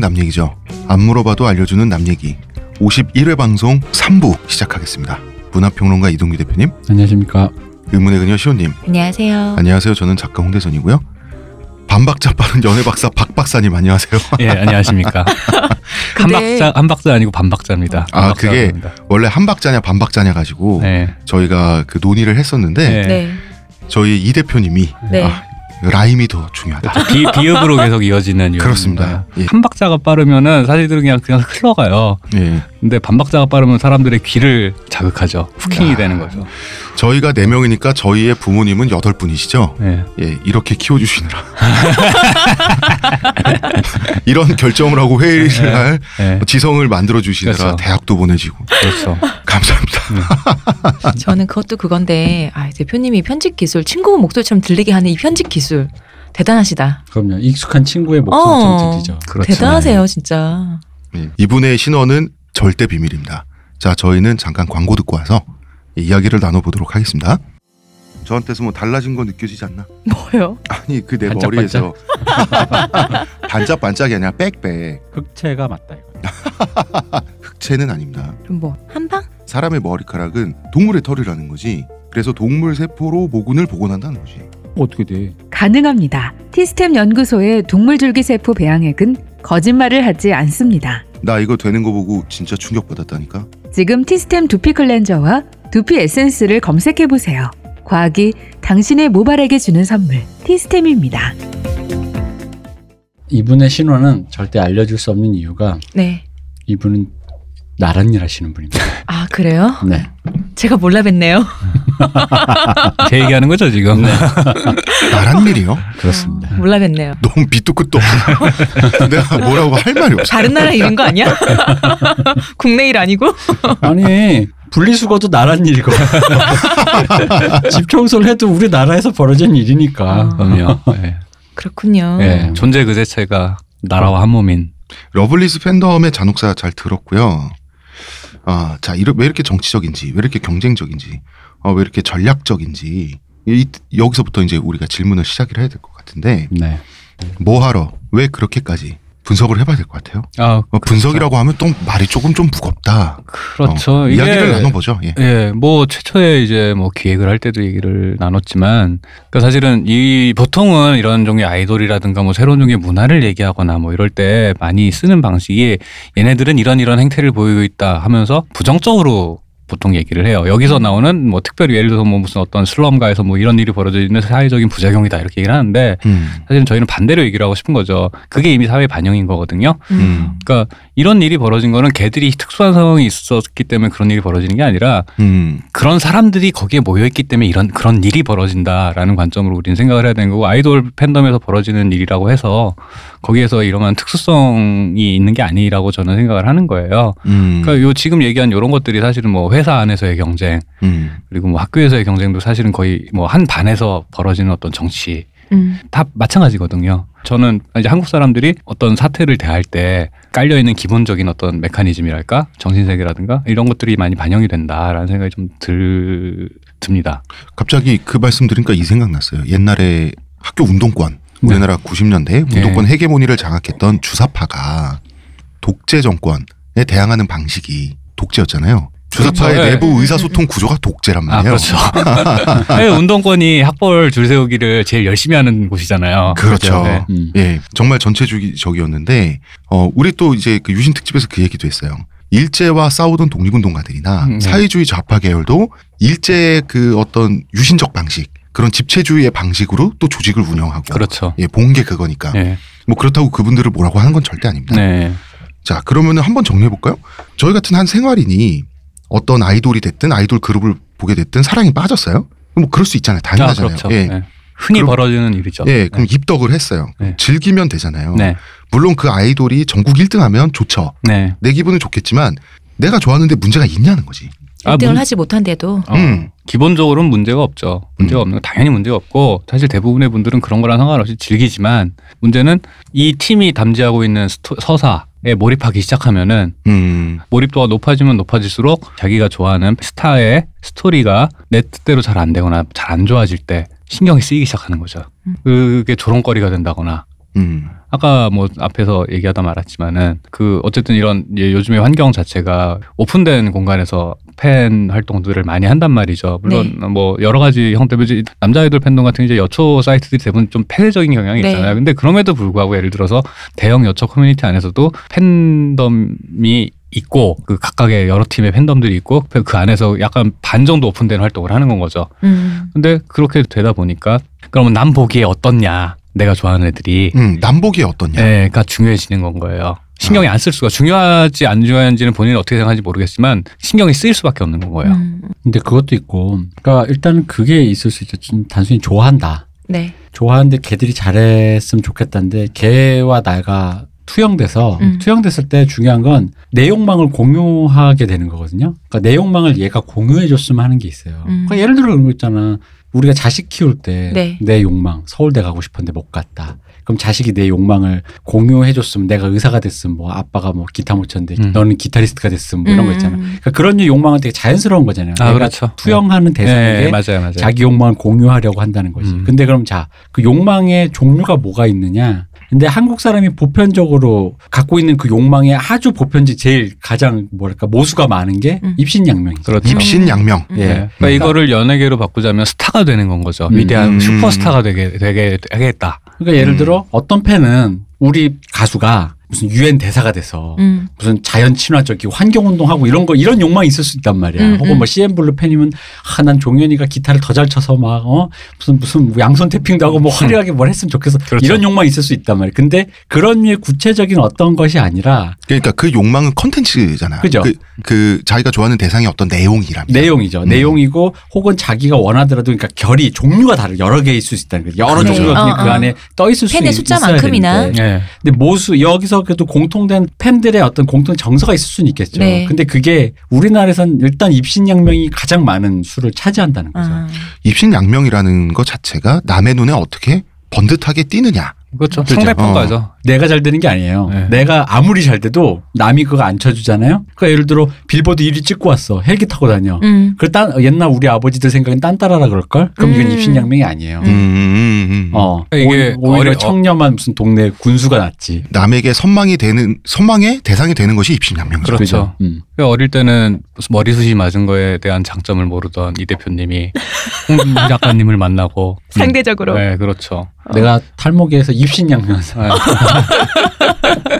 교양은 남 얘기죠. 안 물어봐도 알려주는 남 얘기. 51회 방송 3부 시작하겠습니다. 문화평론가 이동규 대표님, 안녕하십니까. 의문의 그녀 시호님, 안녕하세요. 안녕하세요. 저는 작가 홍대선이고요. 반박자 빠른 연애 박사 박 박사님 안녕하세요. 예, 안녕하십니까. 한 근데- 박자 한 박자 아니고 반 박자입니다. 아, 반 그게 박자입니다. 원래 한 박자냐 반 박자냐 가지고 네. 저희가 그 논의를 했었는데 네. 네. 저희 이 대표님이 네. 아, 라임이 더 중요하다. 비, 비읍으로 계속 이어지는 그렇습니다. 예. 한 박자가 빠르면은 사실들은 그냥 그냥 흘러가요. 예. 근데 반 박자가 빠르면 사람들의 귀를 자극하죠. 후킹이 아. 되는 거죠. 저희가 네 명이니까 저희의 부모님은 여덟 분이시죠. 네. 예, 이렇게 키워주시느라 이런 결정을 하고 회의를 네. 할 네. 지성을 만들어 주시느라 그렇죠. 대학도 보내지고 그렇죠. 감사합니다. 저는 그것도 그건데 아, 대표님이 편집 기술 친구 목소리처럼 들리게 하는 이 편집 기술 대단하시다. 그럼요. 익숙한 친구의 목소리처럼 어. 들리죠. 그렇죠. 대단하세요, 진짜. 예, 이분의 신원은 절대 비밀입니다. 자, 저희는 잠깐 광고 듣고 와서 이야기를 나눠보도록 하겠습니다. 저한테서 뭐 달라진 거 느껴지지 않나? 뭐요? 아니 그 내? 머리에서 반짝반짝이 아니라 빽빽 흑채가 맞다 이거. 흑채는 아닙니다. 그럼 뭐 한방? 사람의 머리카락은 동물의 털이라는 거지. 그래서 동물 세포로 모근을 복원한다는 거지. 어떻게 돼? 가능합니다. 티스템 연구소의 동물줄기세포 배양액은 거짓말을 하지 않습니다. 나 이거 되는 거 보고 진짜 충격받았다니까. 지금 티스템 두피 클렌저와 두피 에센스를 검색해 보세요. 과학이 당신의 모발에게 주는 선물 티스템입니다. 이분의 신원은 절대 알려줄 수 없는 이유가 네. 이분은 나란 일 하시는 분입니다. 아 그래요? 네. 제가 몰라 뵀네요. 제 얘기하는 거죠 지금. 네. 나란 일이요? 그렇습니다. 몰라 뵀네요. 너무 밑도 끝도 없어. 내가 뭐라고 할 말이 없어. 다른 나라 일인 거 아니야? 국내 일 아니고? 아니 분리수거도 나란 일이고 집 청소를 해도 우리 나라에서 벌어진 일이니까. 아. 그럼요. 예. 그렇군요. 예. 존재 그 자체가 나라와 한 몸인. 러블리즈 팬덤의 잔혹사 잘 들었고요. 아, 자, 이러, 왜 이렇게 정치적인지, 왜 이렇게 경쟁적인지, 어, 왜 이렇게 전략적인지, 이, 여기서부터 이제 우리가 질문을 시작을 해야 될 것 같은데, 네. 뭐 하러, 왜 그렇게까지 분석을 해봐야 될 것 같아요? 아 어, 분석이라고 하면 또 말이 조금 좀 무겁다. 그렇죠. 어, 이야기를 나눠보죠. 예. 예, 뭐 최초에 이제 뭐 기획을 할 때도 얘기를 나눴지만, 그러니까 사실은 이 보통은 이런 종류의 아이돌이라든가 뭐 새로운 종류의 문화를 얘기하거나 뭐 이럴 때 많이 쓰는 방식이 얘네들은 이런 이런 행태를 보이고 있다 하면서 부정적으로 보통 얘기를 해요. 여기서 나오는 뭐 특별히 예를 들어서 뭐 무슨 어떤 슬럼가에서 뭐 이런 일이 벌어져 있는 사회적인 부작용이다 이렇게 얘기를 하는데 음, 사실은 저희는 반대로 얘기를 하고 싶은 거죠. 그게 이미 사회 반영인 거거든요. 음, 그러니까 이런 일이 벌어진 거는 걔들이 특수한 상황이 있었기 때문에 그런 일이 벌어지는 게 아니라 음, 그런 사람들이 거기에 모여 있기 때문에 이런 그런 일이 벌어진다라는 관점으로 우리는 생각을 해야 되는 거고 아이돌 팬덤에서 벌어지는 일이라고 해서 거기에서 이러한 특수성이 있는 게 아니라고 저는 생각을 하는 거예요. 음, 그러니까 요 지금 얘기한 이런 것들이 사실은 뭐 회사 안에서의 경쟁 음, 그리고 뭐 학교에서의 경쟁도 사실은 거의 뭐 한 반에서 벌어지는 어떤 정치 음. 다 마찬가지거든요. 저는 이제 한국 사람들이 어떤 사태를 대할 때 깔려 있는 기본적인 어떤 메커니즘이랄까 정신 세계라든가 이런 것들이 많이 반영이 된다라는 생각이 좀 들 듭니다. 갑자기 그 말씀 들으니까 이 생각 났어요. 옛날에 학교 운동권, 네. 우리나라 90년대 운동권 헤게모니를 장악했던 주사파가 독재 정권에 대항하는 방식이 독재였잖아요. 주사파의 그렇죠. 예. 내부 의사소통 구조가 독재란 아 말이에요. 그렇죠. 해외 운동권이 학벌 줄 세우기를 제일 열심히 하는 곳이잖아요. 그렇죠. 네. 음. 예, 정말 전체주의적이었는데, 어, 우리 또 이제 그 유신 특집에서 그 얘기도 했어요. 일제와 싸우던 독립운동가들이나 음, 네. 사회주의 좌파 계열도 일제의 그 어떤 유신적 방식, 그런 집체주의의 방식으로 또 조직을 운영하고, 그렇죠. 예, 본 게 그거니까. 네. 뭐 그렇다고 그분들을 뭐라고 하는 건 절대 아닙니다. 네. 자, 그러면은 한번 정리해 볼까요? 저희 같은 한 생활인이 어떤 아이돌이 됐든 아이돌 그룹을 보게 됐든 사랑에 빠졌어요? 뭐 그럴 수 있잖아요. 아, 당연하잖아요. 그렇죠. 예. 네. 흔히 그럼- 벌어지는 일이죠. 예, 그럼 입덕을 했어요. 네. 즐기면 되잖아요. 네. 물론 그 아이돌이 전국 1등하면 좋죠. 네. 내 기분은 좋겠지만 내가 좋아하는데 문제가 있냐는 거지. 아, 1등을 문- 하지 못한데도 어, 음. 기본적으로는 문제가 없죠. 문제가 음. 없는 건 당연히 문제가 없고 사실 대부분의 분들은 그런 거랑 상관없이 즐기지만 문제는 이 팀이 담지하고 있는 스토, 서사에 몰입하기 시작하면은 음, 몰입도가 높아지면 높아질수록 자기가 좋아하는 스타의 스토리가 내 뜻대로 잘 안 되거나 잘 안 좋아질 때 신경이 쓰이기 시작하는 거죠. 음. 그게 조롱거리가 된다거나 음, 아까 뭐 앞에서 얘기하다 말았지만은 그 어쨌든 이런 이제 요즘의 환경 자체가 오픈된 공간에서 팬 활동들을 많이 한단 말이죠. 물론 뭐 여러 가지 이제 남자 아이돌 팬덤 같은 이제 여초 사이트들이 대부분 좀 폐쇄적인 경향이 네. 있잖아요. 근데 그럼에도 불구하고 예를 들어서 대형 여초 커뮤니티 안에서도 팬덤이 있고 그 각각의 여러 팀의 팬덤들이 있고 그 안에서 약간 반 정도 오픈된 활동을 하는 건 거죠. 음. 근데 그렇게 되다 보니까 그러면 남 보기에 어떻냐 내가 좋아하는 애들이 음, 남보기에 어떻냐? 네, 그러니까 중요해지는 건 거예요. 신경이 안 쓸 수가 중요하지 안 중요한지는 본인이 어떻게 생각하는지 모르겠지만 신경이 쓰일 수밖에 없는 건 거예요. 음. 근데 그것도 있고, 그러니까 일단은 그게 있을 수 있죠. 좀 단순히 좋아한다. 네. 좋아하는데 걔들이 잘했으면 좋겠다는데 걔와 나가 투영돼서 음. 투영됐을 때 중요한 건 내 욕망을 공유하게 되는 거거든요. 그러니까 내 욕망을 얘가 공유해줬으면 하는 게 있어요. 음. 그러니까 예를 들어 그런 거 있잖아. 우리가 자식 키울 때내 네. 욕망 서울대 가고 싶었는데 못 갔다. 그럼 자식이 내 욕망을 공유해 줬으면 내가 의사가 됐으면 뭐 아빠가 뭐 기타 못 쳤는데 음. 너는 기타리스트가 됐으면 뭐 이런 거 있잖아. 음. 그러니까 그런 욕망은 되게 자연스러운 거잖아요. 아, 내가 그렇죠. 투영하는 대상에게 네, 맞아요, 맞아요. 자기 욕망을 공유하려고 한다는 거지. 음. 근데 그럼 자, 그 욕망의 종류가 뭐가 있느냐? 근데 한국 사람이 보편적으로 갖고 있는 그 욕망의 아주 보편지 제일 가장 뭐랄까 모수가 많은 게 음. 입신양명이죠. 그렇죠. 입신양명. 음. 예. 네. 그러니까 이거를 연예계로 바꾸자면 스타가 되는 건 거죠. 음. 위대한 음. 슈퍼스타가 되게 되게 하겠다. 그러니까 예를 음. 들어 어떤 팬은 우리 가수가 무슨 유엔 대사가 돼서 음. 무슨 자연 친화적이고 환경 운동하고 이런 거 이런 욕망이 있을 수 있단 말이야. 음, 혹은 음. 뭐 CN블루 팬이면 아 난 종현이가 기타를 더 잘 쳐서 막 어 무슨 무슨 양손 tapping도 하고 뭐 화려하게 뭘 했으면 좋겠어. 그렇죠. 이런 욕망이 있을 수 있단 말이야. 근데 그런 류의 구체적인 어떤 것이 아니라 그러니까 그 욕망은 컨텐츠잖아요. 그죠. 그, 그 자기가 좋아하는 대상이 어떤 내용이랍니다. 내용이죠. 음. 내용이고 혹은 자기가 원하더라도 그러니까 결이 종류가 다르 여러 개 있을 수 있다는 거죠. 여러 그렇죠. 종류가 그냥 어, 그 어. 안에 떠 있을 수 팬의 있- 숫자만큼이나. 되는데. 네. 근데 모수 여기서 그래도 공통된 팬들의 어떤 공통 정서가 있을 수는 있겠죠. 네. 근데 그게 우리나라에선 일단 입신양명이 가장 많은 수를 차지한다는 거죠. 아. 입신양명이라는 것 자체가 남의 눈에 어떻게 번듯하게 띄느냐. 그렇죠. 그죠. 상대평가죠. 내가 잘 되는 게 아니에요. 네. 내가 아무리 잘 돼도 남이 그거 안 쳐주잖아요. 그러니까 예를 들어 빌보드 1위 찍고 왔어. 헬기 타고 다녀. 음. 그 딴, 옛날 우리 아버지들 생각엔 딴따라라 그럴걸? 그럼 이건 음. 입신양명이 아니에요. 음, 음, 음. 어. 그러니까 이게 오- 오히려 어리- 청렴한 무슨 동네 군수가 낫지. 남에게 선망이 되는 선망의 대상이 되는 것이 입신양명이죠. 그렇죠. 그죠? 음. 그 어릴 때는 머리숱이 맞은 거에 대한 장점을 모르던 이 대표님이 홍 작가님을 만나고 상대적으로. 네, 그렇죠. 내가 탈모계에서 네.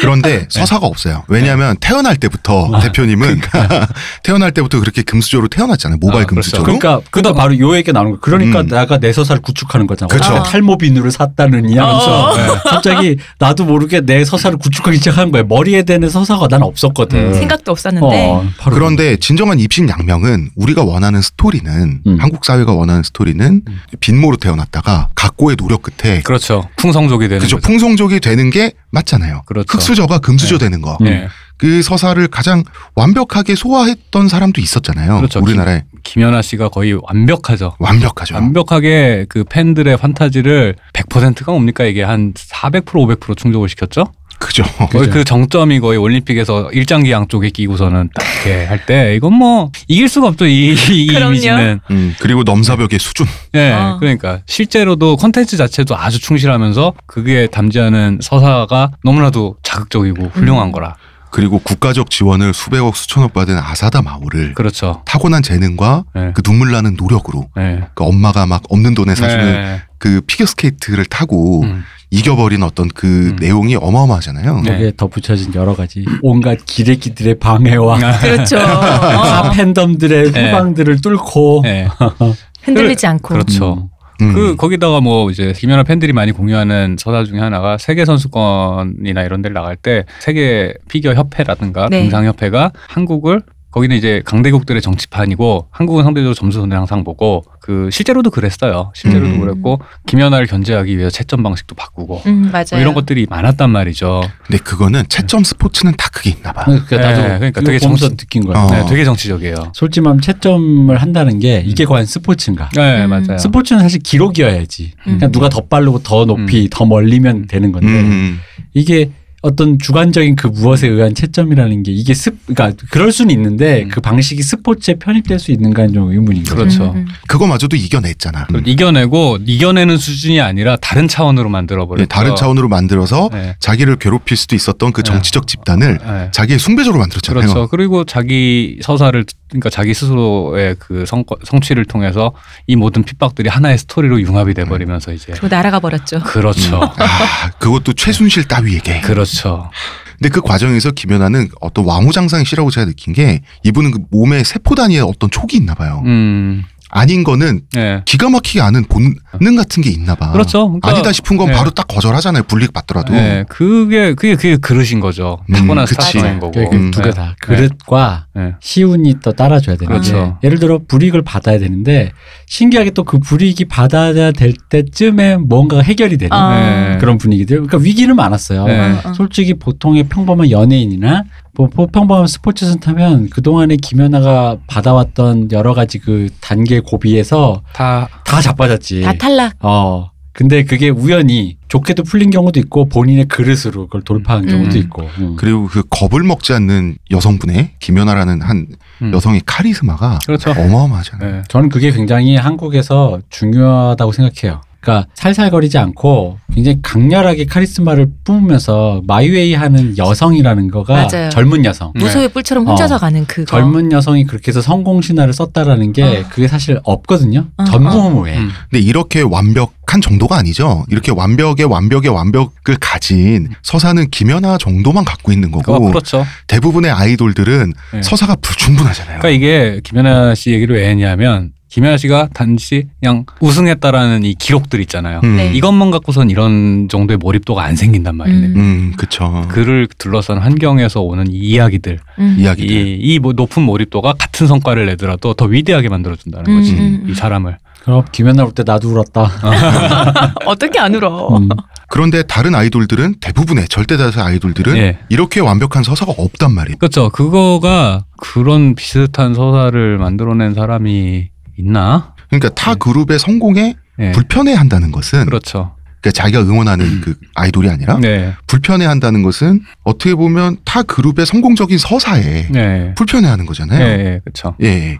그런데 서사가 없어요. 왜냐하면 태어날 때부터 아, 대표님은 태어날 때부터 그렇게 금수저로 태어났잖아요. 모바일 아, 그렇죠. 금수저로. 그러니까 그다 바로 요 얘기 나오는 거야. 그러니까 음. 내가 내 서사를 구축하는 거잖아. 어떻게 탈모 비누를 샀다느니 하면서 어. 네. 갑자기 나도 모르게 내 서사를 구축하기 시작한 거야. 머리에 대는 서사가 난 없었거든. 음. 생각도 없었는데. 어, 그런데 진정한 입신양명은 우리가 원하는 스토리는 음. 한국 사회가 원하는 스토리는 빈모로 태어났다가 각고의 노력 끝에 그렇죠. 풍성족이 되는 그죠 거죠. 풍성족이 되는 게 맞잖아요. 그렇죠. 흑수저가 금수저 되는 거. 네. 그 서사를 가장 완벽하게 소화했던 사람도 있었잖아요. 그렇죠. 우리나라에 김연아 씨가 거의 완벽하죠. 완벽하죠. 완벽하게 그 팬들의 판타지를 100%가 뭡니까 이게 한 400% 500% 충족을 시켰죠. 그죠. 거의 그 정점이 거의 올림픽에서 일장기 양 쪽에 끼고서는 딱 이렇게 할 때 이건 뭐 이길 수가 없죠 이, 이. 이미지는. 음, 그리고 넘사벽의 수준. 예, 어. 그러니까 실제로도 콘텐츠 자체도 아주 충실하면서 그게 담지하는 서사가 너무나도 자극적이고 훌륭한 음. 거라. 그리고 국가적 지원을 수백억 수천억 받은 아사다 마오를 그렇죠. 타고난 재능과 예. 그 눈물 나는 노력으로 예. 그 엄마가 막 없는 돈에 사주는 네. 그 피겨 스케이트를 타고 음. 이겨버린 어떤 그 음. 내용이 어마어마하잖아요. 네. 거기에 덧붙여진 여러 가지 온갖 기레기들의 방해와 그렇죠. 다 어. 팬덤들의 네. 후방들을 뚫고 예. 흔들리지 않고. 그렇죠. 음. 그 거기다가 뭐 이제 김연아 팬들이 많이 공유하는 서사 중에 하나가 세계 선수권이나 이런 데를 나갈 때 세계 피겨 협회라든가 네. 등상 협회가 한국을 거기는 이제 강대국들의 정치판이고 한국은 상대적으로 점수 손해 항상 보고 그 실제로도 그랬어요. 실제로도 음. 그랬고 김연아를 견제하기 위해서 채점 방식도 바꾸고 음, 맞아요. 뭐 이런 것들이 많았단 말이죠. 근데 그거는 채점 스포츠는 다 그게 있나 봐. 그러니까 나도 네, 그러니까 되게 정치- 느낀 거야. 어. 네, 되게 정치적이에요. 솔직히 말하면 채점을 한다는 게 이게 과연 스포츠인가? 네, 음. 맞아요. 스포츠는 사실 기록이어야지. 음. 그냥 누가 더 빠르고 더 높이 더 멀리면 되는 건데 음. 이게 어떤 주관적인 그 무엇에 의한 채점이라는 게 이게 습 그러니까 그럴 수는 있는데 음. 그 방식이 스포츠에 편입될 수 있는가는 좀 의문인 거죠. 그렇죠. 음, 음. 그거마저도 이겨냈잖아. 그리고 이겨내고 이겨내는 수준이 아니라 다른 차원으로 만들어 버렸죠. 예, 다른 차원으로 만들어서 네. 자기를 괴롭힐 수도 있었던 그 네. 정치적 집단을 네. 자기의 숭배적으로 만들었잖아요. 그렇죠. 그리고 자기 서사를 그러니까 자기 스스로의 그 성, 성취를 통해서 이 모든 핍박들이 하나의 스토리로 융합이 돼 버리면서 이제 그리고 날아가 버렸죠. 그렇죠. 아, 그것도 최순실 따위에게. 그렇죠. 근데 그 과정에서 김연아는 어떤 와무장상이 싫라고 제가 느낀 게 이분은 그 몸에 세포 단위에 어떤 촉이 있나 봐요. 음. 아닌 거는 네. 기가 막히게 아는 본능 같은 게 있나 봐. 그렇죠. 그러니까- 아니다 싶은 건 네. 바로 딱 거절하잖아요. 불리익 받더라도. 네, 그게 그게 그게 그릇인 거죠. 음, 타고난 그치. 스타트인 거고. 음. 두개 네. 다 그릇과 네. 시운이 또 따라줘야 되는데 그렇죠. 예를 들어 불이익을 받아야 되는데 신기하게 또 그 불이익이 받아야 될 때쯤에 뭔가가 해결이 되는 아. 네. 그런 분위기들. 그러니까 위기는 많았어요. 네. 어, 어. 솔직히 보통의 평범한 연예인이나 뭐 평범한 스포츠 센터면 그동안에 김연아가 받아왔던 여러 가지 그 단계 고비에서 다 다 자빠졌지. 다 탈락. 어. 근데 그게 우연히 좋게도 풀린 경우도 있고 본인의 그릇으로 그걸 돌파한 음. 경우도 음. 있고. 음. 그리고 그 겁을 먹지 않는 여성분의 김연아라는 한 음. 여성의 카리스마가 그렇죠. 어마어마하잖아요. 네. 저는 그게 굉장히 한국에서 중요하다고 생각해요. 그러니까 살살거리지 않고 굉장히 강렬하게 카리스마를 뿜으면서 마이웨이 하는 여성이라는 거가 맞아요. 젊은 여성. 네. 무소의 뿔처럼 혼자서 어. 가는 그거. 젊은 여성이 그렇게 해서 성공 신화를 썼다라는 게 어. 그게 사실 없거든요. 어, 전무후무해. 음. 근데 이렇게 완벽한 정도가 아니죠. 이렇게 완벽의 완벽의 완벽을 가진 서사는 김연아 정도만 갖고 있는 거고 그렇죠. 대부분의 아이돌들은 네. 서사가 불충분하잖아요. 그러니까 이게 김연아 씨 얘기를 왜 했냐면 김연아 씨가 단지 그냥 우승했다라는 이 기록들 있잖아요. 음, 네. 이것만 갖고선 이런 정도의 몰입도가 안 생긴단 말이네. 음. 음, 그쵸. 그를 둘러싼 환경에서 오는 이 이야기들, 음. 이야기들. 이, 이뭐 높은 몰입도가 같은 성과를 내더라도 더 위대하게 만들어준다는 음, 거지 음, 음. 이 사람을. 그럼 김연아 올 때 나도 울었다. 어떻게 안 울어? 음. 그런데 다른 아이돌들은 대부분의 절대 다수 아이돌들은 예. 이렇게 완벽한 서사가 없단 말이에요. 그렇죠. 그거가 그런 비슷한 서사를 만들어낸 사람이 있나? 그러니까 타 그룹의 성공에 예. 불편해한다는 것은 그렇죠. 그러니까 자기가 응원하는 그 아이돌이 아니라 네. 불편해한다는 것은 어떻게 보면 타 그룹의 성공적인 서사에 네. 불편해하는 예, 거잖아요. 예, 그렇죠. 예.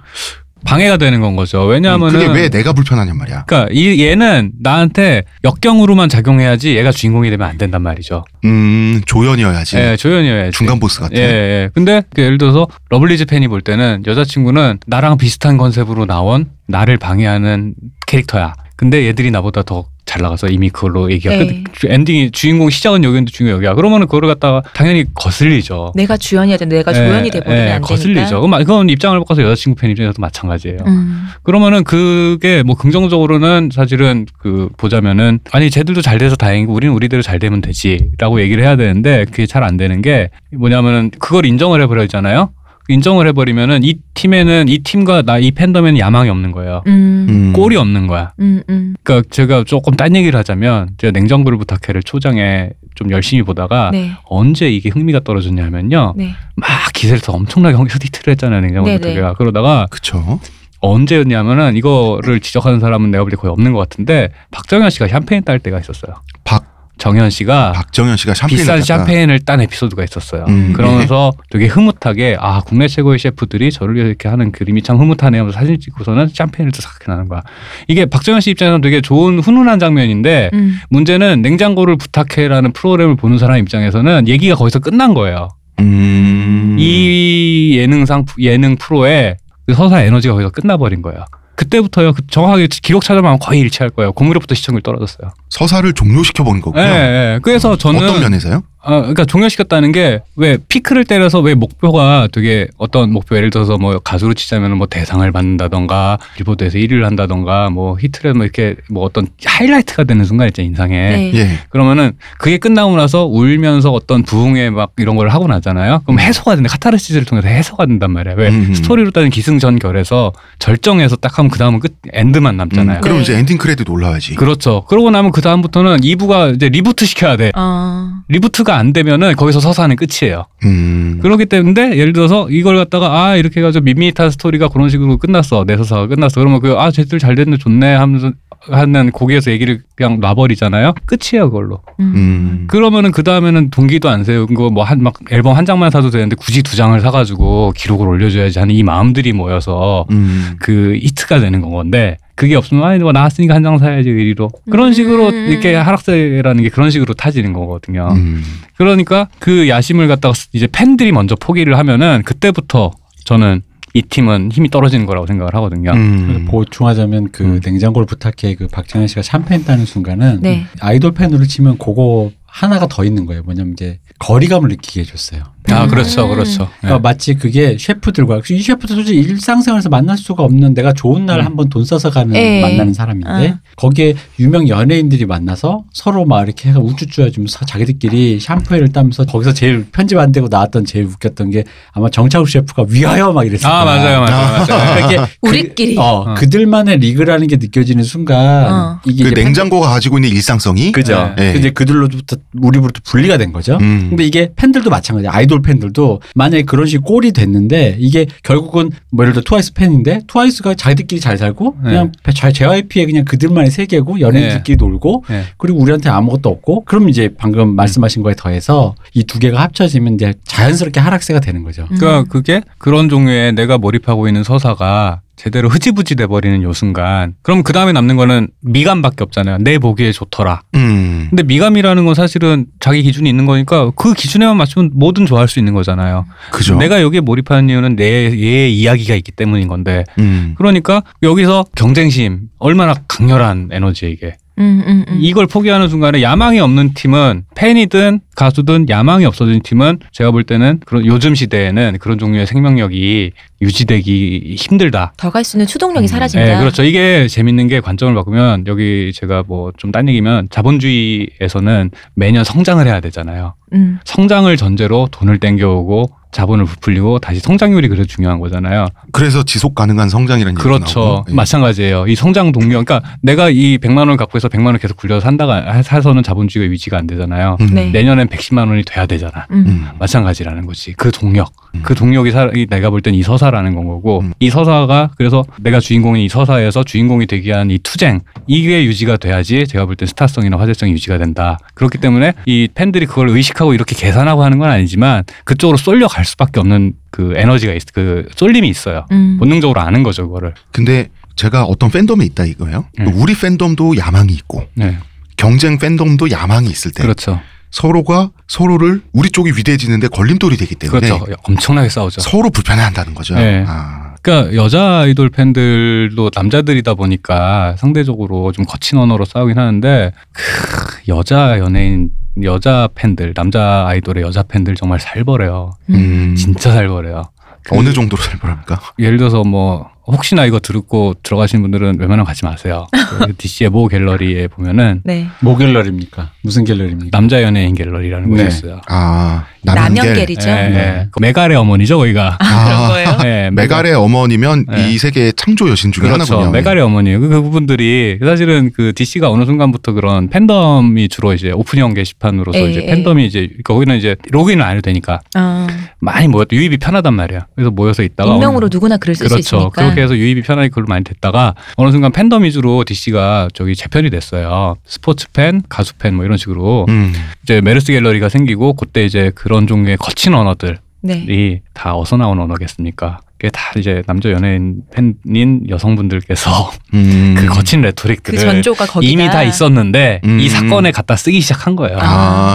방해가 되는 건 거죠. 왜냐하면은 그게 왜 내가 불편하냔 말이야. 그러니까 이 얘는 나한테 역경으로만 작용해야지 얘가 주인공이 되면 안 된단 말이죠. 음, 조연이어야지. 예, 조연이어야지. 중간 보스 같아. 예, 예. 근데 그 예를 들어서 러블리즈 팬이 볼 때는 여자친구는 나랑 비슷한 컨셉으로 나온 나를 방해하는 캐릭터야. 근데 얘들이 나보다 더 잘 나가서 이미 그걸로 얘기가 네. 끝. 엔딩이 주인공 시작은 여기인데 주인공 여기야. 그러면은 그거를 갖다가 당연히 거슬리죠. 내가 주연이어야 돼. 내가 예, 조연이 돼버리면 예, 안. 거슬리죠. 그럼 그건 입장을 바꿔서 여자친구 팬 입장에서도 마찬가지예요. 음. 그러면은 그게 뭐 긍정적으로는 사실은 그 보자면은 아니 쟤들도 잘 돼서 다행이고 우리는 우리대로 잘 되면 되지라고 얘기를 해야 되는데 그게 잘 안 되는 게 뭐냐면은 그걸 인정을 해버리잖아요. 인정을 해버리면은 이 팀에는 이 팀과 나 이 팬덤에는 야망이 없는 거예요. 음. 음. 골이 없는 거야. 음. 음. 그러니까 제가 조금 딴 얘기를 하자면 제가 냉장고를 부탁해를 초장에 좀 열심히 보다가 네. 언제 이게 흥미가 떨어졌냐면요. 네. 막 기세에서 엄청나게 히트를 했잖아요. 냉정불 네네. 부탁해가 그러다가 그쵸. 언제였냐면은 이거를 지적하는 사람은 내가 볼 때 거의 없는 것 같은데 박정현 씨가 샴페인 딸 때가 있었어요. 박, 정현 씨가 박정현 씨가 샴페인 비싼 샴페인을 딴 에피소드가 있었어요. 음, 그러면서 되게 흐뭇하게 아 국내 최고의 셰프들이 저를 위해서 이렇게 하는 그림이 참 흐뭇하네요. 하면서 사진 찍고서는 샴페인을 또싹 나는 거야. 이게 박정현 씨 입장에서는 되게 좋은 훈훈한 장면인데 음. 문제는 냉장고를 부탁해라는 프로그램을 보는 사람 입장에서는 얘기가 거기서 끝난 거예요. 음. 이 예능상 예능 프로의 그 서사 에너지가 거기서 끝나버린 거예요. 그때부터요. 그 정확하게 기록 찾아보면 거의 일치할 거예요. 공무료부터 시청률 떨어졌어요. 서사를 종료시켜 버린 거고요. 예, 예. 그래서 저는 어떤 면에서요? 어, 그러니까 종료시켰다는 게 왜 피크를 때려서 왜 목표가 되게 어떤 목표 예를 들어서 뭐 가수로 치자면 뭐 대상을 받는다던가 빌보드에서 1위를 한다던가 뭐 히트를 뭐 이렇게 뭐 어떤 하이라이트가 되는 순간 있죠 인상에 네. 예. 그러면은 그게 끝나고 나서 울면서 어떤 부흥회 막 이런 걸 하고 나잖아요. 그럼 해소가 된다. 카타르시스를 통해서 해소가 된단 말이야. 왜 음. 스토리로 따지면 기승전결에서 절정에서 딱 하면 그 다음은 끝 end만 남잖아요. 음, 그럼 네. 이제 엔딩 크레딧 올라와야지. 그렇죠. 그러고 나면 그 다음부터는 2부가 이제 reboot 시켜야 돼. 어. reboot가 안 되면은 거기서 서사는 끝이에요. 음. 그렇기 때문에 예를 들어서 이걸 갖다가 아 이렇게 해가지고 밋밋한 스토리가 그런 식으로 끝났어 내 서사가 끝났어 그러면 그아 쟤들 잘 됐네 좋네 하면서 하는 곡에서 얘기를 그냥 놔버리잖아요. 끝이에요, 그걸로. 음. 음. 그러면은 그 다음에는 동기도 안 세우고 뭐한 막 앨범 한 장만 사도 되는데 굳이 두 장을 사가지고 기록을 올려줘야지 하는 이 마음들이 모여서 음. 그 히트가 되는 건데 그게 없으면 아니 뭐 나왔으니까 한 장 사야지 의리로 그런 식으로 음. 이렇게 하락세라는 게 그런 식으로 타지는 거거든요. 음. 그러니까 그 야심을 갖다가 이제 팬들이 먼저 포기를 하면은 그때부터 저는 이 팀은 힘이 떨어지는 거라고 생각을 하거든요. 음. 그래서 보충하자면 그 음. 냉장고를 부탁해 그 박정현 씨가 샴페인 따는 순간은 네. 아이돌 팬으로 치면 그거 하나가 더 있는 거예요. 뭐냐면 이제 거리감을 느끼게 해줬어요. 아 음. 그렇죠, 그렇죠. 그러니까 마치 그게 셰프들과 이 셰프들 솔직히 일상생활에서 만날 수가 없는 내가 좋은 날 음. 한번 돈 써서 가는 예. 만나는 사람인데 아. 거기에 유명 연예인들이 만나서 서로 막 이렇게 해가 우쭈쭈 해주면서 자기들끼리 샴푸를 따면서 거기서 제일 편집 안 되고 나왔던 제일 웃겼던 게 아마 정창욱 셰프가 위하여 막 이랬어요. 아 맞아요, 맞아요, 맞아요. 이게 우리끼리. 그, 어, 어. 그들만의 리그라는 게 느껴지는 순간 어. 이게 그 이제 냉장고가 가지고 있는 일상성이 그죠. 네. 이제 그들로부터 우리부터 분리가 된 거죠. 음. 근데 이게 팬들도 마찬가지야. 아이돌 팬들도 만약에 그런 식의 꼴이 됐는데 이게 결국은 뭐 예를 들어 트와이스 팬인데 트와이스가 자기들끼리 잘 살고 네. 그냥 JYP의 그냥 그들만의 세계고 연예인들끼리 놀고 네. 그리고 우리한테 아무것도 없고 그럼 이제 방금 말씀하신 거에 더해서 이 두 개가 합쳐지면 이제 자연스럽게 하락세가 되는 거죠. 음. 그러니까 그게 그런 종류의 내가 몰입하고 있는 서사가 제대로 흐지부지 돼버리는 요 순간 그럼 그 다음에 남는 거는 미감밖에 없잖아요. 내 보기에 좋더라. 음. 근데 미감이라는 건 사실은 자기 기준이 있는 거니까 그 기준에만 맞추면 뭐든 좋아할 수 있는 거잖아요. 그죠. 내가 여기에 몰입하는 이유는 내, 얘 이야기가 있기 때문인 건데 음. 그러니까 여기서 경쟁심 얼마나 강렬한 에너지 이게 음, 음, 음. 이걸 포기하는 순간에 야망이 없는 팀은 팬이든 가수든 야망이 없어진 팀은 제가 볼 때는 그런 요즘 시대에는 그런 종류의 생명력이 유지되기 힘들다. 더 갈 수 있는 추동력이 음. 사라진다. 네, 그렇죠. 이게 재밌는 게 관점을 바꾸면 여기 제가 뭐 좀 딴 얘기면 자본주의에서는 매년 성장을 해야 되잖아요. 음. 성장을 전제로 돈을 땡겨오고 자본을 부풀리고 다시 성장률이 그래서 중요한 거잖아요. 그래서 지속 가능한 성장이라는 얘기가 그렇죠. 나오고. 예. 마찬가지예요. 이 성장 동력. 그러니까 내가 이 100만 원을 갖고 해서 100만 원 계속 굴려서 산다가 사서는 자본주의가 유지가 안 되잖아요. 음. 네. 내년엔 110만 원이 돼야 되잖아. 음. 음. 마찬가지라는 거지. 그 동력. 음. 그 동력이 사, 이 내가 볼 땐 이 서사라는 건 거고 음. 이 서사가 그래서 내가 주인공인 이 서사에서 주인공이 되기 위한 이 투쟁 이게 유지가 돼야지 제가 볼 땐 스타성이나 화제성이 유지가 된다. 그렇기 때문에 이 팬들이 그걸 의식하고 이렇게 계산하고 하는 건 아니지만 그쪽으로 쏠려 갈 수밖에 없는 그 에너지가 있, 그 쏠림이 있어요. 음. 본능적으로 아는 거죠, 그거를. 근데 제가 어떤 팬덤에 있다 이거예요. 네. 우리 팬덤도 야망이 있고 네. 경쟁 팬덤도 야망이 있을 때 그렇죠. 서로가 서로를 우리 쪽이 위대해지는데 걸림돌이 되기 때문에 그렇죠. 엄청나게 싸우죠. 서로 불편해한다는 거죠. 네. 아, 그러니까 여자 아이돌 팬들도 남자들이다 보니까 상대적으로 좀 거친 언어로 싸우긴 하는데 크, 여자 연예인 여자 팬들 남자 아이돌의 여자 팬들 정말 살벌해요. 음, 진짜 살벌해요. 그 어느 정도로 살벌합니까? 예를 들어서 뭐 혹시나 이거 듣고 들어가시는 분들은 웬만하면 가지 마세요. 그 DC의 모 갤러리에 보면은 네. 뭐 갤러리입니까? 무슨 갤러리입니까? 남자 연예인 갤러리라는 네. 곳이 있어요. 아, 남연갤. 남연갤이죠. 예, 네. 예. 그 메갈의 어머니죠, 거기가. 아, 그런 거예요? 예, 메갈의 어머니면 네. 이 세계의 창조 여신 중에 그렇죠. 하나군요. 메갈의 어머니. 그, 그 부분들이 사실은 그 DC가 어느 순간부터 그런 팬덤이 주로 이제 오픈형 게시판으로서 에, 이제 에. 팬덤이 이제 거기는 이제 로그인을 안 해도 되니까 아, 많이 모였 유입이 편하단 말이야. 그래서 모여서 있다가 익명으로 누구나 글을 쓸수 그렇죠. 있으니까. 그렇게 해서 유입이 편하게 글로 많이 됐다가 어느 순간 팬덤 위주로 DC가 저기 재편이 됐어요. 스포츠 팬, 가수 팬 뭐 이런 식으로 음, 이제 메르스 갤러리가 생기고 그때 이제 그런 종류의 거친 언어들이 네. 다 어디서 나온 언어겠습니까? 그게 다 이제 남자 연예인 팬인 여성분들께서 음. 그 거친 그 레토릭들을 전조가 거기다 이미 다 있었는데 음. 이 사건에 갖다 쓰기 시작한 거예요. 아,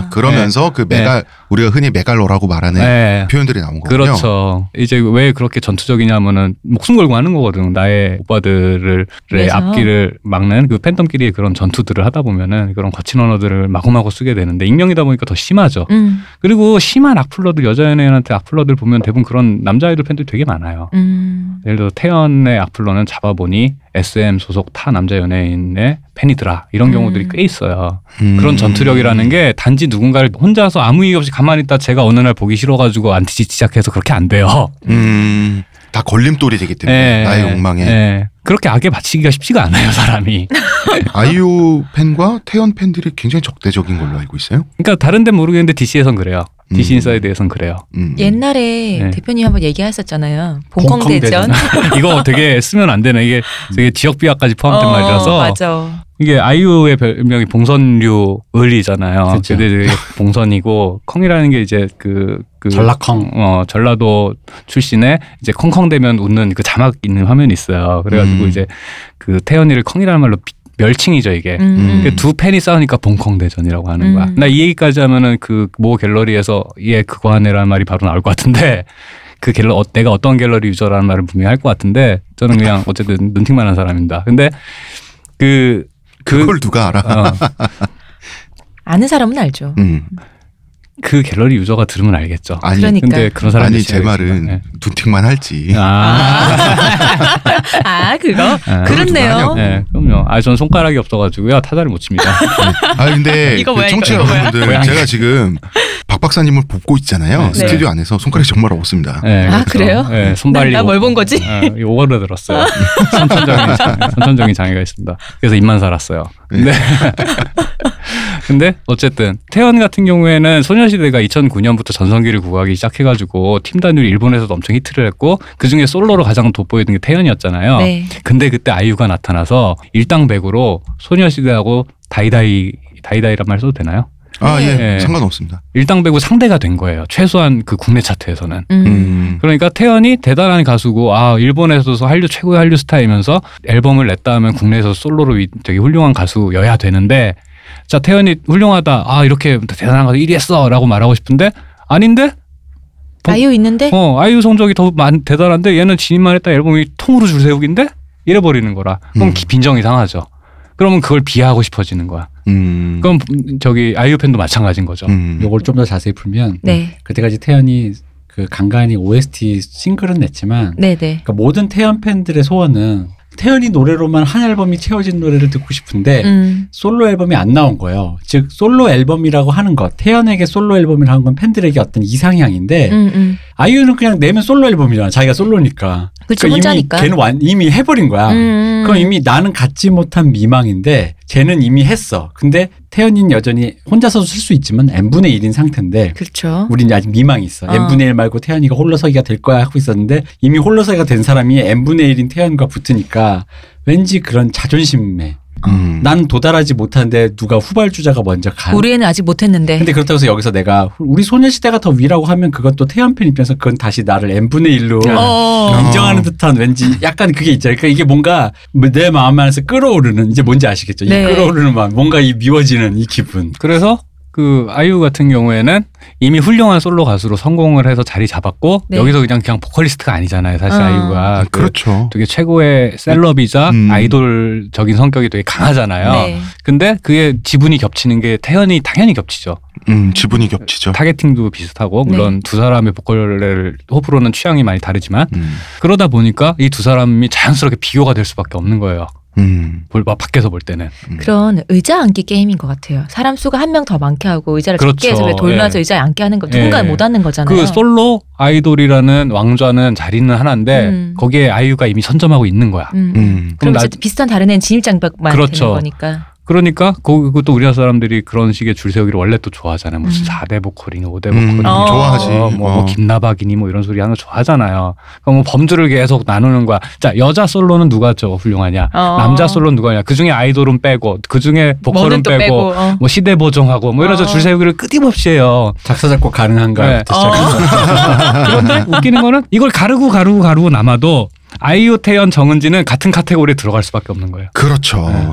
아. 그러면서 그 네. 메갈 우리가 흔히 메갈로라고 말하는 네. 표현들이 나온 거군요. 그렇죠. 이제 왜 그렇게 전투적이냐면은 목숨 걸고 하는 거거든. 나의 오빠들을 위해서. 앞길을 막는 그 팬덤끼리 그런 전투들을 하다 보면은 그런 거친 언어들을 마구마구 쓰게 되는데 익명이다 보니까 더 심하죠. 음, 그리고 심한 악플러들 여자 연예인한테 악플러들 보면 대부분 그런 남자 아이돌 팬들이 되게 많아요. 음. 예를 들어 태연의 악플러는 잡아보니 SM 소속 타 남자 연예인의 팬이더라 이런 경우들이 음. 꽤 있어요. 음. 그런 전투력이라는 게 단지 누군가를 혼자서 아무 이유 없이 가만히 있다 제가 어느 날 보기 싫어가지고 안티지 시작해서 그렇게 안 돼요. 음, 다 걸림돌이 되기 때문에 예, 나의 예, 욕망에 예. 그렇게 악에 바치기가 쉽지가 않아요 사람이. 아이유 팬과 태연 팬들이 굉장히 적대적인 걸로 알고 있어요. 그러니까 다른 데는 모르겠는데 DC에선 그래요. DC 음. 인사이드에선 그래요. 음. 옛날에 네. 대표님 한번 얘기하셨잖아요. 봉콩대전. 이거 되게 쓰면 안 되는 이게 되게 지역 비하까지 포함된 어, 말이라서 맞아. 이게 아이유의 별명이 봉선류 을이잖아요. 이게 봉선이고 콩이라는 게 이제 그, 그 전라콩. 어 전라도 출신의 이제 콩콩대면 웃는 그 자막 있는 화면이 있어요. 그래가지고 음. 이제 그 태연이를 콩이라는 말로 비- 멸칭이죠 이게. 음. 그두 팬이 싸우니까 봉콩 대전이라고 하는 거야. 음. 나이 얘기까지 하면은 그 모 갤러리에서 얘 그거 하네라는 말이 바로 나올 것 같은데 그 갤러 어, 내가 어떤 갤러리 유저라는 말을 분명히 할 것 같은데 저는 그냥 어쨌든 눈팅만 한 사람입니다. 근데 그 그, 그걸 누가 알아? 어, 아는 사람은 알죠. 음. 그 갤러리 유저가 들으면 알겠죠. 아니 그러니까. 근데 그런 사람이 아니 제 말은 눈팅만 할지. 아, 아 그거 아, 그렇네요. 네, 그럼요. 아, 저는 손가락이 없어가지고요. 타자를 못 칩니다. 아 근데 그 청취자? 여러분들. 제가 지금 박 박사님을 봅고 있잖아요. 네. 스튜디오 안에서 손가락이 정말 없습니다. 네, 아, 그래서, 그래요? 네, 손발이. 나뭘 본 거지? 네, 오버를 들었어요. 선천적인, 장애, 선천적인 장애가 있습니다. 그래서 입만 살았어요. 근데, 근데 어쨌든 태연 같은 경우에는 소녀시대가 2009년부터 전성기를 구하기 시작해가지고 팀 단위로 일본에서도 엄청 히트를 했고 그 중에 솔로로 가장 돋보이던 게 태연이었잖아요. 네. 근데 그때 아이유가 나타나서 일당백으로 소녀시대하고 다이다이 다이다이란 말 써도 되나요? 아 예, 네. 상관없습니다. 일당백으로 상대가 된 거예요. 최소한 그 국내 차트에서는. 음. 음. 그러니까 태연이 대단한 가수고 아 일본에서도 한류 최고의 한류 스타이면서 앨범을 냈다 하면 국내에서 솔로로 위- 되게 훌륭한 가수여야 되는데 자 태연이 훌륭하다 아 이렇게 대단한 가수 1위 했어라고 말하고 싶은데 아닌데 아이유 있는데 어 아이유 성적이 더 많, 대단한데 얘는 진입만 했다 앨범이 통으로 줄 세우기인데 이래 버리는 거라 그럼 음. 기- 빈정이 상하죠 그러면 그걸 비하하고 싶어지는 거야 음. 그럼 저기 아이유 팬도 마찬가지인 거죠 음. 요걸 좀 더 자세히 풀면 네. 그때까지 태연이 그 간간히 OST 싱글은 냈지만 네네. 그러니까 모든 태연 팬들의 소원은 태연이 노래로만 한 앨범이 채워진 노래를 듣고 싶은데 음. 솔로 앨범이 안 나온 거예요. 즉 솔로 앨범이라고 하는 것, 태연에게 솔로 앨범이라고 하는 건 팬들에게 어떤 이상향인데 음, 음. 아이유는 그냥 내면 솔로 앨범이잖아. 자기가 솔로니까. 그쵸, 그러니까 혼자니까. 이미 걔는 완, 이미 해버린 거야. 음. 그럼 이미 나는 갖지 못한 미망인데 쟤는 이미 했어. 근데 태연이는 여전히 혼자서도 쓸 수 있지만 n분의 1인 상태인데 그렇죠. 우리는 아직 미망이 있어. 어. n분의 1 말고 태연이가 홀로서기가 될 거야 하고 있었는데 이미 홀로서기가 된 사람이 n분의 1인 태연과 붙으니까 왠지 그런 자존심에 음. 난 도달하지 못하는데 누가 후발주자가 먼저 가. 우리는 아직 못했는데. 근데 그렇다고 해서 여기서 내가 우리 소녀시대가 더 위라고 하면 그건 또 태연 팬 입장에서 그건 다시 나를 n분의 1로 어. 인정하는 듯한 왠지 약간 그게 있잖아요. 그러니까 이게 뭔가 내 마음 안에서 끌어오르는 이제 뭔지 아시겠죠? 이 네. 끌어오르는 마음, 뭔가 이 미워지는 이 기분. 그래서 그 아이유 같은 경우에는 이미 훌륭한 솔로 가수로 성공을 해서 자리 잡았고 네. 여기서 그냥 그냥 보컬리스트가 아니잖아요 사실 어. 아이유가 그 그렇죠. 되게 최고의 셀럽이자 음. 아이돌적인 성격이 되게 강하잖아요. 네. 근데 그게 지분이 겹치는 게 태연이 당연히 겹치죠. 음, 지분이 겹치죠. 타겟팅도 비슷하고 물론 네. 두 사람의 보컬을 호불호는 취향이 많이 다르지만 음. 그러다 보니까 이 두 사람이 자연스럽게 비교가 될 수밖에 없는 거예요. 음. 볼 밖에서 볼 때는. 음. 그런 의자 앉기 게임인 것 같아요. 사람 수가 한 명 더 많게 하고 의자를 그렇죠. 적게 해서 왜 돌면서 예. 의자에 앉게 하는 거 누군가 예. 못 앉는 거잖아요. 그 솔로 아이돌이라는 왕좌는 자리는 하나인데 음. 거기에 아이유가 이미 선점하고 있는 거야. 음. 음. 그럼 나- 비슷한 다른 애는 진입장벽만 그렇죠. 되는 거니까. 그러니까 그- 그것도 우리나라 사람들이 그런 식의 줄 세우기를 원래 또 좋아하잖아요. 무슨 음. 4대 보컬이니 5대 음, 보컬이니 어. 좋아하지. 뭐, 뭐 어. 김나박이니 뭐 이런 소리 하는 거 좋아하잖아요. 그럼 뭐 범주를 계속 나누는 거야. 자 여자 솔로는 누가 저 훌륭하냐? 어. 남자 솔로는 누가 냐? 그 중에 아이돌은 빼고 그 중에 보컬은 빼고, 빼고. 어. 뭐 시대 보정하고 뭐 이런 어. 줄 세우기를 끊임없이 해요. 작사 작곡 가능한가부터 어. 시작해서 그런데 웃기는 거는 이걸 가르고 가르고 가르고 남아도 아이유, 태연, 정은지는 같은 카테고리에 들어갈 수밖에 없는 거예요. 그렇죠. 네.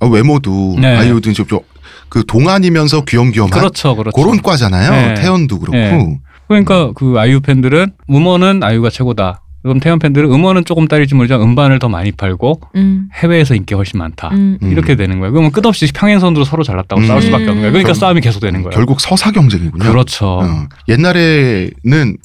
어, 외모도 네. 아이유도 이제 좀그 동안이면서 귀염귀염한 그렇죠, 그렇죠. 그런 과잖아요. 네. 태연도 그렇고. 네. 그러니까 그 아이유 팬들은 음원은 아이유가 최고다. 그럼 태연 팬들은 음원은 조금 따르지 모르지만 음반을 더 많이 팔고 음. 해외에서 인기가 훨씬 많다. 음. 음. 이렇게 되는 거예요. 그러면 끝없이 평행선으로 서로 잘났다고 음. 싸울 수밖에 없는 거예요. 그러니까 결- 싸움이 계속 되는 거예요. 결국 서사 경쟁이군요. 그렇죠. 어. 옛날에는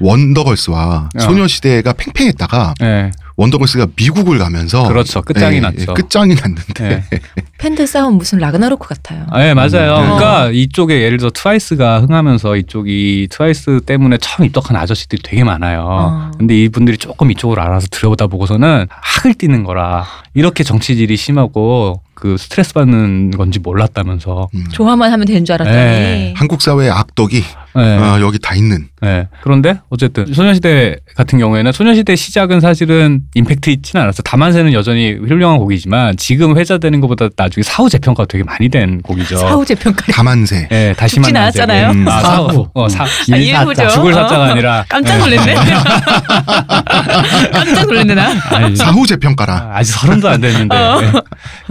원더걸스와 어. 소녀시대가 팽팽했다가 네, 원더걸스가 미국을 가면서 그렇죠. 끝장이 예, 났죠. 예, 끝장이 났는데 네. 팬들 싸움 무슨 라그나로크 같아요. 아, 네, 맞아요. 음. 그러니까 이쪽에 예를 들어 트와이스가 흥하면서 이쪽이 트와이스 때문에 처음 입덕한 아저씨들이 되게 많아요. 어. 근데 이분들이 조금 이쪽으로 알아서 들여다 보고서는 학을 떼는 거라 이렇게 정치질이 심하고 그 스트레스 받는 건지 몰랐다면서. 음. 좋아만 하면 되는 줄 알았더니 네. 한국 사회의 악덕이 네. 어, 여기 다 있는. 네. 그런데 어쨌든 소녀시대 같은 경우에는 소녀시대 시작은 사실은 임팩트 있지는 않았어. 다만세는 여전히 훌륭한 곡이지만 지금 회자되는 것보다 나중에 사후 재평가 되게 많이 된 곡이죠. 사후제 평가. 다만세. 예, 다시 죽진 만난 세계. 않았잖아요. 음. 아, 사후. 어, 사, 아, 일부죠. 죽을 어, 사자가 어. 아니라 깜짝 놀랐네. 깜짝 놀랐네 나. 아니, 사후 재평가라. 아, 아직 서른도 안 됐는데. 어. 네.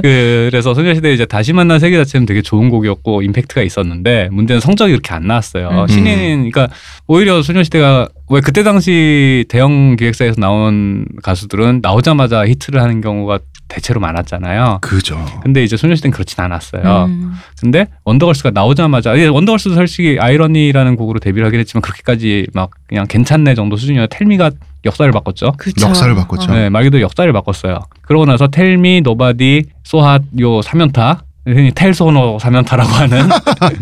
그, 그래서 소녀시대 이제 다시 만난 세계 자체는 되게 좋은 곡이었고 임팩트가 있었는데 문제는 성적이 그렇게 안 나왔어요. 음. 신인, 그러니까 오히려 소녀시대가 왜 그때 당시 대형 기획사에서 나온 가수들은 나오자마자 히트를 하는 경우가 대체로 많았잖아요. 그죠. 근데 이제 소녀시대는 그렇진 않았어요. 음. 근데 원더걸스가 나오자마자 예, 원더걸스도 솔직히 아이러니라는 곡으로 데뷔를 하긴 했지만 그렇게까지 막 그냥 괜찮네 정도 수준이었 Tell Me가 역사를 바꿨죠. 그쵸. 역사를 바꿨죠. 네, 말 그대로 역사를 바꿨어요. 그러고 나서 Tell Me, Nobody, So Hot 요 3연타 흔히 텔소노 3연타라고 하는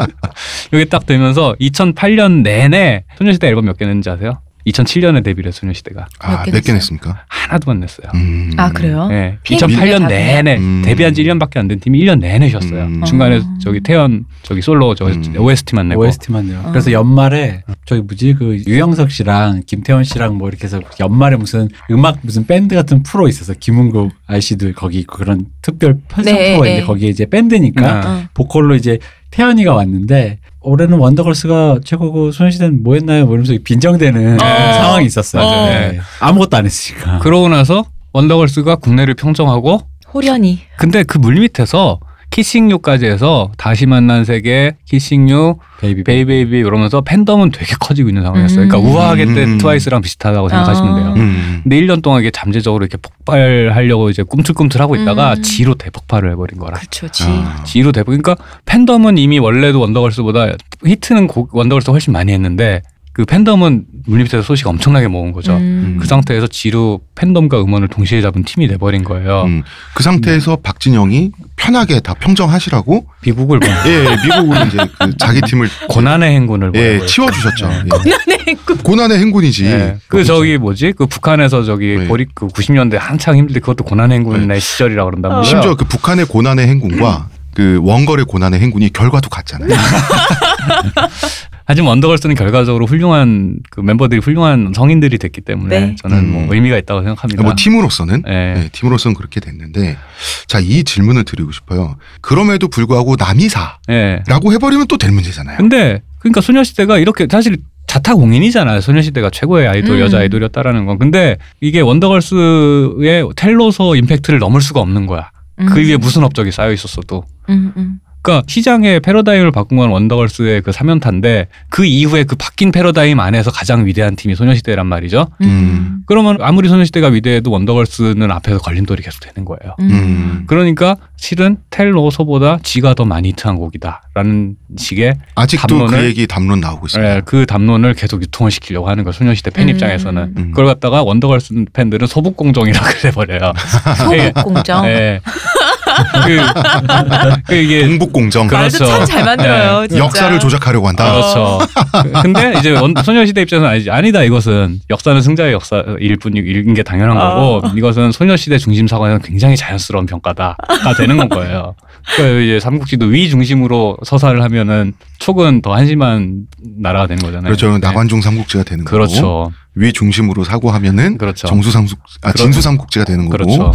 여기 딱 되면서 2008년 내내 소녀시대 앨범 몇 개 냈는지 아세요? 2007년에 데뷔를 소녀시대가. 아, 몇개? 냈습니까? 하나도 못 냈어요. 음. 아 그래요? 네, 피해 2008년 다 내내 음. 데뷔한 지 1년밖에 안 된 팀이 1년 내내 쉬었어요. 음. 중간에 어. 저기 태연 저기 솔로 저 음. OST만 내고 OST만 내요. 어. 그래서 연말에 저기 뭐지 그 유영석 씨랑 김태원 씨랑 뭐 이렇게 해서 연말에 무슨 음악 무슨 밴드 같은 프로 있어서 김은국 아저씨도 거기 있고 그런 특별 편성 네, 프로가 네. 있는데 거기에 이제 밴드니까 아. 어. 보컬로 이제 태연이가 왔는데 올해는 원더걸스가 최고고 소녀시대는 뭐 했나요? 뭐 이러면서 빈정되는 어. 상황이 있었어요. 어. 네. 아무것도 안 했으니까. 그러고 나서 원더걸스가 국내를 평정하고 호련이. 근데 그 물밑에서 Kissing You까지 해서 다시 만난 세계, Kissing You, Baby Baby Baby 이러면서 팬덤은 되게 커지고 있는 상황이었어요. 음. 그러니까 우아하게 때 음. 트와이스랑 비슷하다고 생각하시면 아. 돼요. 음. 근데 1년 동안 이게 잠재적으로 이렇게 폭발하려고 이제 꿈틀꿈틀 하고 있다가 음. Gee로 대폭발을 해버린 거라. 그렇죠. Gee. 아. Gee로 대폭. 그러니까 팬덤은 이미 원래도 원더걸스보다 히트는 곡- 원더걸스가 훨씬 많이 했는데 그 팬덤은 물밑에서 소식 엄청나게 모은 거죠. 음. 그 상태에서 지루 팬덤과 음원을 동시에 잡은 팀이 돼버린 거예요. 음. 그 상태에서 박진영이 편하게 다 평정하시라고 미국을 보 예, 미국으로 이제 그 자기 팀을 고난의 행군을 예. 치워주셨죠. 예. 고난의 행군. 고난의 행군이지. 예. 그 저기 뭐지? 그 북한에서 저기 네. 보리 그 90년대 한창 힘들 때 그것도 고난의 행군의 시절이라 그런단 어. 말이에요. 심지어 그 북한의 고난의 행군과 그 원거래 고난의 행군이 결과도 같잖아요. 하지만 원더걸스는 결과적으로 훌륭한 그 멤버들이 훌륭한 성인들이 됐기 때문에 네. 저는 음. 뭐 의미가 있다고 생각합니다. 뭐 팀으로서는 예. 네, 팀으로서는 그렇게 됐는데 자 이 질문을 드리고 싶어요. 그럼에도 불구하고 남이사라고 예. 해버리면 또 될 문제잖아요. 근데 그러니까 소녀시대가 이렇게 사실 자타 공인이잖아요. 소녀시대가 최고의 아이돌 음. 여자 아이돌이었다라는 건. 근데 이게 원더걸스의 텔로서 임팩트를 넘을 수가 없는 거야. 그 음. 위에 무슨 업적이 쌓여 있었어도. 음, 음. 그러니까 시장의 패러다임을 바꾼 건 원더걸스의 그 3연타인데 그 이후에 그 바뀐 패러다임 안에서 가장 위대한 팀이 소녀시대란 말이죠. 음. 그러면 아무리 소녀시대가 위대해도 원더걸스는 앞에서 걸림돌이 계속 되는 거예요. 음. 그러니까 실은 텔로서보다 지가 더 많이 히트한 곡이다라는 식의 아직도 담론을- 그 얘기 담론 나오고 있습니다. 예, 그 담론을 계속 유통을 시키려고 하는 거예요. 소녀시대 팬 음. 입장에서는 음. 그걸 갖다가 원더걸스 팬들은 소북공정이라 그래버려요. 소극공정. 예. 그, 그 이게 동북공정 그렇- 말도 그렇죠. 참 잘 만들어요. 네. 진짜. 역사를 조작하려고 한다. 그렇죠. 근데 이제 원- 소녀시대 입장에서는 아니지. 아니다 이것은 역사는 승자의 역사일 뿐인 게 당연한 어. 거고 이것은 소녀시대 중심 사관에는 굉장히 자연스러운 평가다가 되는 건 거예요. 그러니까 이제 삼국지도 위 중심으로 서사를 하면은 촉은 더 한심한 나라가 되는 거잖아요. 그렇죠. 네. 나관중 삼국지가 되는 거고 그렇죠. 위 중심으로 사고하면은 그렇죠. 정수 삼국 아 그렇죠. 진수 삼국지가 되는 거고. 그렇죠.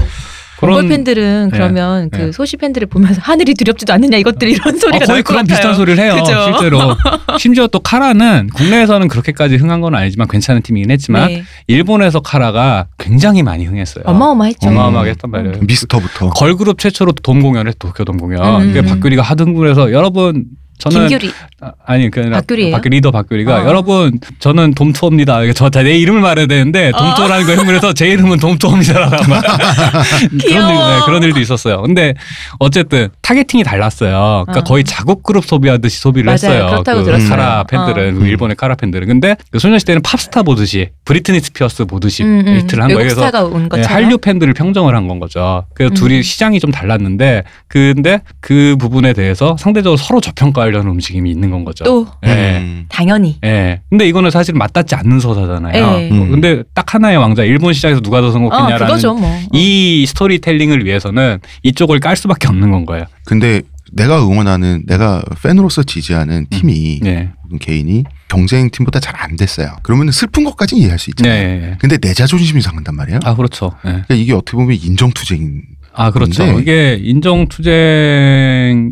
원걸 팬들은 네. 그러면 그 네. 소시 팬들을 보면서 하늘이 두렵지도 않느냐 이것들 이런 소리가 아, 거의 그런. 비슷한 소리를 해요. 그죠? 실제로. 심지어 또 카라는 국내에서는 그렇게까지 흥한 건 아니지만 괜찮은 팀이긴 했지만 네. 일본에서 카라가 굉장히 많이 흥했어요. 어마어마했죠. 어마- 어마어마하게 했단 말이에요. 미스터부터. 걸그룹 최초로 돔 공연을 도쿄 돔 공연. 음. 그게 박규리가 흥분해서 여러분 저는 김규리. 아, 아니 그 박규리예요? 박규 리더 박규리가 어. 여러분 저는 돔투어입니다. 저내 이름을 말해야 되는데 돔투어라는 거 흥분해서 제 이름은 돔투어입니다라고 한 그런 일. 네, 그런 일도 있었어요. 근데 어쨌든 targeting이 달랐어요. 그러니까 어. 거의 자국 그룹 소비하듯이 소비를 맞아요. 했어요. 그렇다고 그 들었어요. 카라 팬들은 어. 그 일본의 카라 팬들은 근데 그 소녀시대는 팝스타 보듯이 브리트니 스피어스 보듯이 음, 음. 히트를 한 거예요. 그래서 네. 한류 팬들을 평정을 한 건 거죠. 그래서 음. 둘이 시장이 좀 달랐는데 근데 그 부분에 대해서 상대적으로 서로 저평가하려는 움직임이 있는 건 거죠. 또 예. 음. 당연히. 예. 근데 이거는 사실 맞닿지 않는 서사잖아요. 예. 음. 근데 딱 하나의 왕좌 일본 시장에서 누가 더 어, 성공했냐라는 그거죠 뭐. 이 스토리텔링을 위해서는 이쪽을 깔 수밖에 없는 건 거예요. 근데 내가 응원하는 내가 팬으로서 지지하는 팀이 예. 혹은 개인이 경쟁 팀보다 잘 안 됐어요. 그러면 슬픈 것까지는 이해할 수 있잖아요. 네. 네. 근데 내 자존심이 상한단 말이에요. 아 그렇죠. 네. 그러니까 이게 어떻게 보면 인정투쟁인 아 그렇죠. 근데- 이게 인정투쟁이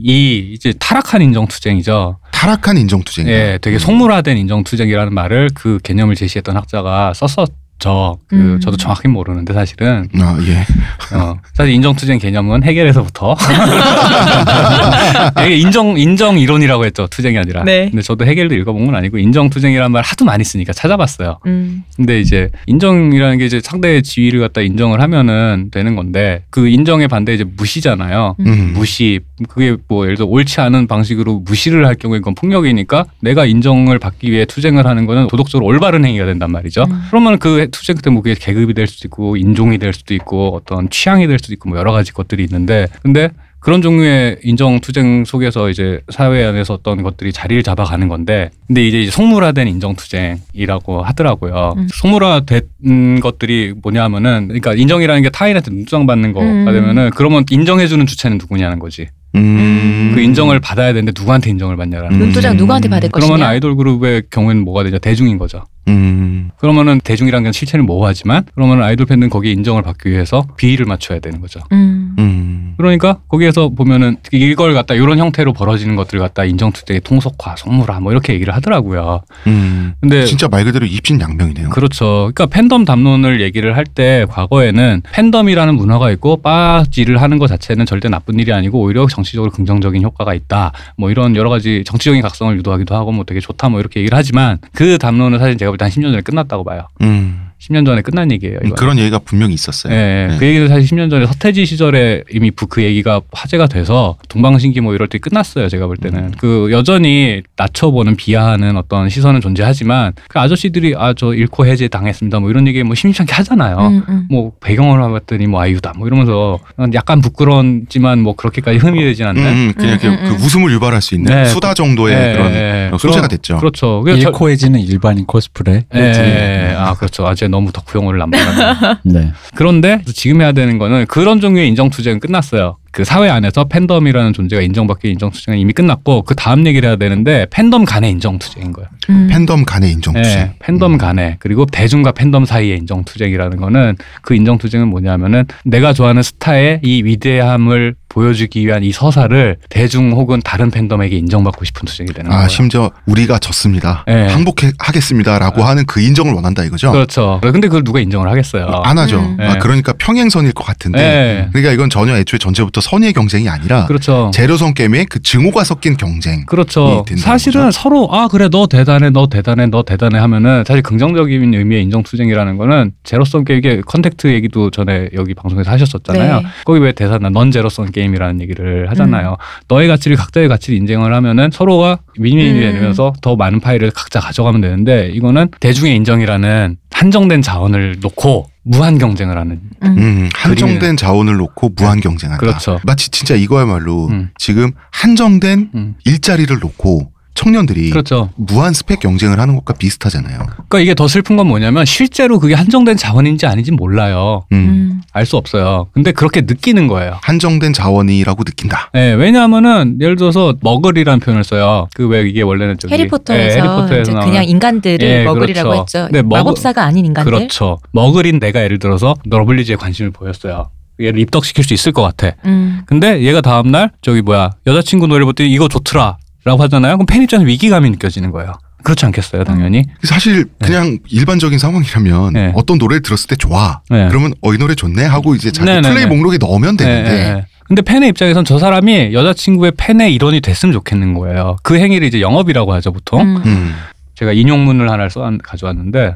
이제 타락한 인정투쟁이죠. 타락한 인정투쟁이에요. 예, 되게 속물화된 인정투쟁이라는 말을 그 개념을 제시했던 학자가 썼었 죠. 그 음. 저도 정확히 모르는데 사실은 아 예. 어, 사실 인정투쟁 개념은 해결에서부터 이게 인정 인정 이론이라고 했죠. 투쟁이 아니라. 네. 근데 저도 해결도 읽어본 건 아니고 인정투쟁이라는 말 하도 많이 쓰니까 찾아봤어요. 음. 근데 이제 인정이라는 게 이제 상대의 지위를 갖다 인정을 하면은 되는 건데 그 인정의 반대 이제 무시잖아요. 음. 무시 그게 뭐 예를 들어 옳지 않은 방식으로 무시를 할 경우에 그건 폭력이니까 내가 인정을 받기 위해 투쟁을 하는 거는 도덕적으로 올바른 행위가 된단 말이죠. 음. 그러면 그 투쟁 끝에 뭐 그게 계급이 될 수도 있고 인종이 될 수도 있고 어떤 취향이 될 수도 있고 뭐 여러 가지 것들이 있는데 근데 그런 종류의 인정 투쟁 속에서 이제 사회 안에서 어떤 것들이 자리를 잡아가는 건데 근데 이제 이제 속물화된 인정 투쟁이라고 하더라고요. 음. 속물화된 것들이 뭐냐면은 그러니까 인정이라는 게 타인한테 눈두장 받는 거가 음. 되면은 그러면 인정해주는 주체는 누구냐는 거지. 음. 그 인정을 받아야 되는데 누구한테 인정을 받냐라는 음. 거지. 눈두장 누구한테 받을 것이냐? 그러면 아이돌 그룹의 경우에는 뭐가 되죠? 대중인 거죠. 음. 그러면은 대중이라는 건 실체는 모호하지만 그러면은 아이돌 팬들은 거기에 인정을 받기 위해서 비위를 맞춰야 되는 거죠. 음. 음. 그러니까 거기에서 보면은 이걸 갖다 이런 형태로 벌어지는 것들을 갖다 인정투쟁의 통속화, 속물화 뭐 이렇게 얘기를 하더라고요. 음. 근데 진짜 말 그대로 입신양명이네요. 그렇죠. 그러니까 팬덤 담론을 얘기를 할 때 과거에는 팬덤이라는 문화가 있고 빠지를 하는 것 자체는 절대 나쁜 일이 아니고 오히려 정치 적으로 긍정적인 효과가 있다. 뭐 이런 여러 가지 정치적인 각성을 유도하기도 하고 뭐 되게 좋다 뭐 이렇게 얘기를 하지만 그 담론은 사실 제가 볼 때 한 10년 전에 끝났다고 봐요. 음. 10년 전에 끝난 얘기예요. 음, 이거. 그런 얘기가 분명히 있었어요. 예, 예. 네. 그 얘기는 사실 10년 전에 서태지 시절에 이미 부- 그 얘기가 화제가 돼서 동방신기 뭐 이럴 때 끝났어요. 제가 볼 때는 음. 그 여전히 낮춰보는 비하하는 어떤 시선은 존재하지만 그 아저씨들이 아저 잃고 해제 당했습니다. 뭐 이런 얘기 뭐 심심찮게 하잖아요. 음, 음. 뭐 배경을 봐봤더니 뭐 아이유다 뭐 이러면서 약간 부끄러웠지만 뭐 그렇게까지 흠이 되진 음, 않는. 음, 그냥 음, 그, 음, 그 음. 웃음을 유발할 수 있는 네. 수다 정도의 예, 그런. 소재가 됐죠. 그렇죠. 저- 일코해지는 일반인 코스프레. 예. 아 그렇죠. 아 제가 너무 덕후 용어를 안 받았네. 네. 그런데 지금 해야 되는 거는 그런 종류의 인정 투쟁은 끝났어요. 그 사회 안에서 팬덤이라는 존재가 인정받기 인정 투쟁은 이미 끝났고 그 다음 얘기를 해야 되는데 팬덤 간의 인정 투쟁인 거예요. 음. 팬덤 간의 인정 투쟁. 네, 팬덤 음. 간의 그리고 대중과 팬덤 사이의 인정 투쟁이라는 거는 그 인정 투쟁은 뭐냐면은 내가 좋아하는 스타의 이 위대함을 보여주기 위한 이 서사를 대중 혹은 다른 팬덤에게 인정받고 싶은 투쟁이 되는 아 거예요. 심지어 우리가 졌습니다. 네. 항복하겠습니다라고 하는 그 인정을 원한다 이거죠. 그렇죠. 근데 그걸 누가 인정을 하겠어요. 안 하죠. 음. 아, 네. 그러니까 평행선일 것 같은데. 네. 그러니까 이건 전혀 애초에 전제부터 선의의 경쟁이 아니라 그렇죠. 제로섬 게임에 그 증오가 섞인 경쟁. 그렇죠. 사실은 거죠. 서로 아 그래 너 대단해 너 대단해 너 대단해 하면은 사실 긍정적인 의미의 인정 투쟁이라는 거는 제로섬 게임 이게 컨택트 얘기도 전에 여기 방송에서 하셨었잖아요. 네. 거기 왜 대사나 non-zero-sum 게임 이라는 얘기를 하잖아요. 음. 너의 가치를 각자의 가치를 인정을 하면은 서로가 윈윈이 음. 되면서 더 많은 파이를 각자 가져가면 되는데 이거는 대중의 인정이라는 한정된 자원을 놓고 무한 경쟁을 하는 음. 음, 한정된 자원을 놓고 무한 경쟁한다. 그렇죠. 마치 진짜 이거야말로 음. 지금 한정된 음. 일자리를 놓고 청년들이 그렇죠. 무한 스펙 경쟁을 하는 것과 비슷하잖아요. 그러니까 이게 더 슬픈 건 뭐냐면 실제로 그게 한정된 자원인지 아닌지 몰라요. 음. 음. 알 수 없어요. 근데 그렇게 느끼는 거예요. 한정된 자원이라고 느낀다. 네, 왜냐하면은 예를 들어서 머글이라는 표현을 써요. 그 왜 이게 원래는 저기 해리포터에서, 예, 해리포터에서 이제 나오는 그냥 인간들을 예, 머글이라고 그렇죠. 했죠. 네, 머글- 마법사가 아닌 인간들. 그렇죠. 머글인 내가 예를 들어서 러블리즈에 관심을 보였어요. 얘를 입덕시킬 수 있을 것 같아. 음. 근데 얘가 다음 날 저기 뭐야 여자친구 노래를 보더니 이거 좋더라 라고 하잖아요. 그럼 팬 입장에서 위기감이 느껴지는 거예요. 그렇지 않겠어요, 당연히. 사실 그냥 일반적인 상황이라면 네. 어떤 노래를 들었을 때 좋아. 네. 그러면 어 이 노래 좋네 하고 이제 자기 네, 네, 플레이 네. 목록에 넣으면 되는데. 근데 팬의 입장에선 저 사람이 여자친구의 팬의 일원이 됐으면 좋겠는 거예요. 그 행위를 이제 영업이라고 하죠, 보통. 음. 음. 제가 인용문을 하나를 써 가져왔는데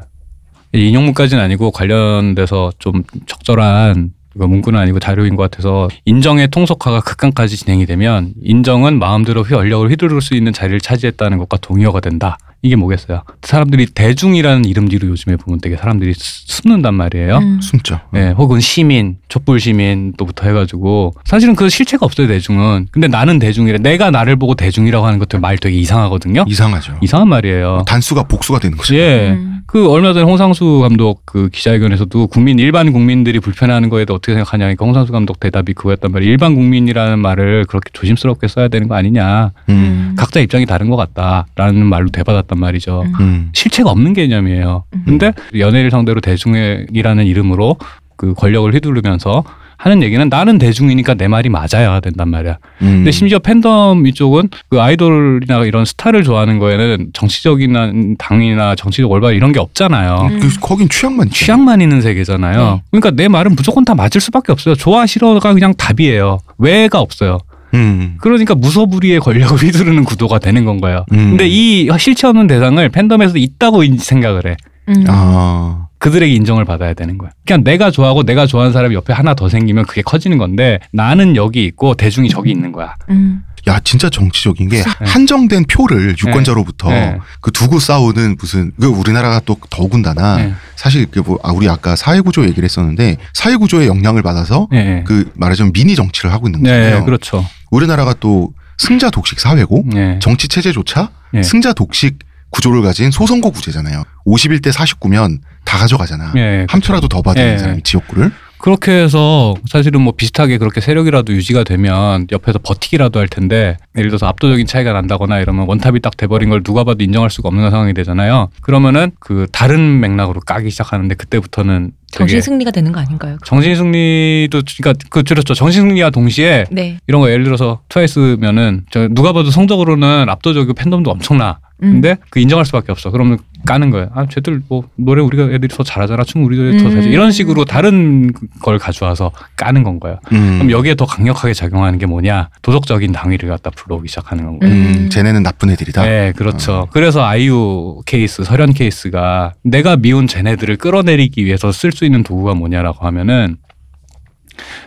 이 인용문까지는 아니고 관련돼서 좀 적절한 이거 문구는 아니고 자료인 것 같아서 인정의 통속화가 극한까지 진행이 되면 인정은 마음대로 휘- 권력을 휘두를 수 있는 자리를 차지했다는 것과 동의어가 된다. 이게 뭐겠어요? 사람들이 대중이라는 이름 뒤로 요즘에 보면 되게 사람들이 수- 숨는단 말이에요. 음. 숨죠. 네, 혹은 시민, 촛불 시민도부터 해가지고 사실은 그 실체가 없어요 대중은. 근데 나는 대중이래. 내가 나를 보고 대중이라고 하는 것도 말 되게 이상하거든요. 이상하죠. 이상한 말이에요. 단수가 복수가 되는 거죠. 예. 음. 그 얼마 전에 홍상수 감독 그 기자회견에서도 국민 일반 국민들이 불편해하는 거에 대해 어떻게 생각하냐 니까 홍상수 감독 대답이 그거였단 말이야. 일반 국민이라는 말을 그렇게 조심스럽게 써야 되는 거 아니냐. 음. 각자 입장이 다른 것 같다라는 말로 대받았단 말이죠. 음. 음. 실체가 없는 개념이에요. 음. 근데 연예를 상대로 대중이라는 이름으로 그 권력을 휘두르면서 하는 얘기는 나는 대중이니까 내 말이 맞아야 된단 말이야. 음. 근데 심지어 팬덤 이쪽은 그 아이돌이나 이런 스타를 좋아하는 거에는 정치적인 당이나 정치적 올바른 이런 게 없잖아요. 음. 그, 거긴 취향만 있잖아. 취향만 있는 세계잖아요. 네. 그러니까 내 말은 무조건 다 맞을 수밖에 없어요. 좋아 싫어가 그냥 답이에요. 왜가 없어요. 음. 그러니까 무소불위의 권력을 휘두르는 구도가 되는 건 거예요. 음. 근데 이 실체 없는 대상을 팬덤에서 있다고 인- 생각을 해. 음. 아. 그들에게 인정을 받아야 되는 거야. 그냥 내가 좋아하고 내가 좋아하는 사람이 옆에 하나 더 생기면 그게 커지는 건데 나는 여기 있고 대중이 저기 있는 거야. 음. 야 진짜 정치적인 게 한정된 표를 유권자로부터 네. 그 두고 싸우는 무슨 그 우리나라가 또 더군다나 네. 사실 그뭐 아, 우리 아까 사회구조 얘기를 했었는데 사회구조의 영향을 받아서 네. 그 말하자면 미니 정치를 하고 있는 네, 거잖아요. 그렇죠. 우리나라가 또 승자 독식 사회고 네. 정치 체제조차 네. 승자 독식 구조를 가진 소선거 구제잖아요. 51대 49면 다 가져가잖아. 네, 한 표라도 더 받는 네. 사람이 지역구를. 그렇게 해서 사실은 뭐 비슷하게 그렇게 세력이라도 유지가 되면 옆에서 버티기라도 할 텐데 예를 들어서 압도적인 차이가 난다거나 이러면 원탑이 딱 돼버린 걸 누가 봐도 인정할 수가 없는 상황이 되잖아요. 그러면은 그 다른 맥락으로 까기 시작하는데 그때부터는 정신 승리가 되는 거 아닌가요? 정신 승리도 그러니까 그 그렇죠. 정신 승리와 동시에 네. 이런 거 예를 들어서 트와이스면은 저 누가 봐도 성적으로는 압도적이고 팬덤도 엄청나. 음. 근데 그 인정할 수밖에 없어. 그러면 까는 거예요. 아, 쟤들 뭐 노래 우리가 애들이 더 잘하잖아. 춤 우리도 더 음. 잘하지. 이런 식으로 다른 걸 가져와서 까는 건 거예요. 음. 그럼 여기에 더 강력하게 작용하는 게 뭐냐? 도덕적인 당위를 갖다 불러오기 시작하는 건 거예요. 음, 음. 쟤네는 나쁜 애들이다. 네, 그렇죠. 그래서 아이유 케이스, 설현 케이스가 내가 미운 쟤네들을 끌어내리기 위해서 쓸 수 있는 도구가 뭐냐라고 하면은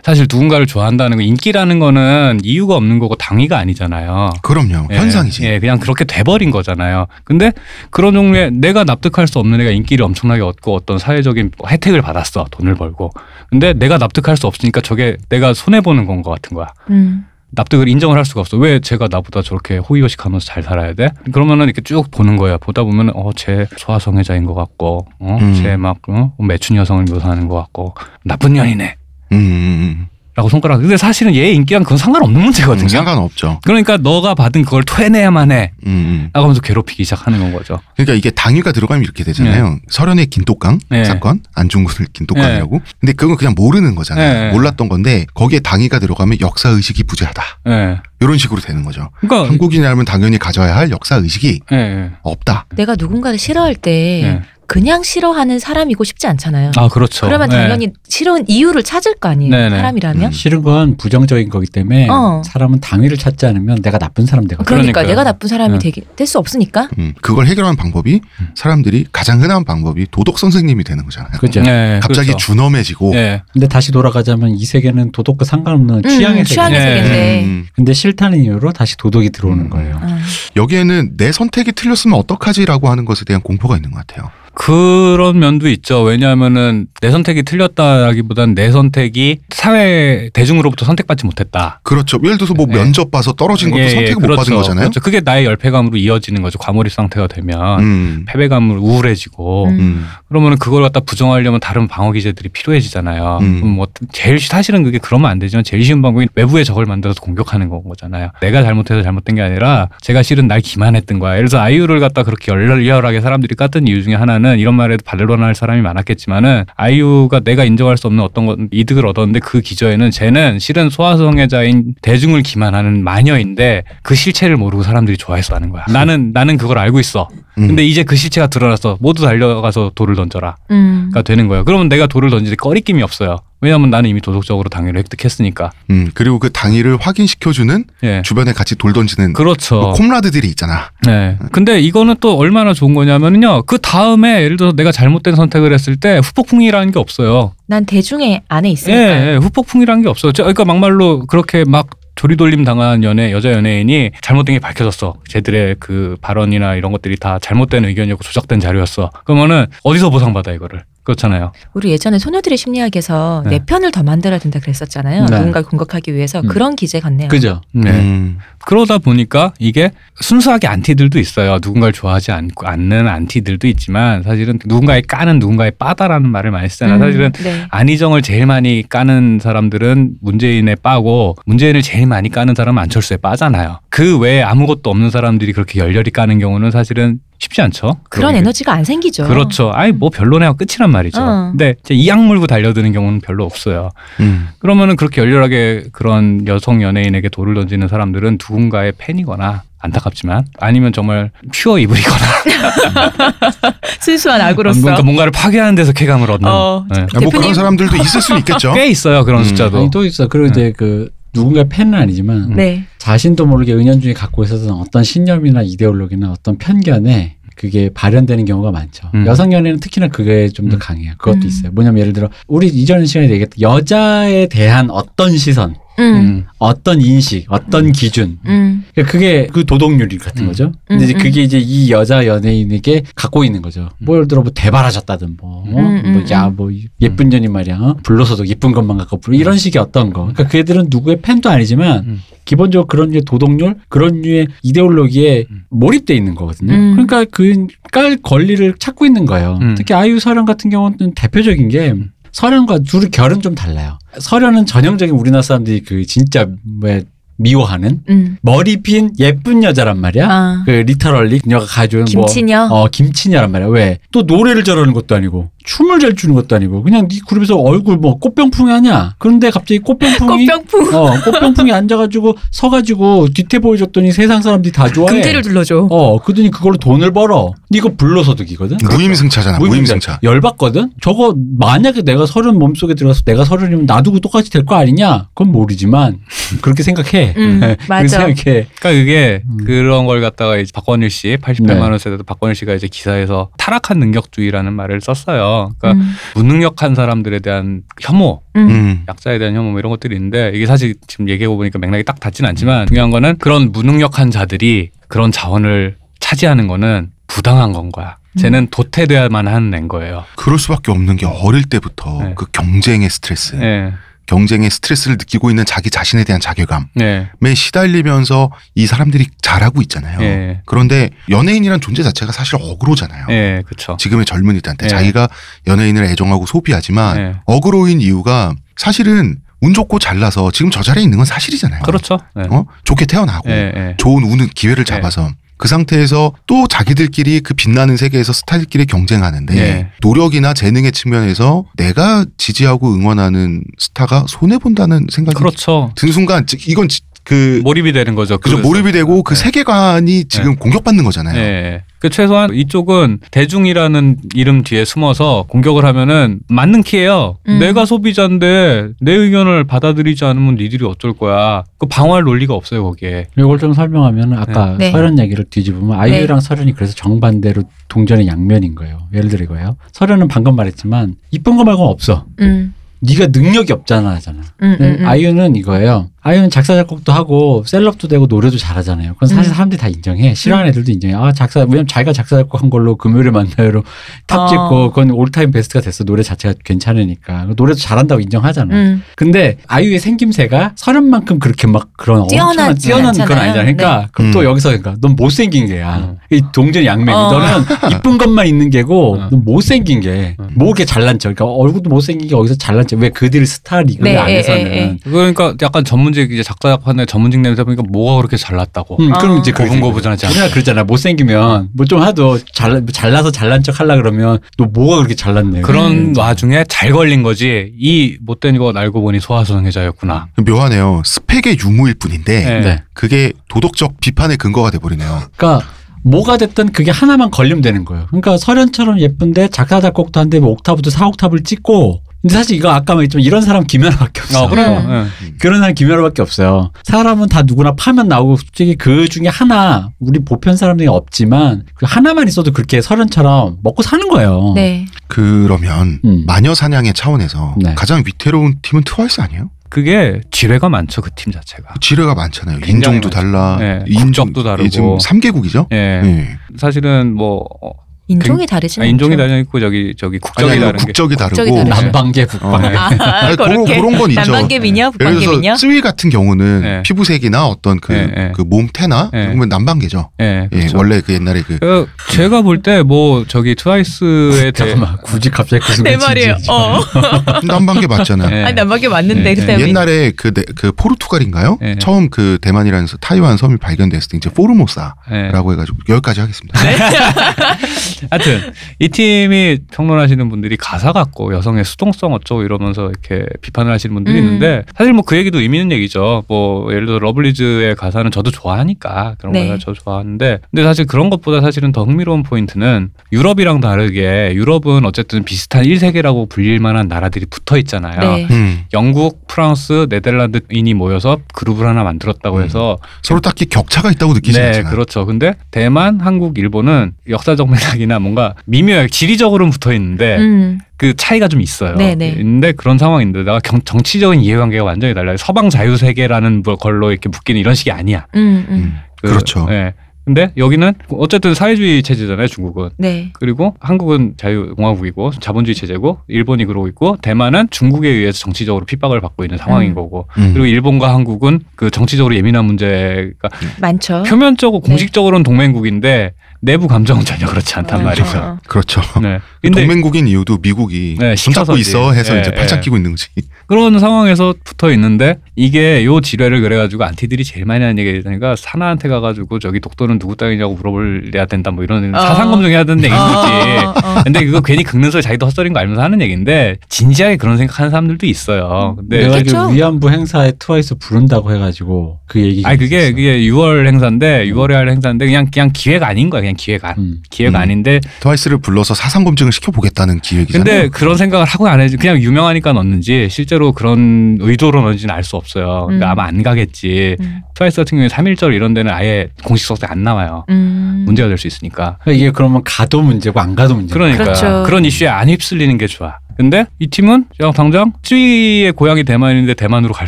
사실 누군가를 좋아한다는 거 인기라는 거는 이유가 없는 거고 당위가 아니잖아요. 그럼요. 예, 현상이지. 예, 그냥 그렇게 돼버린 거잖아요. 근데 그런 종류의 내가 납득할 수 없는 애가 인기를 엄청나게 얻고 어떤 사회적인 혜택을 받았어. 돈을 벌고. 근데 내가 납득할 수 없으니까 저게 내가 손해보는 건 것 같은 거야. 음. 납득을 인정을 할 수가 없어. 왜 제가 나보다 저렇게 호의호식하면서 잘 살아야 돼? 그러면은 이렇게 쭉 보는 거야. 보다 보면 어쟤 소아성애자인 것 같고, 음. 어쟤막 어? 매춘 여성을 묘사하는 것 같고 나쁜 년이네. 음, 음, 라고 손가락. 근데 사실은 얘의 인기랑 그건 상관없는 음. 문제거든요. 상관없죠. 그러니까 너가 받은 그걸 토해내야만 해. 음, 음. 라고 하면서 괴롭히기 시작하는 건 거죠. 그러니까 이게 당위가 들어가면 이렇게 되잖아요. 설현의 긴똑강 네. 사건, 안중근을 긴똑강이라고. 근데 그건 그냥 모르는 거잖아요. 네. 몰랐던 건데 거기에 당위가 들어가면 역사 의식이 부재하다. 예. 이런 식으로 되는 거죠. 그러니까 한국인이라면 당연히 가져야 할 역사 의식이 예, 예. 없다. 내가 누군가를 싫어할 때 예. 그냥 싫어하는 사람이고 싶지 않잖아요. 아, 그렇죠. 그러면 예. 당연히 싫은 이유를 찾을 거 아니에요. 네네. 사람이라면. 음. 싫은 건 부정적인 거기 때문에 어. 사람은 당위를 찾지 않으면 내가 나쁜 사람 되거든. 그러니까 그러니까요. 내가 나쁜 사람이 네. 되게 될수 없으니까. 음, 그걸 해결하는 방법이 사람들이 가장 흔한 방법이 도덕 선생님이 되는 거잖아요. 그죠. 예, 갑자기 그렇죠. 준엄해지고 예. 근데 다시 돌아가자면 이 세계는 도덕과 상관없는 음, 취향의 취향의 세계. 예. 세계인데. 음, 근데 싫다는 이유로 다시 도덕이 들어오는 음. 거예요. 아, 여기에는 내 선택이 틀렸으면 어떡하지라고 하는 것에 대한 공포가 있는 것 같아요. 그런 면도 있죠. 왜냐하면은 내 선택이 틀렸다라기보단 내 선택이 사회 대중으로부터 선택받지 못했다. 그렇죠. 예를 들어서 뭐 예. 면접 봐서 떨어진 것도 예, 예, 선택을 못 그렇죠. 받은 거잖아요. 그렇죠. 그게 나의 열패감으로 이어지는 거죠. 과몰입 상태가 되면 음, 패배감으로 우울해지고 음. 음, 그러면은 그걸 갖다 부정하려면 다른 방어 기제들이 필요해지잖아요. 음. 뭐 제일 쉬- 사실은 그게 그러면 안 되지만 제일 쉬운 방법이 외부에 적을 만들어서 공격하는 건 거잖아요. 내가 잘못해서 잘못된 게 아니라 제가 실은 날 기만했던 거야. 예를 들어서 아이유를 갖다 그렇게 열렬하게 사람들이 깠던 이유 중에 하나는 이런 말에도 반론할 사람이 많았겠지만은 아이유가 내가 인정할 수 없는 어떤 건 이득을 얻었는데 그 기저에는 쟤는 실은 소아성애자인 대중을 기만하는 마녀인데 그 실체를 모르고 사람들이 좋아해서 하는 거야. 나는 나는 그걸 알고 있어. 음. 근데 이제 그 실체가 드러났어. 모두 달려가서 돌을 던져라. 음. 가 되는 거예요. 그러면 내가 돌을 던질 때 꺼리낌이 없어요. 왜냐하면 나는 이미 도덕적으로 당위를 획득했으니까. 음, 그리고 그 당위를 확인시켜주는 예. 주변에 같이 돌 던지는 그렇죠. 그 콤라드들이 있잖아. 네. 근데 이거는 또 얼마나 좋은 거냐면요. 그 다음에 예를 들어서 내가 잘못된 선택을 했을 때 후폭풍이라는 게 없어요. 난 대중의 안에 예, 있으니까. 예, 후폭풍이라는 게 없어요. 저- 그러니까 막말로 그렇게 막 조리돌림 당한 연애 여자 연예인이 잘못된 게 밝혀졌어. 쟤들의 그 발언이나 이런 것들이 다 잘못된 의견이었고 조작된 자료였어. 그러면은 어디서 보상받아 이거를? 그렇잖아요. 우리 예전에 소녀들의 심리학에서 네. 네 편을 더 만들어야 된다 그랬었잖아요. 네. 누군가를 공격하기 위해서 음. 그런 기제 같네요. 그죠? 네. 음. 그러다 보니까 이게 순수하게 안티들도 있어요. 누군가를 좋아하지 않고 않는 안티들도 있지만 사실은 누군가의 까는 누군가의 빠다라는 말을 많이 쓰잖아요. 음, 사실은 네. 안희정을 제일 많이 까는 사람들은 문재인에 빠고 문재인을 제일 많이 까는 사람은 안철수에 빠잖아요. 그 외에 아무것도 없는 사람들이 그렇게 열렬히 까는 경우는 사실은 쉽지 않죠. 그런. 에너지가 안 생기죠. 그렇죠. 아이 뭐 별로네요. 끝이란 말이죠. 어. 근데 이제 이악 물고 달려드는 경우는 별로 없어요. 음. 그러면은 그렇게 열렬하게 그런 여성 연예인에게 돌을 던지는 사람들은 누군가의 팬이거나 안타깝지만 아니면 정말 퓨어 이불이거나 순수한 악으로서. 뭔가 뭔가를 파괴하는 데서 쾌감을 얻는 어, 네. 아, 뭐 그런 사람들도 있을 수는 있겠죠. 꽤 있어요 그런 음. 숫자도 아니 또 있어. 그리고 이제 그 누군가 팬은 아니지만 네. 자신도 모르게 은연중에 갖고 있었던 어떤 신념이나 이데올로기나 어떤 편견에 그게 발현되는 경우가 많죠. 음. 여성 연예는 특히나 그게 좀더 음. 강해요. 그것도 음. 있어요. 뭐냐면 예를 들어 우리 이전 시간에 얘기했던 여자에 대한 어떤 시선, 음. 음. 어떤 인식, 어떤 기준. 음. 그러니까 그게 그 도덕률 같은 음. 거죠. 근데 이제 음, 음. 그게 이제 이 여자 연예인에게 갖고 있는 거죠. 뭐 예를 들어 뭐 대발하셨다든 뭐, 어? 음, 음, 뭐, 야, 음. 뭐 예쁜 년이 말이야. 어? 불러서도 예쁜 것만 갖고 부르 이런 식의 어떤 거. 그러니까 그 애들은 누구의 팬도 아니지만 음. 기본적으로 그런 류의 도덕률, 그런 류의 이데올로기에 음. 몰입돼 있는 거거든요. 음. 그러니까 그 깔 권리를 찾고 있는 거예요. 음. 특히 아이유 서련 같은 경우는 대표적인 게 서련과 둘이 결은 좀 달라요. 서련은 전형적인 우리나라 사람들이 그 진짜 왜 미워하는 음. 머리 빈 예쁜 여자란 말이야. 아. 그 literally 그녀가 가져온 김치녀. 뭐, 어 김치녀란 말이야. 왜? 또 노래를 잘하는 것도 아니고 춤을 잘 추는 것도 아니고 그냥 네 그룹에서 얼굴 뭐 꽃병풍이 아니야. 그런데 갑자기 꽃병풍이 꽃병풍. 어 꽃병풍이 앉아가지고 서가지고 뒤태 보여줬더니 세상 사람들이 다 좋아해. 금테를 둘러줘. 어 그더니 그걸로 돈을 벌어. 이거 불로소득이거든. 무임승차잖아. 무임승차. 열받거든. 저거 만약에 내가 설현 몸속에 들어가서 내가 설현이면 나도 똑같이 될 거 아니냐? 그건 모르지만 그렇게 생각해. 음, 그렇게. 생각해. 그러니까 그게 음. 그런 걸 갖다가 이제 박권일 씨 88만 네. 원 세대도 박권일 씨가 이제 기사에서 타락한 능력주의라는 말을 썼어요. 그러니까 음. 무능력한 사람들에 대한 혐오, 음. 음. 약자에 대한 혐오 뭐 이런 것들이 있는데 이게 사실 지금 얘기해 보니까 맥락이 딱 닿진 않지만 중요한 거는 그런 무능력한 자들이 그런 자원을 차지하는 거는 부당한 건 거야. 음. 쟤는 도태돼야만 하는 앤 거예요. 그럴 수밖에 없는 게 어릴 때부터 네. 그 경쟁의 스트레스, 네. 경쟁의 스트레스를 느끼고 있는 자기 자신에 대한 자괴감에 네. 시달리면서 이 사람들이 잘하고 있잖아요. 네. 그런데 연예인이란 존재 자체가 사실 어그로잖아요. 네. 그렇죠. 지금의 젊은이들한테 네. 자기가 연예인을 애정하고 소비하지만 네. 어그로인 이유가 사실은 운 좋고 잘나서 지금 저 자리에 있는 건 사실이잖아요. 그렇죠. 네. 어? 좋게 태어나고. 좋은 우는 기회를 잡아서 그 상태에서 또 자기들끼리 그 빛나는 세계에서 스타들끼리 경쟁하는데 네. 노력이나 재능의 측면에서 내가 지지하고 응원하는 스타가 손해 본다는 생각이 그렇죠. 든 순간 즉 이건 지- 그 몰입이 되는 거죠. 그죠 그- 몰입이 되고 그 네. 세계관이 지금 공격받는 거잖아요. 네. 그 최소한 이쪽은 대중이라는 이름 뒤에 숨어서 공격을 하면은 맞는 키예요. 음. 내가 소비자인데 내 의견을 받아들이지 않으면 니들이 어쩔 거야. 그 방어할 논리가 없어요 거기에. 이걸 좀 설명하면 아까 네. 서련 얘기를 뒤집으면 아이유랑 서련이 그래서 정반대로 동전의 양면인 거예요. 예를 들어 이거예요. 서련은 방금 말했지만 이쁜 거 말고는 없어. 음. 네가 능력이 없잖아 하잖아. 음, 음, 음. 아이유는 이거예요. 아이유는 작사 작곡도 하고 셀럽도 되고 노래도 잘하잖아요. 그건 사실 음. 사람들이 다 인정해. 싫어하는 애들도 인정해. 아 작사 왜냐면 자기가 작사 작곡한 걸로 금요일에 만나요로 탑 어. 찍고 그건 all-time best가 됐어. 노래 자체가 괜찮으니까 노래도 잘한다고 인정하잖아. 음. 근데 아이유의 생김새가 설현만큼 그렇게 막 그런 뛰어나지 뛰어난 건 않잖아요. 아니잖아. 그러니까 그럼 음. 또 여기서 그러니까 넌 못생긴 게야. 음. 이 동전 양면. 어. 너는 이쁜 것만 있는 게고 음. 넌 못생긴 게. 음. 뭐 이렇게 잘난 척. 그러니까 얼굴도 못생긴 게 어디서 잘난 척. 왜 그들이 스타 리그 네, 안에서는. 에, 에, 에. 그러니까 약간 전문 직 이제 작사 작곡하는 전문직 냄새 보니까 뭐가 그렇게 잘났다고. 음, 그럼 아. 이제 고분고분하지 않아. 우리가 그러잖아. 못생기면 뭐 좀 하도 잘 잘나서 잘난 척 하려 그러면 너 뭐가 그렇게 잘났네. 그런 음. 와중에 잘 걸린 거지. 이 못된 거 알고 보니 소아소성애자였구나. 묘하네요. 스펙의 유무일 뿐인데 네. 네. 그게 도덕적 비판의 근거가 돼 버리네요. 그러니까 뭐가 됐든 그게 하나만 걸리면 되는 거예요. 그러니까 설현처럼 예쁜데 작사 작곡도 한데 뭐 옥타브도 4옥타브를 찍고 근데 사실 이거 아까 말했지만 이런 사람 김연아밖에 없어. 어, 그래. 음. 예. 그런 사람 김연아밖에 없어요. 사람은 다 누구나 파면 나오고 솔직히 그 중에 하나 우리 보편 사람들이 없지만 그 하나만 있어도 그렇게 설현처럼 먹고 사는 거예요. 네. 그러면 음. 마녀 사냥의 차원에서 네. 가장 위태로운 팀은 트와이스 아니에요? 그게 지뢰가 많죠 그 팀 자체가. 지뢰가 많잖아요. 인종도 많죠. 달라. 네, 인종- 국적도 다르고. 예, 지금 3개국이죠? 예. 네. 사실은 뭐 어, 인종이 다르진 아, 인종이 않죠. 다르고 저기 저기 국적이 아니, 다른 게 국적이 다르고 국적이. 남방계 어. 북방계. 아, 아니, 그런, 그런 건 있죠. 남방계미냐 예를 북방계미냐? 들어서 쯔위 같은 경우는 네. 피부색이나 어떤 그, 네, 네. 그 몸태나 네. 그러면 남방계죠. 예, 예, 그렇죠. 원래 그 옛날에 그그 제가 볼 때 뭐 저기 트와이스에 대해 굳이 갑자기 그 순간 내 말이에요. 어. 남방계 맞잖아요. 예. 아니 남방계 맞는데 네, 그때 네. 우리- 옛날에 그, 네- 그 포르투갈인가요? 네. 처음 그 대만이라는 서- 타이완 섬이 발견됐을 때 이제 포르모사라고 예. 해가지고 여기까지 하겠습니다. 네. 하여튼 이 팀이 평론하시는 분들이 가사 같고 여성의 수동성 어쩌고 이러면서 이렇게 비판을 하시는 분들이 음. 있는데 사실 뭐 그 얘기도 의미 있는 얘기죠. 뭐 예를 들어 러블리즈의 가사는 저도 좋아하니까 그런 네. 가사 저도 좋아하는데 근데 사실 그런 것보다 사실은 더 흥미로운 포인트는 유럽이랑 다르게 유럽은 어쨌든 비슷한 1세계라고 불릴 만한 나라들이 붙어 있잖아요. 네. 음, 영국, 프랑스, 네덜란드인이 모여서 그룹을 하나 만들었다고 음. 해서 서로 딱히 격차가 있다고 느끼지 네, 않잖아요. 그렇죠. 근데 대만, 한국, 일본은 역사적 맥락이 나 뭔가 미묘하게 지리적으로는 붙어 있는데 음. 그 차이가 좀 있어요. 네네. 근데 그런 상황인데 내가 경- 정치적인 이해관계가 완전히 달라요. 서방 자유 세계라는 뭐 걸로 이렇게 묶이는 이런 식이 아니야. 음, 음. 음, 그, 그렇죠. 네. 근데 여기는 어쨌든 사회주의 체제잖아요, 중국은. 네. 그리고 한국은 자유공화국이고 자본주의 체제고 일본이 그러고 있고 대만은 중국에 의해서 정치적으로 핍박을 받고 있는 상황인 음. 거고 음. 그리고 일본과 한국은 그 정치적으로 예민한 문제가 많죠. 표면적으로 네. 공식적으로는 동맹국인데 내부 감정은 전혀 그렇지 않단 어, 말이죠. 어. 그렇죠. 네. 근데 동맹국인 이유도 미국이 네, 손 잡고 시켜서지. 있어 해서 예, 이제 팔짱 예. 끼고 있는 거지. 그런 상황에서 붙어 있는데 이게 요 지뢰를 그래가지고 안티들이 제일 많이 하는 얘기가 사나한테 가가지고 저기 독도는 누구 땅이냐고 물어볼래야 된다 뭐 이런 어. 사상 검증해야 된다는 얘기인 거지. 어. 근데 그거 괜히 긁는 소리 자기도 헛소리인 거 알면서 하는 얘기인데 진지하게 그런 생각하는 사람들도 있어요. 근데 내가 그렇죠. 그 위안부 행사에 트와이스 부른다고 해가지고 그 얘기. 아니 그게 그게 6월 행사인데 6월에 할 행사인데 그냥 그냥 기회가 아닌 거야 그냥 기회가 음. 기회가 음. 아닌데 트와이스를 불러서 사상 검증을 시켜 보겠다는 기획이잖아요. 근데 그런 생각을 하고 안 해지 그냥 유명하니까 넣는지 실제로 그런 의도로 넣는지는 알 수 없어요. 근데 음. 아마 안 가겠지. 음. 트와이스 같은 경우에 3.1절 이런 데는 아예 공식 석상에 안 나와요. 음. 문제가 될 수 있으니까. 그러니까 이게 그러면 가도 문제고 안 가도 문제. 그러니까 그렇죠. 그런 이슈에 안 휩쓸리는 게 좋아. 근데 이 팀은 그냥 당장 쯔위의 고향이 대만인데 대만으로 갈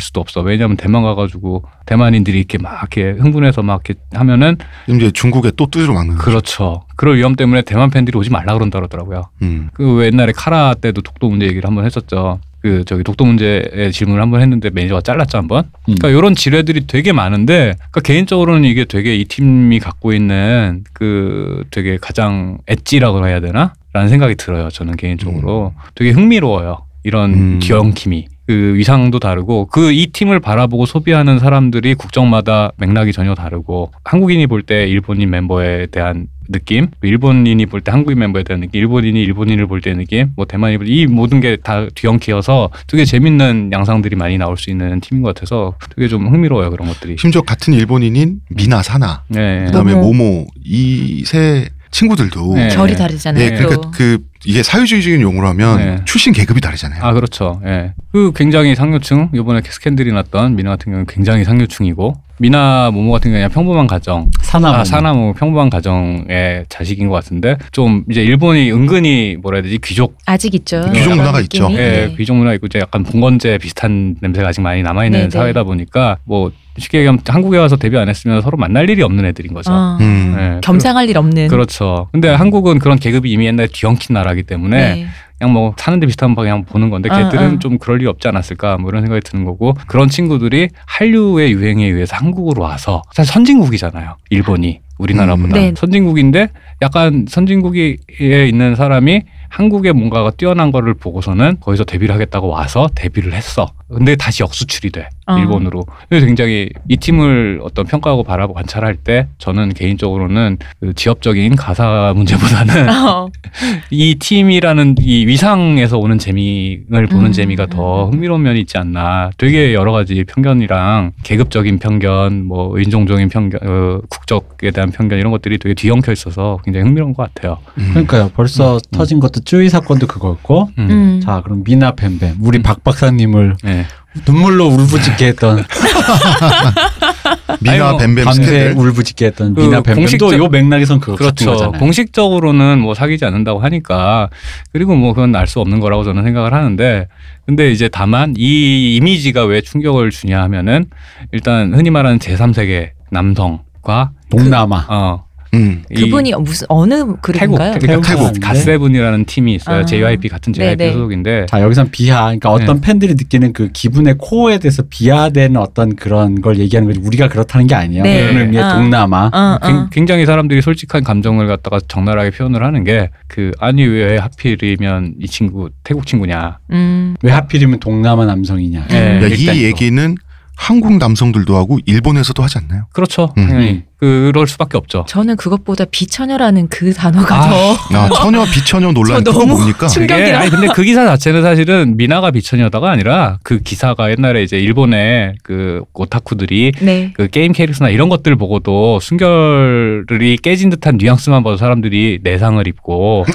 수도 없어. 왜냐하면 대만 가가지고 대만인들이 이렇게 막 이렇게 흥분해서 막 이렇게 하면은 이제 중국에 또 막는 거죠. 그렇죠. 그럴 위험 때문에 대만 팬들이 오지 말라 그런다 그러더라고요. 음. 그왜 옛날에 카라 때도 독도 문제 얘기를 한번 했었죠. 그 저기 독도 문제에 질문을 한번 했는데 매니저가 잘랐죠 한번. 음. 그러니까 이런 지뢰들이 되게 많은데, 그러니까 개인적으로는 이게 되게 이 팀이 갖고 있는 그 되게 가장 edge라고 해야 되나? 라는 생각이 들어요. 저는 개인적으로 되게 흥미로워요. 이런 음. 기영킴이. 그 위상도 다르고 그 이 팀을 바라보고 소비하는 사람들이 국적마다 맥락이 전혀 다르고 한국인이 볼 때 일본인 멤버에 대한 느낌, 일본인이 볼 때 한국인 멤버에 대한 느낌, 일본인이 일본인을 볼 때 느낌, 뭐 대만이 볼때이 모든 게 다 뒤엉키어서 되게 재밌는 양상들이 많이 나올 수 있는 팀인 것 같아서 되게 좀 흥미로워요 그런 것들이. 심지어 같은 일본인인 미나 사나 네. 그다음에 모모. 모모 이 세 친구들도 네. 결이 다르잖아요. 예, 그러니까 또. 그 이게 사회주의적인 용어로 하면 네. 출신 계급이 다르잖아요. 아 그렇죠. 예. 그 굉장히 상류층 이번에 스캔들이 났던 미나 같은 경우는 굉장히 상류층이고 미나 모모 같은 경우는 그냥 평범한 가정, 사나. 아, 사나 모 평범한 가정의 자식인 것 같은데 좀 이제 일본이 은근히 뭐라 해야 되지 귀족 아직 있죠. 귀족 문화가. 있죠. 예, 네. 귀족 문화 있고 이제 약간 봉건제 비슷한 냄새가 아직 많이 남아 있는 네네. 사회다 보니까 뭐 쉽게 얘기하면 한국에 와서 데뷔 안 했으면 서로 만날 일이 없는 애들인 거죠. 어, 음. 예. 겸상할 일 없는. 그렇죠. 근데 한국은 그런 계급이 이미 옛날에 뒤엉킨 나라기 때문에 네. 그냥 뭐 사는데 비슷한 방향 보는 건데 어, 걔들은 어. 좀 그럴 리 없지 않았을까 뭐 이런 생각이 드는 거고 그런 친구들이 한류의 유행에 의해서 한국으로 와서 사실 선진국이잖아요. 일본이 우리나라보다 음. 네. 선진국인데 약간 선진국에 있는 사람이 한국에 뭔가가 뛰어난 거를 보고서는 거기서 데뷔를 하겠다고 와서 데뷔를 했어. 근데 다시 역수출이 돼 어. 일본으로. 그래서 굉장히 이 팀을 어떤 평가하고 바라보고 관찰할 때 저는 개인적으로는 그 지역적인 가사 문제보다는 어. 이 팀이라는 이 위상에서 오는 재미를 보는 음, 재미가 더 음. 흥미로운 면이 있지 않나. 되게 여러 가지 편견이랑 계급적인 편견, 뭐 인종적인 편견, 어, 국적에 대한 편견 이런 것들이 되게 뒤엉켜 있어서 굉장히 흥미로운 것 같아요. 음. 그러니까요. 벌써 터진 것도 쭈이 사건도 그거였고. 음. 음. 자, 그럼 미나 뱀뱀. 우리 음. 박 박사님을 네. 눈물로 울부짖게 했던 미나 뱀뱀 밤새. 울부짖게 했던 그 미나 뱀뱀도 공식적- 요 맥락에선 그거 같은 그렇죠. 거잖아요. 공식적으로는 뭐 사귀지 않는다고 하니까 그리고 뭐 그건 알 수 없는 거라고 저는 생각을 하는데 근데 이제 다만 이 이미지가 왜 충격을 주냐 하면은 일단 흔히 말하는 제3세계 남성과 동남아. 어 음. 이 그분이 무슨 어느 그룹인가요? 태국, 태국 태국. 갓세븐이라는 팀이 있어요. 아. JYP 같은 JYP 네네. 소속인데 자 여기선 비하, 그러니까 어떤 네. 팬들이 느끼는 그 기분의 코어에 대해서 비하되는 어떤 그런 걸 얘기하는 거지 우리가 그렇다는 게 아니에요. 네. 그런 의미의 어. 동남아. 어, 굉- 어. 굉장히 사람들이 솔직한 감정을 갖다가 적나라하게 표현을 하는 게 그 아니 왜 하필이면 이 친구 태국 친구냐. 음. 왜 하필이면 동남아 남성이냐. 예, 야, 일단 이 또. 얘기는 한국 남성들도 하고 일본에서도 하지 않나요? 그렇죠. 음. 당연히 그럴 수밖에 없죠. 저는 그것보다 비처녀라는 그 단어가 아, 더 야, 처녀 비처녀 논란 저 너무 뭡니까? 충격- 충격이라. 아니 근데 그 기사 자체는 사실은 미나가 비천이었다가 아니라 그 기사가 옛날에 이제 일본의 그 오타쿠들이 네. 그 게임 캐릭터나 이런 것들 보고도 순결이 깨진 듯한 뉘앙스만 봐도 사람들이 내상을 입고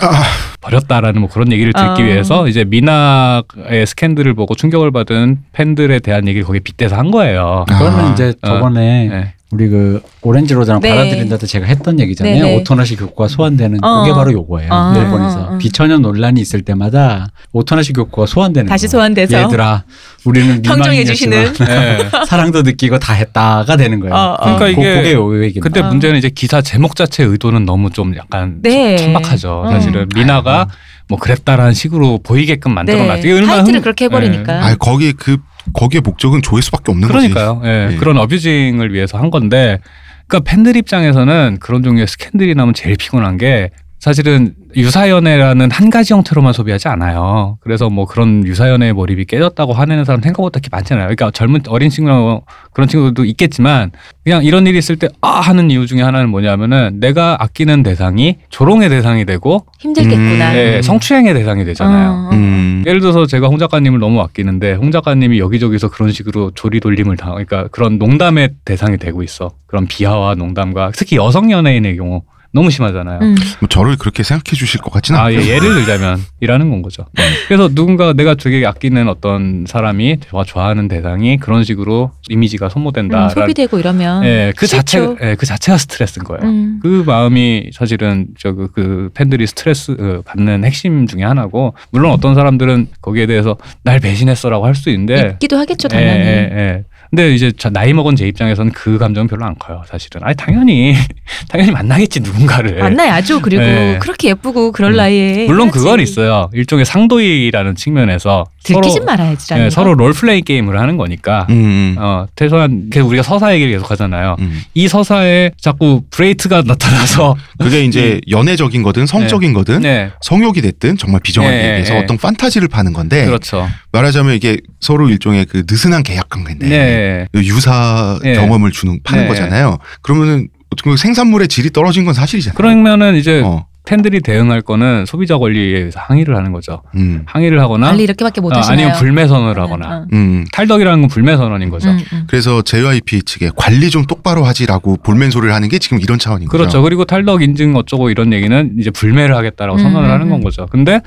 버렸다라는 뭐 그런 얘기를 듣기 아. 위해서 이제 미나의 스캔들을 보고 충격을 받은 팬들에 대한 얘기를 거기에 빗대서 한 거예요. 아. 그거는 이제 어. 저번에 네. 우리 그 오렌지 로드랑 네. 받아들인다 때 제가 했던 얘기잖아요. 네네. 오토나시 교코가 소환되는 어. 그게 바로 요거예요. 아. 일본에서 어, 어. 비처녀 논란이 있을 때마다 오토나시 교코가 소환되는 다시 거예요. 소환돼서 얘들아 우리는 평정해 주시는. 네. 사랑도 느끼고 다 했다가 되는 거예요. 어, 어. 그러니까 고- 이게 그게 요 얘기입니다. 근데 아. 문제는 이제 기사 제목 자체의 의도는 너무 좀 약간 네. 천박하죠. 어. 사실은 미나가 뭐 그랬다라는 식으로 보이게끔 만들어놨죠. 이게 얼마나 타이틀을 흥- 그렇게 해버리니까. 아, 거기 그 거기에 목적은 조회수밖에 없는 거지. 그러니까요. 예, 예. 그런 어뷰징을 위해서 한 건데, 그러니까 팬들 입장에서는 그런 종류의 스캔들이 나면 제일 피곤한 게 사실은 유사연애라는 한 가지 형태로만 소비하지 않아요. 그래서 뭐 그런 유사연애의 몰입이 깨졌다고 화내는 사람 생각보다 그렇게 많잖아요. 그러니까 젊은 어린 친구나 뭐 그런 친구들도 있겠지만 그냥 이런 일이 있을 때 아 하는 이유 중에 하나는 뭐냐면은 내가 아끼는 대상이 조롱의 대상이 되고 힘들겠구나. 음. 예, 성추행의 대상이 되잖아요. 어, 어. 음. 예를 들어서 제가 홍 작가님을 너무 아끼는데 홍 작가님이 여기저기서 그런 식으로 조리 돌림을 당, 그러니까 그런 농담의 대상이 되고 있어. 그런 비하와 농담과 특히 여성 연예인의 경우 너무 심하잖아요. 음. 뭐 저를 그렇게 생각해 주실 것 같지는 아, 않아요. 예, 예를 들자면 이라는 건 거죠. 그래서 누군가 내가 되게 아끼는 어떤 사람이 좋아하는 대상이 그런 식으로 이미지가 소모된다. 음, 소비되고 이러면 예, 그. 자체, 예, 그 자체가 스트레스인 거예요. 음. 그 마음이 사실은 저그 그 팬들이 스트레스 어, 받는 핵심 중에 하나고 물론 어떤 사람들은 거기에 대해서 날 배신했어라고 할 수 있는데 있기도 하겠죠 예, 당연히. 예, 예. 근데 이제 저 나이 먹은 제 입장에서는 그 감정은 별로 안 커요 사실은 아니 당연히 당연히 만나겠지 누군가를 만나야죠. 그리고 예. 그렇게 예쁘고 그럴 음. 나이에 물론 해야지. 그건 있어요 일종의 상도의라는 측면에서 들키지 서로 말아야지. 예, 서로 role play 게임을 하는 거니까 음, 음. 어 최소한 계속 우리가 서사 얘기를 계속 하잖아요 음. 이 서사에 자꾸 브레이크가 나타나서 그게 이제 연애적인 거든 성적인 거든 네 성욕이 됐든 정말 비정한 네, 얘기에서 네. 어떤 판타지를 파는 건데 그렇죠 말하자면 이게 서로 일종의 그 느슨한 계약 관계인데 네. 그 유사 네. 경험을 주는 파는 네. 거잖아요. 그러면은 그 생산물의 질이 떨어진 건 사실이잖아요. 그러면은 이제 어, 팬들이 대응할 거는 소비자 권리에 의해서 항의를 하는 거죠. 음, 항의를 하거나 빨리 이렇게밖에 못 아, 하시나요? 아니면 불매선을 하거나 어, 어. 음. 탈덕이라는 건 불매 선언인 거죠. 음, 음. 그래서 JYP 측에 관리 좀 똑바로 하지라고 볼멘 소리를 하는 게 지금 이런 차원인 그렇죠. 거죠. 그리고 탈덕 인증 어쩌고 이런 얘기는 이제 불매를 하겠다라고 음, 선언을 음, 하는 건 음. 거죠. 근데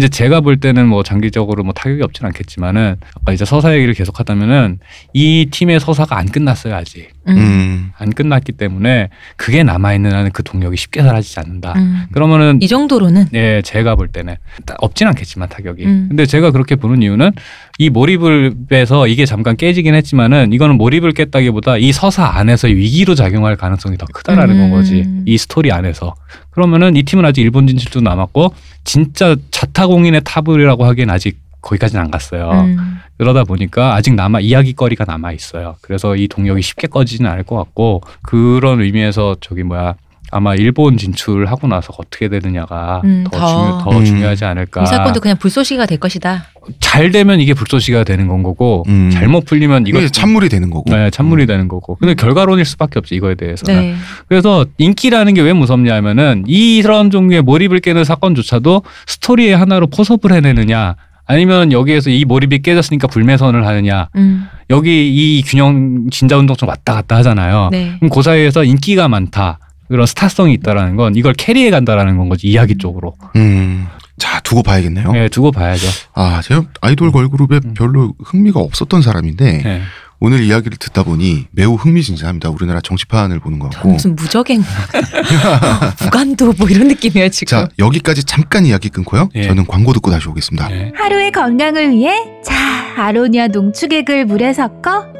이제 제가 볼 때는 뭐 장기적으로 뭐 타격이 없진 않겠지만은 아까 이제 서사 얘기를 계속 하다면은 이 팀의 서사가 안 끝났어요 아직 음. 음. 안 끝났기 때문에 그게 남아 있는 한은 그 동력이 쉽게 사라지지 않는다. 음. 그러면은 이 정도로는 예, 제가 볼 때는 딱 없진 않겠지만 타격이. 음. 근데 제가 그렇게 보는 이유는 이 몰입을 깨서 이게 잠깐 깨지긴 했지만은 이거는 몰입을 깼다기보다 이 서사 안에서 위기로 작용할 가능성이 더 크다라는 음. 건 거지. 이 스토리 안에서. 그러면은 이 팀은 아직 일본 진출도 남았고 진짜 자타 공인의 탑이라고 하기엔 아직 거기까지는 안 갔어요. 음. 그러다 보니까 아직 남아 이야기거리가 남아 있어요. 그래서 이 동력이 쉽게 꺼지지는 않을 것 같고 그런 의미에서 저기 뭐야 아마 일본 진출하고 나서 어떻게 되느냐가 음, 더, 더. 중요, 더 음. 중요하지 않을까. 이 사건도 그냥 불쏘시가 될 것이다. 잘 되면 이게 불쏘시가 되는 건 거고 음. 잘못 풀리면 이거 이게 찬물이 되는 거고. 네, 찬물이 되는 거고. 근데 결과론일 수밖에 없지 이거에 대해서는. 네. 그래서 인기라는 게 왜 무섭냐면은 이런 종류의 몰입을 깨는 사건조차도 스토리의 하나로 포섭을 해내느냐 아니면 여기에서 이 몰입이 깨졌으니까 불매선을 하느냐 음. 여기 이 균형 진자 운동좀 왔다 갔다 하잖아요. 네. 그럼 그 사이에서 인기가 많다. 그런 스타성이 있다라는 건 이걸 캐리해 간다라는 건 거지 이야기 쪽으로. 음. 자 두고 봐야겠네요. 예, 두고 봐야죠. 아 제가 아이돌 걸그룹에 음. 별로 흥미가 없었던 사람인데 예. 오늘 이야기를 듣다 보니 매우 흥미진진합니다. 우리나라 정치판을 보는 것 같고. 무슨 무적행 무간도 뭐 이런 느낌이에요 지금. 자 여기까지 잠깐 이야기 끊고요. 예. 저는 광고 듣고 다시 오겠습니다. 예. 하루의 건강을 위해 자 아로니아 농축액을 물에 섞어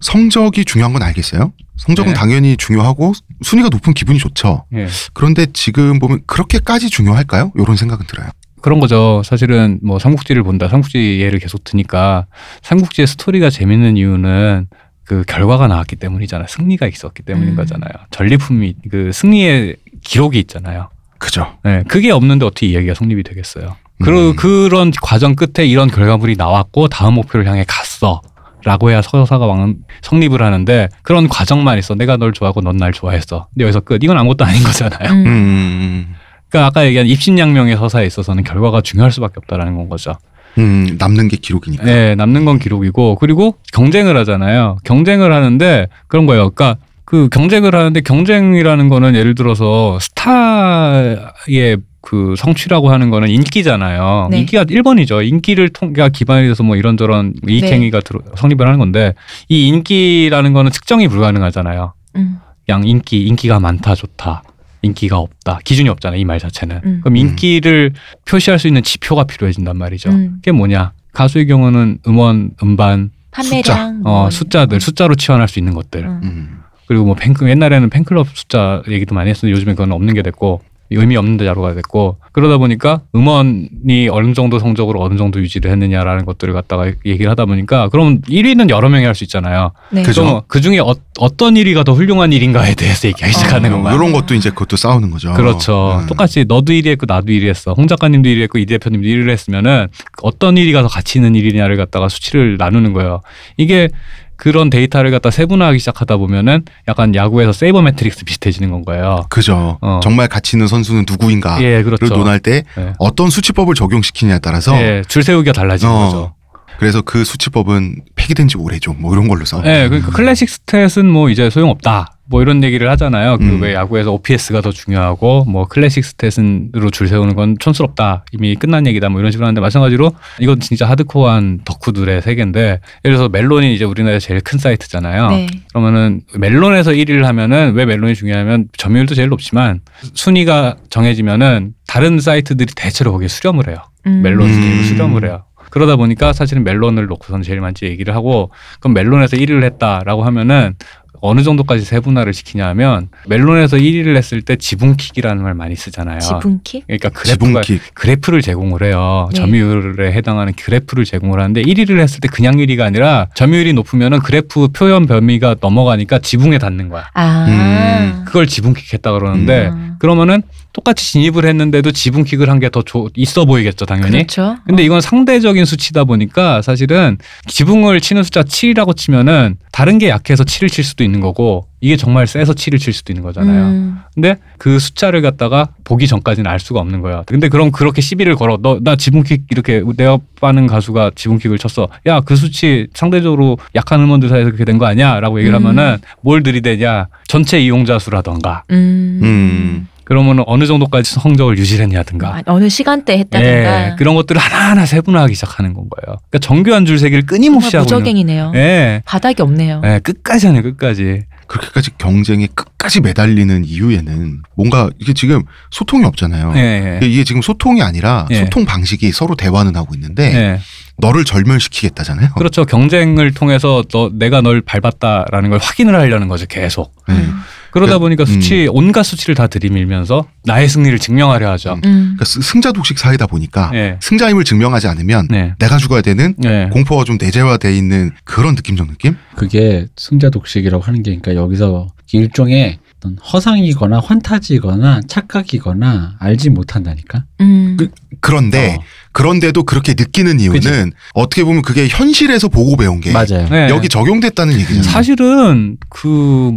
성적이 중요한 건 알겠어요. 성적은 네. 당연히 중요하고 순위가 높은 기분이 좋죠. 예. 그런데 지금 보면 그렇게까지 중요할까요? 이런 생각은 들어요. 그런 거죠. 사실은 뭐 삼국지를 본다. 삼국지 예를 계속 드니까 삼국지의 스토리가 재밌는 이유는 그 결과가 나왔기 때문이잖아요. 승리가 있었기 때문인 음. 거잖아요. 전리품이 그 승리의 기록이 있잖아요. 그죠? 네, 그게 없는데 어떻게 이야기가 성립이 되겠어요. 그, 음. 그런 과정 끝에 이런 결과물이 나왔고 다음 목표를 향해 갔어. 라고 해야 서사가 왕, 성립을 하는데 그런 과정만 있어. 내가 널 좋아하고 넌 날 좋아했어. 근데 여기서 끝. 이건 아무것도 아닌 거잖아요. 음. 음, 그러니까 아까 얘기한 입신양명의 서사에 있어서는 결과가 중요할 수밖에 없다라는 건 거죠. 음, 남는 게 기록이니까. 네, 남는 건 기록이고 그리고 경쟁을 하잖아요. 경쟁을 하는데 그런 거예요. 그러니까 그 경쟁을 하는데 경쟁이라는 거는 예를 들어서 스타의 그 성취라고 하는 거는 인기잖아요. 네. 인기가 1번이죠. 인기를 통가 기반이 돼서 뭐 이런저런 이익행위가 들어 성립을 하는 건데 이 인기라는 거는 측정이 불가능하잖아요. 음. 그냥 인기, 인기가 많다, 좋다. 인기가 없다. 기준이 없잖아요. 이 말 자체는. 음. 그럼 인기를 표시할 수 있는 지표가 필요해진단 말이죠. 음. 그게 뭐냐? 가수의 경우는 음원, 음반, 판매량. 어, 뭐. 숫자들, 숫자로 치환할 수 있는 것들. 음. 음. 그리고 뭐 팬클, 옛날에는 팬클럽 숫자 얘기도 많이 했었는데 요즘에 그건 없는 게 됐고, 의미 없는 자료가 됐고, 그러다 보니까 음원이 어느 정도 성적으로 어느 정도 유지를 했느냐라는 것들을 갖다가 얘기를 하다 보니까, 그럼 1위는 여러 명이 할 수 있잖아요. 네. 그죠. 그 중에 어, 어떤 1위가 더 훌륭한 일인가에 대해서 얘기하기 시작하는 어. 건가요? 이런 것도 이제 그것도 싸우는 거죠. 그렇죠. 음. 똑같이 너도 1위 했고 나도 1위 했어. 홍 작가님도 1위 했고 이 대표님도 1위를 했으면은 어떤 1위가 더 가치 있는 일이냐를 갖다가 수치를 나누는 거예요. 이게 그런 데이터를 갖다 세분화하기 시작하다 보면은 약간 야구에서 sabermetrics 비슷해지는 건 거예요. 그죠. 어. 정말 가치 있는 선수는 누구인가를 예, 그렇죠. 논할 때 예. 어떤 수치법을 적용시키냐에 따라서 예, 줄 세우기가 달라지는 어. 거죠. 그래서 그 수치법은 폐기된 지 오래죠. 뭐 이런 걸로 서 예, 그러니까 classic stat은 뭐 이제 소용없다. 뭐 이런 얘기를 하잖아요. 그 음. 왜 야구에서 OPS가 더 중요하고 뭐 classic stat으로 줄 세우는 건 촌스럽다. 이미 끝난 얘기다. 뭐 이런 식으로 하는데 마찬가지로 이건 진짜 하드코어한 덕후들의 세계인데 예를 들어서 멜론이 이제 우리나라에 제일 큰 사이트잖아요. 네. 그러면은 멜론에서 1위를 하면은 왜 멜론이 중요하면 점유율도 제일 높지만 순위가 정해지면은 다른 사이트들이 대체로 거기에 수렴을 해요. 음. 멜론 음. 스틱으로 수렴을 해요. 그러다 보니까 사실은 멜론을 놓고서는 제일 많이 얘기를 하고 그럼 멜론에서 1위를 했다라고 하면은 어느 정도까지 세분화를 시키냐 하면 멜론에서 1위를 했을 때 지붕킥이라는 말 많이 쓰잖아요. 지붕킥? 그러니까 그래프가 지붕킥. 그래프를 제공을 해요. 네. 점유율에 해당하는 그래프를 제공을 하는데 1위를 했을 때 그냥 1위가 아니라 점유율이 높으면은 그래프 표현 범위가 넘어가니까 지붕에 닿는 거야. 아. 음. 그걸 지붕킥했다 그러는데 음. 그러면은 똑같이 진입을 했는데도 지붕킥을 한 게 더 있어 보이겠죠, 당연히. 그렇죠. 근데 이건 상대적인 수치다 보니까 사실은 지붕을 치는 숫자 7이라고 치면은 다른 게 약해서 7을 칠 수도 있는 거고 이게 정말 세서 7을 칠 수도 있는 거잖아요. 음. 근데 그 숫자를 갖다가 보기 전까지는 알 수가 없는 거야. 근데 그럼 그렇게 시비를 걸어. 너 나 지붕킥 이렇게 내가 빠는 가수가 지붕킥을 쳤어. 야 그 수치 상대적으로 약한 음원들 사이에서 그렇게 된 거 아니야? 라고 얘기를 음. 하면은 뭘 들이대냐? 전체 이용자 수라던가. 음. 음. 그러면은 어느 정도까지 성적을 유지했냐든가. 아, 어느 시간대 했다든가. 예, 그런 것들을 하나하나 세분화하기 시작하는 건 거예요. 그러니까 정교한 줄세기를 끊임없이 하고 있는. 무적행이네요. 예. 바닥이 없네요. 예, 끝까지 하네, 끝까지. 그렇게까지 경쟁에 끝까지 매달리는 이유에는 뭔가 이게 지금 소통이 없잖아요. 예, 예. 이게 지금 소통이 아니라 예. 소통 방식이 서로 대화는 하고 있는데 예. 너를 절멸시키겠다잖아요. 그렇죠. 경쟁을 통해서 너, 내가 널 밟았다라는 걸 확인을 하려는 거죠, 계속. 네. 음. 그러다 그- 보니까 수치, 온갖 수치를 다 들이밀면서 나의 승리를 증명하려 하죠. 음. 그러니까 스- 승자 독식 사회다 보니까 예. 승자임을 증명하지 않으면 네. 내가 죽어야 되는 네. 공포가 좀 내재화돼 있는 그런 느낌적 느낌? 그게 승자 독식이라고 하는 게 그러니까 여기서 일종의 어떤 허상이거나 환타지거나 착각이거나 알지 못한다니까. 음. 그- 그런데 어, 그런데도 그렇게 느끼는 이유는 그치. 어떻게 보면 그게 현실에서 보고 배운 게 맞아요. 네. 여기 적용됐다는 얘기잖아요. 사실은 그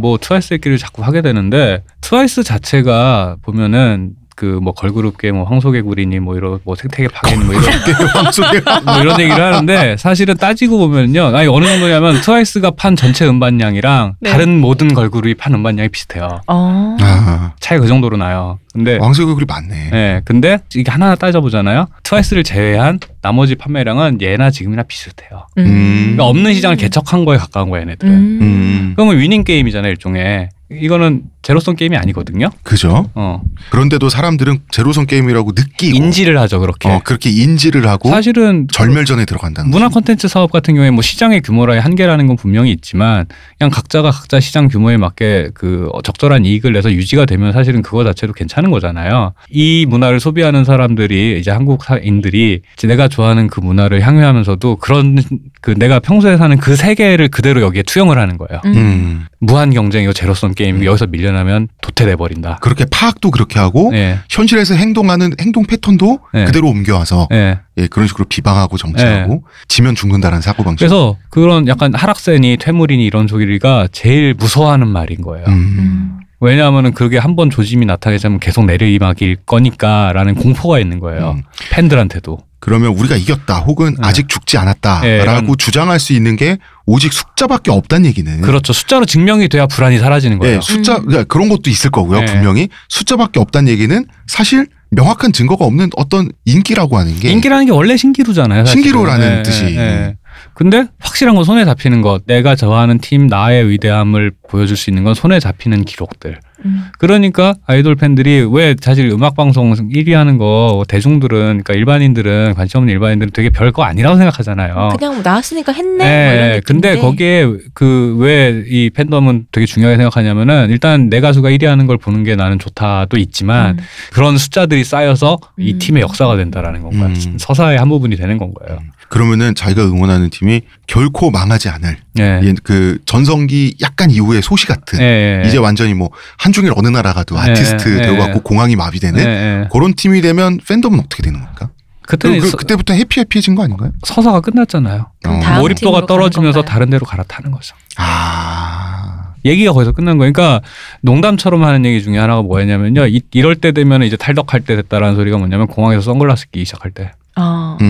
뭐 트와이스 얘기를 자꾸 하게 되는데 트와이스 자체가 보면은 그 뭐 걸그룹계 뭐 황소개구리니 뭐 이런 뭐 생태계 파괴니 뭐 이런 황소개 뭐 이런 얘기를 하는데 사실은 따지고 보면요. 아니 어느 정도냐면 트와이스가 판 전체 음반량이랑 네. 다른 모든 걸그룹이 판 음반량이 비슷해요. 어. 아, 차이 그 정도로 나요. 근데 황소개구리 맞네. 예, 근데 이게 하나하나 따져보잖아요. 트와이스를 제외한 나머지 판매량은 예나 지금이나 비슷해요. 음. 그러니까 없는 시장을 개척한 거에 가까운 거야, 얘네들은. 음, 그러면 위닝 게임이잖아요, 일종의. 이거는 제로성 게임이 아니거든요. 그죠. 어. 그런데도 사람들은 제로성 게임이라고 느끼고 인지를 하죠, 그렇게. 어, 그렇게 인지를 하고 사실은 절멸전에 들어간다는 문화. 콘텐츠 사업 같은 경우에 뭐 시장의 규모라의 한계라는 건 분명히 있지만 그냥 각자가 각자 시장 규모에 맞게 그 적절한 이익을 내서 유지가 되면 사실은 그거 자체도 괜찮은 거잖아요. 이 문화를 소비하는 사람들이 이제 한국인들이 이제 내가 좋아하는 그 문화를 향유하면서도 그런 그 내가 평소에 사는 그 세계를 그대로 여기에 투영을 하는 거예요. 음, 무한 경쟁이고 제로성 게임 여기서 밀려 나면 도태돼 버린다. 그렇게 파악도 그렇게 하고 예. 현실에서 행동하는 행동 패턴도 네. 그대로 옮겨와서 예. 예, 그런 식으로 비방하고 정치하고 지면 죽는다는 사고 방식. 그래서 그런 약간 하락세니 퇴물이니 이런 소리가 제일 무서워하는 말인 거예요. 음, 음. 왜냐하면은 그게 한 번 조짐이 나타나자면 계속 내리막일 거니까라는 공포가 있는 거예요. 음. 팬들한테도. 그러면 우리가 이겼다 혹은 네. 아직 죽지 않았다라고 네, 주장할 수 있는 게 오직 숫자밖에 없다는 얘기는 그렇죠. 숫자로 증명이 돼야 불안이 사라지는 거예요. 예, 숫자 음. 그러니까 그런 것도 있을 거고요. 네. 분명히 숫자밖에 없다는 얘기는 사실 명확한 증거가 없는 어떤 인기라고 하는 게 인기라는 게 원래 신기루잖아요. 사실은. 신기루라는 예, 뜻이. 근데 확실한 건 손에 잡히는 것. 내가 좋아하는 팀 나의 위대함을 보여줄 수 있는 건 손에 잡히는 기록들. 음. 그러니까 아이돌 팬들이 왜 사실 음악 방송 1위 하는 거 대중들은 그러니까 일반인들은 관심 없는 일반인들은 되게 별거 아니라고 생각하잖아요. 그냥 뭐 나왔으니까 했네. 뭐 네. 근데 거기에 그 왜 이 팬덤은 되게 중요하게 생각하냐면은 일단 내 가수가 1위 하는 걸 보는 게 나는 좋다도 있지만 음. 그런 숫자들이 쌓여서 이 음. 팀의 역사가 된다라는 건가요? 음. 서사의 한 부분이 되는 건가요? 그러면은 자기가 응원하는 팀이 결코 망하지 않을 예. 예, 그 전성기 약간 이후의 소시 같은 예, 예. 이제 완전히 뭐한 중일 어느 나라 가도 예, 아티스트 예, 되어갖고 예. 공항이 마비되는 예, 예. 그런 팀이 되면 팬덤은 어떻게 되는 겁니까? 그때는 그, 서, 그때부터 해피해피해진 거 아닌가요? 서사가 끝났잖아요. 어. 몰입도가 떨어지면서? 다른 데로 갈아타는 거죠. 아, 얘기가 거기서 끝난 거예요. 그러니까 농담처럼 하는 얘기 중에 하나가 뭐였냐면요. 이, 이럴 때 되면 이제 탈덕할 때 됐다라는 소리가 뭐냐면 공항에서 선글라스 끼기 시작할 때. 어. 음,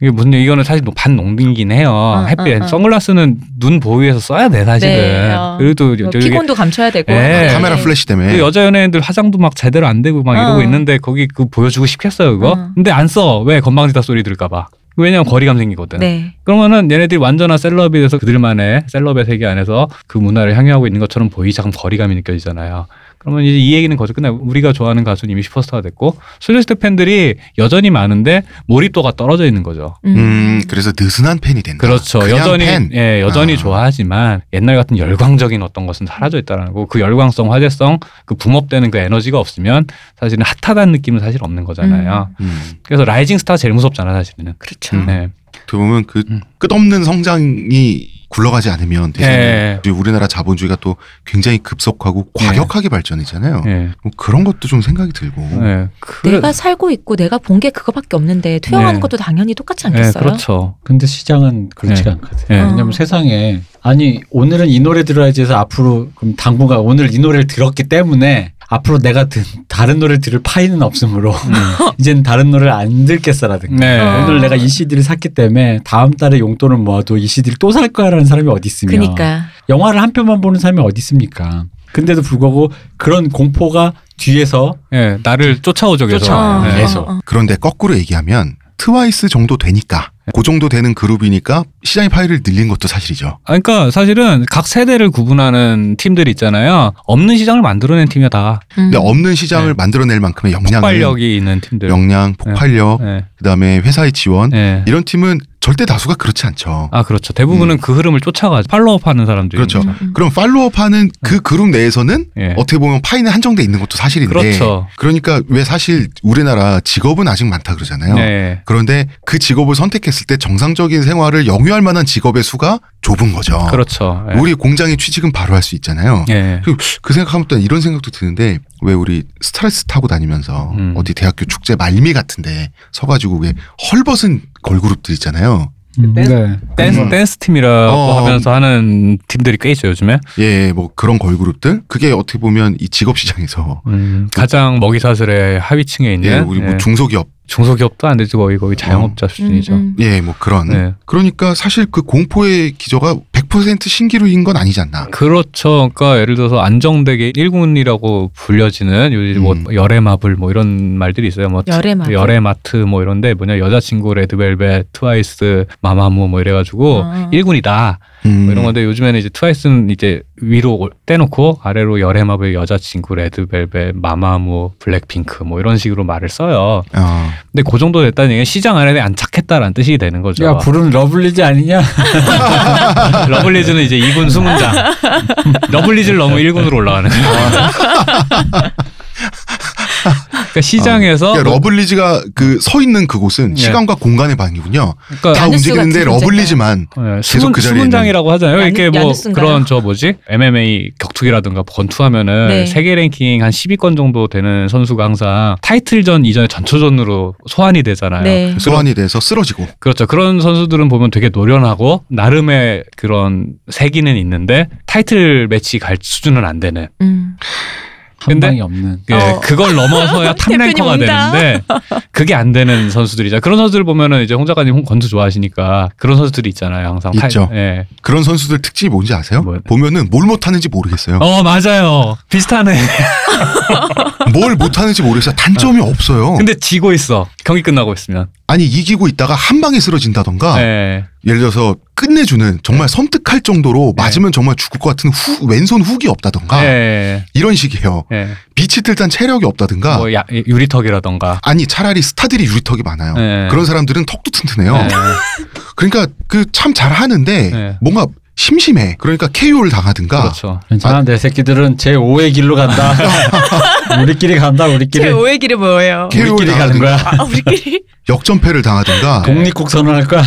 이게 무슨 얘기- 이거는 사실 반농담이긴 해요. 어, 햇빛 어, 어. 선글라스는 눈 보호해서 써야 돼 사실은. 네, 어. 그래도 뭐 저기 피곤도 감춰야 되고. 예. 네. 카메라 플래시 때문에 그 여자 연예인들 화장도 막 제대로 안 되고 막 어. 이러고 있는데 거기 그 보여주고 싶겠어요 그거? 어. 근데 안 써. 왜 건방지다 소리 들을까봐. 왜냐면 거리감 생기거든. 네. 그러면은 얘네들이 완전한 셀럽이 돼서 그들만의 셀럽의 세계 안에서 그 문화를 향유하고 있는 것처럼 보이 자꾸 거리감이 느껴지잖아요. 그러면 이제 이 얘기는 거기서 끝나고 우리가 좋아하는 가수는 이미 슈퍼스타가 됐고 소녀시대 팬들이 여전히 많은데 몰입도가 떨어져 있는 거죠. 음, 그래서 느슨한 팬이 된다. 그렇죠. 그냥 여전히 팬. 예, 여전히 아. 좋아하지만 옛날 같은 열광적인 어떤 것은 사라져 있다는 거고 그 열광성, 화제성, 그 붐업되는 그 에너지가 없으면 사실은 핫하다는 느낌은 사실 없는 거잖아요. 음. 그래서 라이징 스타 제일 무섭잖아 사실은. 그렇죠. 음. 네. 어떻게 보면 그 음. 끝없는 성장이 굴러가지 않으면 되잖아요. 예. 우리 우리나라 자본주의가 또 굉장히 급속하고 과격하게 발전이잖아요. 예. 뭐 그런 것도 좀 생각이 들고. 예. 그래- 내가 살고 있고 내가 본 게 그거밖에 없는데 투영하는 네. 것도 당연히 똑같지 예, 않겠어요? 그렇죠. 근데 시장은 그렇지가 네. 않거든. 예. 어. 왜냐면 세상에 아니 오늘은 이 노래 들어야지 해서 앞으로 그럼 당분간 오늘 이 노래를 들었기 때문에 앞으로 내가 든, 다른 노래를 들을 파이는 없으므로 이제는 다른 노래를 안 듣겠어라든가 네. 어. 오늘 내가 이 CD를 샀기 때문에 다음 달에 용돈을 모아도 이 CD를 또 살 거야라는 사람이 어디 있으며 그니까. 영화를 한 편만 보는 사람이 어디 있습니까? 근데도 불구하고 그런 공포가 뒤에서 예, 나를 쫓아오죠 계속. 예. 네. 계속. 어, 그런데 거꾸로 얘기하면 트와이스 정도 되니까 그 정도 되는 그룹이니까 시장의 파이를 늘린 것도 사실이죠. 아, 그러니까 사실은 각 세대를 구분하는 팀들이 있잖아요. 없는 시장을 만들어낸 팀이야 다. 음. 근데 없는 시장을 네. 만들어낼 만큼의 역량을 폭발력이 있는 팀들. 역량, 폭발력, 예. 그다음에 회사의 지원 예. 이런 팀은 절대 다수가 그렇지 않죠. 아 그렇죠. 대부분은 그 흐름을 쫓아가죠. 팔로우업하는 사람들이. 그렇죠. 음, 음. 그럼 팔로업하는 그 그룹 내에서는 예. 어떻게 보면 파이는 한정돼 있는 것도 사실인데 그렇죠. 그러니까 왜 사실 우리나라 직업은 아직 많다 그러잖아요. 네. 그런데 그 직업을 선택했을 때 정상적인 생활을 영위할 만한 직업의 수가 좁은 거죠. 그렇죠. 예. 우리 공장에 취직은 바로 할 수 있잖아요. 예. 그, 그 생각하면 또 이런 생각도 드는데 왜 우리 스트레스 타고 다니면서 음. 어디 대학교 축제 말미 같은데 서가지고 왜 헐벗은 걸그룹들 있잖아요. 음, 네. 댄스 음. 댄스 팀이라고 어. 하면서 하는 팀들이 꽤 있죠 요즘에. 예, 뭐 그런 걸그룹들 그게 어떻게 보면 이 직업 시장에서 음, 가장 먹이 사슬의 하위층에 있는 예, 우리 뭐 예, 중소기업 중소기업도 안 되지 거의 거의 자영업자 수준이죠. 음, 음. 예, 뭐 그런 네. 그러니까 사실 그 공포의 기저가 100% 신기루인 건 아니지 않나. 그렇죠. 그러니까 예를 들어서 안정되게 일군이라고 불려지는 요즘 뭐 음. 열애마블 뭐 이런 말들이 있어요. 뭐 열애마블? 열애마트 뭐 이런데 뭐냐 여자친구 레드벨벳, 트와이스, 마마무 뭐 이래가지고 아. 일군이다 음. 뭐 이런 건데 요즘에는 이제 트와이스는 이제 위로 떼놓고 아래로 열애마블, 여자친구, 레드벨벳, 마마무, 블랙핑크 뭐 이런 식으로 말을 써요. 어. 근데 그 정도 됐다는 얘기는 시장 안에 안착했다라는 뜻이 되는 거죠. 야 부른 러블리즈 아니냐? 러블리즈는 이제 2군 수문장. 러블리즈를 넘어 1군으로 올라가는 거예요. 그러니까 시장에서 그러니까 러블리즈가 그 서 있는 그곳은 네. 시간과 공간의 방이군요. 그러니까 다 움직이는데 러블리즈만 네, 계속 그 자리에 수문장이라고 하잖아요. 야누- 이렇게 뭐 야누스인가요? 그런 저 뭐지 MMA 격투기라든가 권투하면은 네. 세계 랭킹 한 10위권 정도 되는 선수가 항상 타이틀전 이전에 전초전으로 소환이 되잖아요. 네. 소환이 돼서 쓰러지고. 그렇죠. 그런 선수들은 보면 되게 노련하고 나름의 그런 세기는 있는데 타이틀 매치 갈 수준은 안 되는. 음. 한 근데- 방이 없는. 예, 어. 그걸 넘어서야 탑랭커가. 되는데 그게 안 되는 선수들이죠. 그런 선수들 보면은 이제 홍 작가님 홍 권투 좋아하시니까 그런 선수들이 있잖아요. 항상 있죠. 예. 그런 선수들 특징이 뭔지 아세요? 뭐요? 보면은 뭘 못하는지 모르겠어요. 어 맞아요. 비슷하네. 뭘 못하는지 모르겠어요. 단점이 없어요. 근데 지고 있어. 경기 끝나고 있으면. 아니 이기고 있다가 한 방에 쓰러진다던가 예. 예를 들어서 끝내주는 정말 섬뜩할 정도로 맞으면 정말 죽을 것 같은 후, 왼손 훅이 없다던가 예. 이런 식이에요. 예. 빛이 뜰단 체력이 없다든가 뭐 야, 유리턱이라던가. 아니 차라리 스타들이 유리턱이 많아요. 예. 그런 사람들은 턱도 튼튼해요. 예. 그러니까 그 참 잘하는데 예. 뭔가 심심해. 그러니까 KO를 당하든가 그렇죠. 괜찮아 내 새끼들은 제 5의 길로 간다. 우리끼리 간다 우리끼리. 제 5의 길이 뭐예요? KO를 우리끼리 가는 거야. 아, 우리끼리 역전패를 당하든가 독립국 선언할 거야.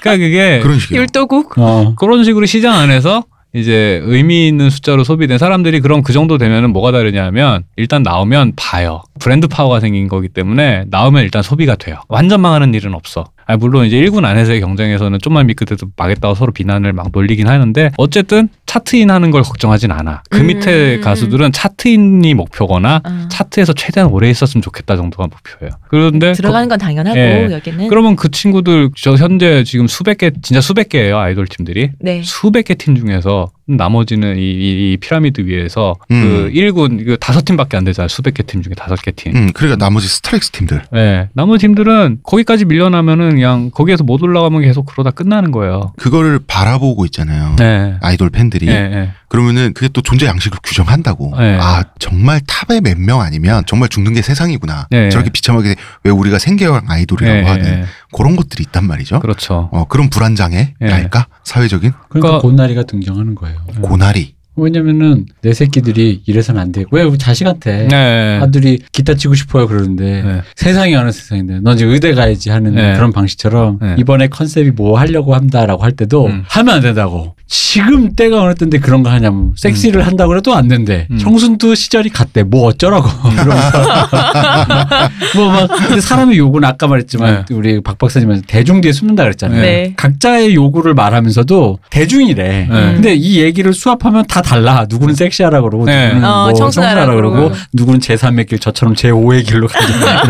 그러니까 그게 그런 식이에요. 율도국. 어. 그런 식으로 시장 안에서 이제 의미 있는 숫자로 소비된 사람들이 그럼 그 정도 되면은 뭐가 다르냐면 일단 나오면 봐요. 브랜드 파워가 생긴 거기 때문에 나오면 일단 소비가 돼요. 완전 망하는 일은 없어. 아, 물론 이제 1군 안에서의 경쟁에서는 좀만 미끄러도 망했다고 서로 비난을 막 놀리긴 하는데 어쨌든 chart in 하는 걸 걱정하진 않아. 그 음. 밑에 가수들은 chart in이 목표거나 아. 차트에서 최대한 오래 있었으면 좋겠다 정도가 목표예요. 그런데 들어가는 건 당연하고 예. 여기는 그러면 그 친구들 저 현재 지금 수백 개 진짜 수백 개예요 아이돌 팀들이 네. 수백 개 팀 중에서 나머지는 이, 이- 이 피라미드 위에서 음. 그 1군 그 다섯 팀밖에 안 되잖아요 수백 개 팀 중에 다섯 개 팀. 음, 그러니까 나머지 스트라이크 팀들. 네, 나머지 팀들은 거기까지 밀려나면은 그냥 거기에서 못 올라가면 계속 그러다 끝나는 거예요. 그거를 바라보고 있잖아요. 네. 아이돌 팬들이. 네, 네. 그러면은 그게 또 존재 양식을 규정한다고. 네. 아, 정말 탑에 몇 명 아니면 정말 죽는 게 세상이구나. 네. 저렇게 비참하게 왜 우리가 생계형 아이돌이라고 네, 하는 네. 그런 것들이 있단 말이죠. 그렇죠. 어, 그런 불안장애, 네. 랄까? 사회적인 그러니까 그러니까- 고나리가 등장하는 거예요. 고나리. 왜냐면은 내 새끼들이 이래서는 안 돼. 왜 우리 자식한테 네. 아들이 기타 치고 싶어요 그러는데 네. 세상이 어느 세상인데 넌 이제 의대 가야지 하는 네. 그런 방식처럼 네. 이번에 컨셉이 뭐 하려고 한다라고 할 때도 음. 하면 안 된다고 지금 때가 어느 때인데 그런 거 하냐면 섹시를 한다고 해도 안 된대 음. 청순도 시절이 갔대 뭐 어쩌라고 뭐막 근데 사람의 요구는 아까 말했지만 우리 박 박사님은 대중 뒤에 숨는다 그랬잖아요 네. 각자의 요구를 말하면서도 대중이래 네. 근데 이 얘기를 수합하면 다 달라 누구는 섹시하라 그러고 네. 누구는 어, 뭐 청순하라 그러고. 누구는 제3의 길 저처럼 제5의 길로 가자.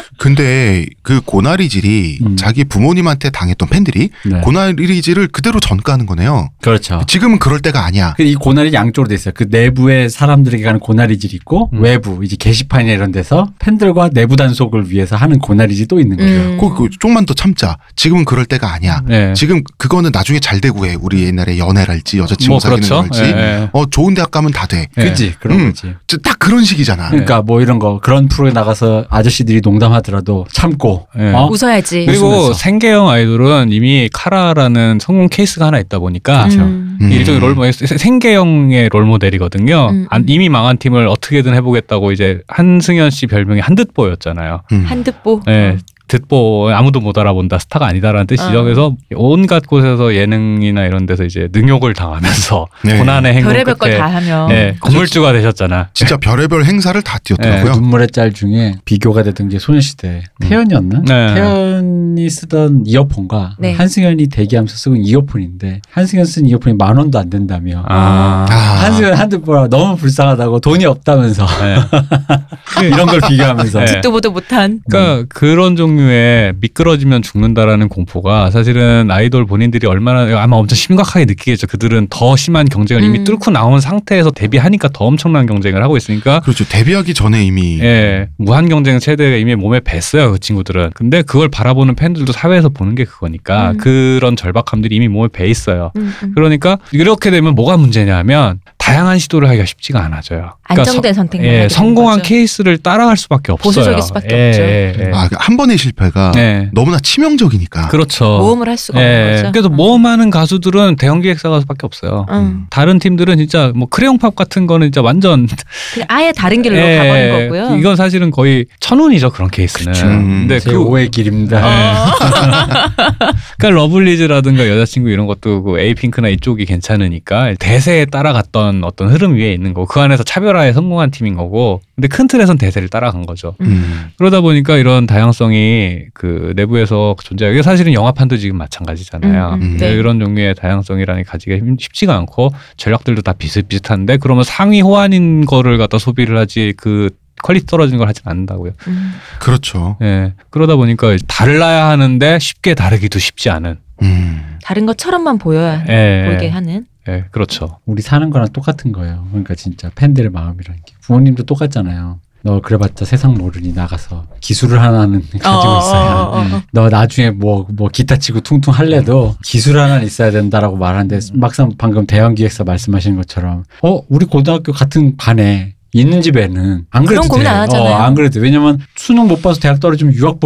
근데 그 고나리질이 음. 자기 부모님한테 당했던 팬들이 네. 고나리질을 그대로 전가하는 거네요. 그렇죠. 지금은 그럴 때가 아니야. 그이 고나리 양쪽으로 돼 있어요. 그 내부에 사람들에게 가는 고나리질이 있고 음. 외부 이제 게시판이나 이런 데서 팬들과 내부 단속을 위해서 하는 고나리질이 또 있는 거죠. 음. 그, 그 좀만 더 참자. 지금은 그럴 때가 아니야. 네. 지금 그거는 나중에 잘 되고 해. 우리 옛날에 연애랄지 여자친구 뭐 사귀는 그렇죠. 거랄지. 예, 예. 어 좋은 대학 가면 다 돼. 네. 그지 그런 음. 거지. 저- 딱 그런 식이잖아. 그러니까 뭐 이런 거 그런 프로에 나가서 아저씨들이 농담하더라 도 참고 네. 어? 웃어야지. 그리고 웃으면서. 생계형 아이돌은 이미 카라라는 성공 케이스가 하나 있다 보니까 음. 음. 일종의 롤모델 생계형의 롤모델이거든요. 음, 안- 이미 망한 팀을 어떻게든 해보겠다고 이제 한승연 씨 별명이 한듣보였잖아요. 음. 한듣보. 네. 듣보 아무도 못 알아본다 스타가 아니다라는 뜻이죠. 어. 그래서 온갖 곳에서 예능이나 이런 데서 이제 능욕을 당하면서 네. 고난의 행군 별의별 걸 끝에 다 하면 네, 건물주가 되셨잖아. 진짜 별의별 행사를 다 뛰었더라고요. 눈물의 짤 중에 비교가 되던 게 소녀시대 태연이었나? 네. 태연이 쓰던 이어폰과 네. 한승연이 대기하면서 쓰고 있는 이어폰인데 한승연 쓴 이어폰이 만 원도 안 된다며 아, 아, 한승연 번 너무 불쌍하다고 돈이 없다면서 네. 이런 걸 비교하면서 네. 듣도 보도 못한 그러니까 그런 종류 의 미끄러지면 죽는다라는 공포가 사실은 아이돌 본인들이 얼마나 아마 엄청 심각하게 느끼겠죠. 그들은 더 심한 경쟁을 이미 음. 뚫고 나온 상태에서 데뷔하니까 더 엄청난 경쟁을 하고 있으니까 그렇죠. 데뷔하기 전에 이미 예, 무한 경쟁 체대가 이미 몸에 뱄어요, 그 친구들은. 근데 그걸 바라보는 팬들도 사회에서 보는 게 그거니까 음. 그런 절박함들이 이미 몸에 배 있어요. 음, 음. 그러니까 이렇게 되면 뭐가 문제냐면 다양한 시도를 하기가 쉽지가 않아져요. 그러니까 안정된 선택만 예, 성공한 거죠. 케이스를 따라갈 수밖에 없어요. 보수적일 수밖에 예, 없죠. 예, 예. 아, 한 번의 실패가 네. 너무나 치명적이니까. 그렇죠. 모험을 할 수가 없는 예, 거죠. 그래서 음. 모험하는 가수들은 대형 기획사 가수밖에 없어요. 음. 다른 팀들은 진짜 뭐 크레용팝 같은 거는 진짜 완전 아예 다른 길로 예, 가버린 거고요. 이건 사실은 거의 천운이죠 그런 케이스는. 그쵸. 음. 근데 제그 5의 길입니다. 어. 그러니까 러블리즈라든가 여자친구 이런 것도 그 에이핑크나 이쪽이 괜찮으니까 대세에 따라갔던 어떤 흐름 위에 있는 거고 그 안에서 차별화에 성공한 팀인 거고 근데 큰 틀에선 대세를 따라간 거죠. 음. 그러다 보니까 이런 다양성이 그 내부에서 존재하고 이게 사실은 영화판도 지금 마찬가지잖아요. 음, 음, 네, 네. 이런 종류의 다양성이라는 게 가지기가 힘- 쉽지가 않고 전략들도 다 비슷비슷한데 그러면 상위 호환인 거를 갖다 소비를 하지 그 quality 떨어지는 걸 하진 않는다고요. 음. 그렇죠. 예. 그러다 보니까 달라야 하는데 쉽게 다르기도 쉽지 않은. 음. 다른 것처럼만 보여야 예. 보이게 하는. 예, 그렇죠. 우리 사는 거랑 똑같은 거예요. 그러니까 진짜 팬들의 마음이라는 게 부모님도 똑같잖아요. 너 그래봤자 세상 모르니 나가서 기술을 하나는 가지고 있어야. 어, 어, 어. 너 나중에 뭐, 뭐 기타 치고 퉁퉁 할래도 기술 하나는 있어야 된다라고 말하는데 막상 방금 대형 기획사 말씀하신 것처럼 어, 우리 고등학교 같은 반에 있는 집 애는 안 그래도 그런 고민 돼. 안 하잖아요. 어, 안 그래도 돼. 왜냐면 수능 못 봐서 대학 떨어지면 유학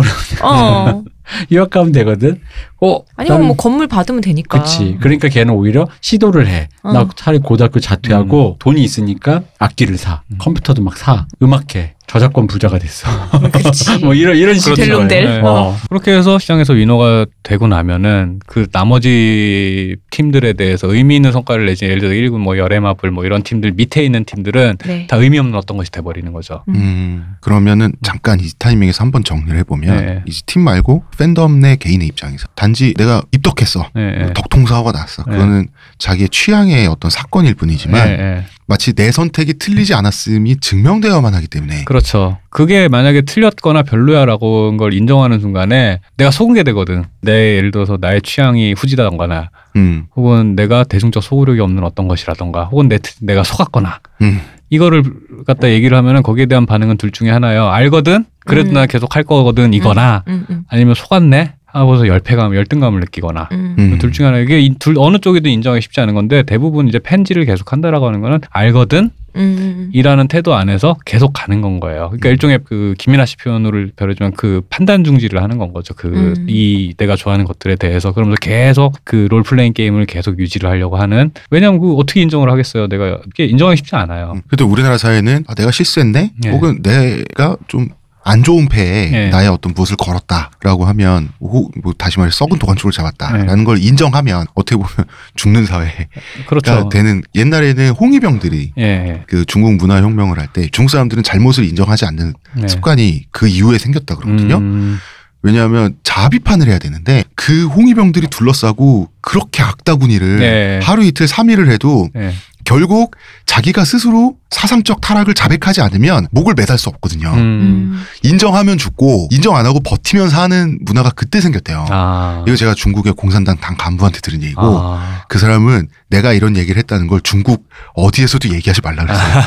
어. 유학 가면 되거든. 어, 아니면 난- 뭐 건물 받으면 되니까. 그치. 그러니까 걔는 오히려 시도를 해. 어. 나 차라리 고등학교 자퇴하고 돈이 있으니까 악기를 사. 음. 컴퓨터도 막 사. 음악해. 저작권 부자가 됐어. 그렇지. 뭐 이런 이런 식으로. 델롱델. 네. 어. 그렇게 해서 시장에서 위너가 되고 나면은 그 나머지 팀들에 대해서 의미 있는 성과를 내지 예를 들어 1군 뭐 열애마블 뭐 이런 팀들 밑에 있는 팀들은 네. 다 의미 없는 어떤 것이 돼 버리는 거죠. 음. 그러면은 잠깐 이 타이밍에서 한번 정리를 해 보면 네. 이제 팀 말고 팬덤 내 개인의 입장에서 단지 내가 입덕했어. 예, 예. 덕통사화가 났어. 네. 그거는 자기의 취향의 어떤 사건일 뿐이지만 예, 예. 마치 내 선택이 틀리지 않았음이 증명되어야만 하기 때문에 그렇죠. 그게 만약에 틀렸거나 별로야라고 걸 인정하는 순간에 내가 속은 게 되거든. 내 예를 들어서 나의 취향이 후지다거나 음, 혹은 내가 대중적 소구력이 없는 어떤 것이라던가 혹은 내, 내가 속았거나 음, 이거를 갖다 얘기를 하면은 거기에 대한 반응은 둘 중에 하나예요. 알거든? 그래도 음. 나 계속 할 거거든 이거나 음, 음, 아니면 속았네? 하고서 열패감, 열등감을 느끼거나 음. 음. 둘 중에 하나 이게 이 둘 어느 쪽이든 인정하기 쉽지 않은 건데 대부분 이제 팬지를 계속 한다라고 하는 거는 알거든 음. 이라는 태도 안에서 계속 가는 건 거예요. 그러니까 음. 일종의 그 김이나 씨 표현으로 별해주면 그 판단 중지를 하는 건 거죠. 그 음. 이 내가 좋아하는 것들에 대해서 그러면서 계속 그 롤플레잉 게임을 계속 유지를 하려고 하는 왜냐면 그 어떻게 인정을 하겠어요. 내가 이게 인정하기 쉽지 않아요. 음. 그래도 우리나라 사회는 아, 내가 실수했네 예. 혹은 내가 좀 안 좋은 패에 예. 나의 어떤 무엇을 걸었다라고 하면 혹뭐 다시 말해 썩은 도관초를 잡았다라는 예. 걸 인정하면 어떻게 보면 죽는 사회가 그렇죠. 되는 옛날에는 홍위병들이 예, 예. 그 중국 문화 혁명을 할 때 중국 사람들은 잘못을 인정하지 않는 네. 습관이 그 이후에 생겼다 그러거든요. 음, 왜냐하면 자비판을 해야 되는데 그 홍위병들이 둘러싸고 그렇게 악다구니를 네. 하루 이틀 삼일을 해도 예. 결국 자기가 스스로 사상적 타락을 자백하지 않으면 목을 매달 수 없거든요. 음. 음. 인정하면 죽고 인정 안 하고 버티면 사는 문화가 그때 생겼대요. 아. 이거 제가 중국의 공산당 당 간부한테 들은 얘기고 아. 그 사람은 내가 이런 얘기를 했다는 걸 중국 어디에서도 얘기하지 말라 그랬어요.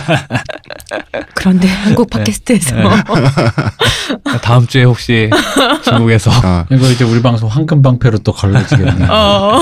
그런데 한국 팟캐스트에서 네. 다음 주에 혹시 중국에서 아, 이거 이제 우리 방송 황금 방패로 또 걸러지겠네. 어.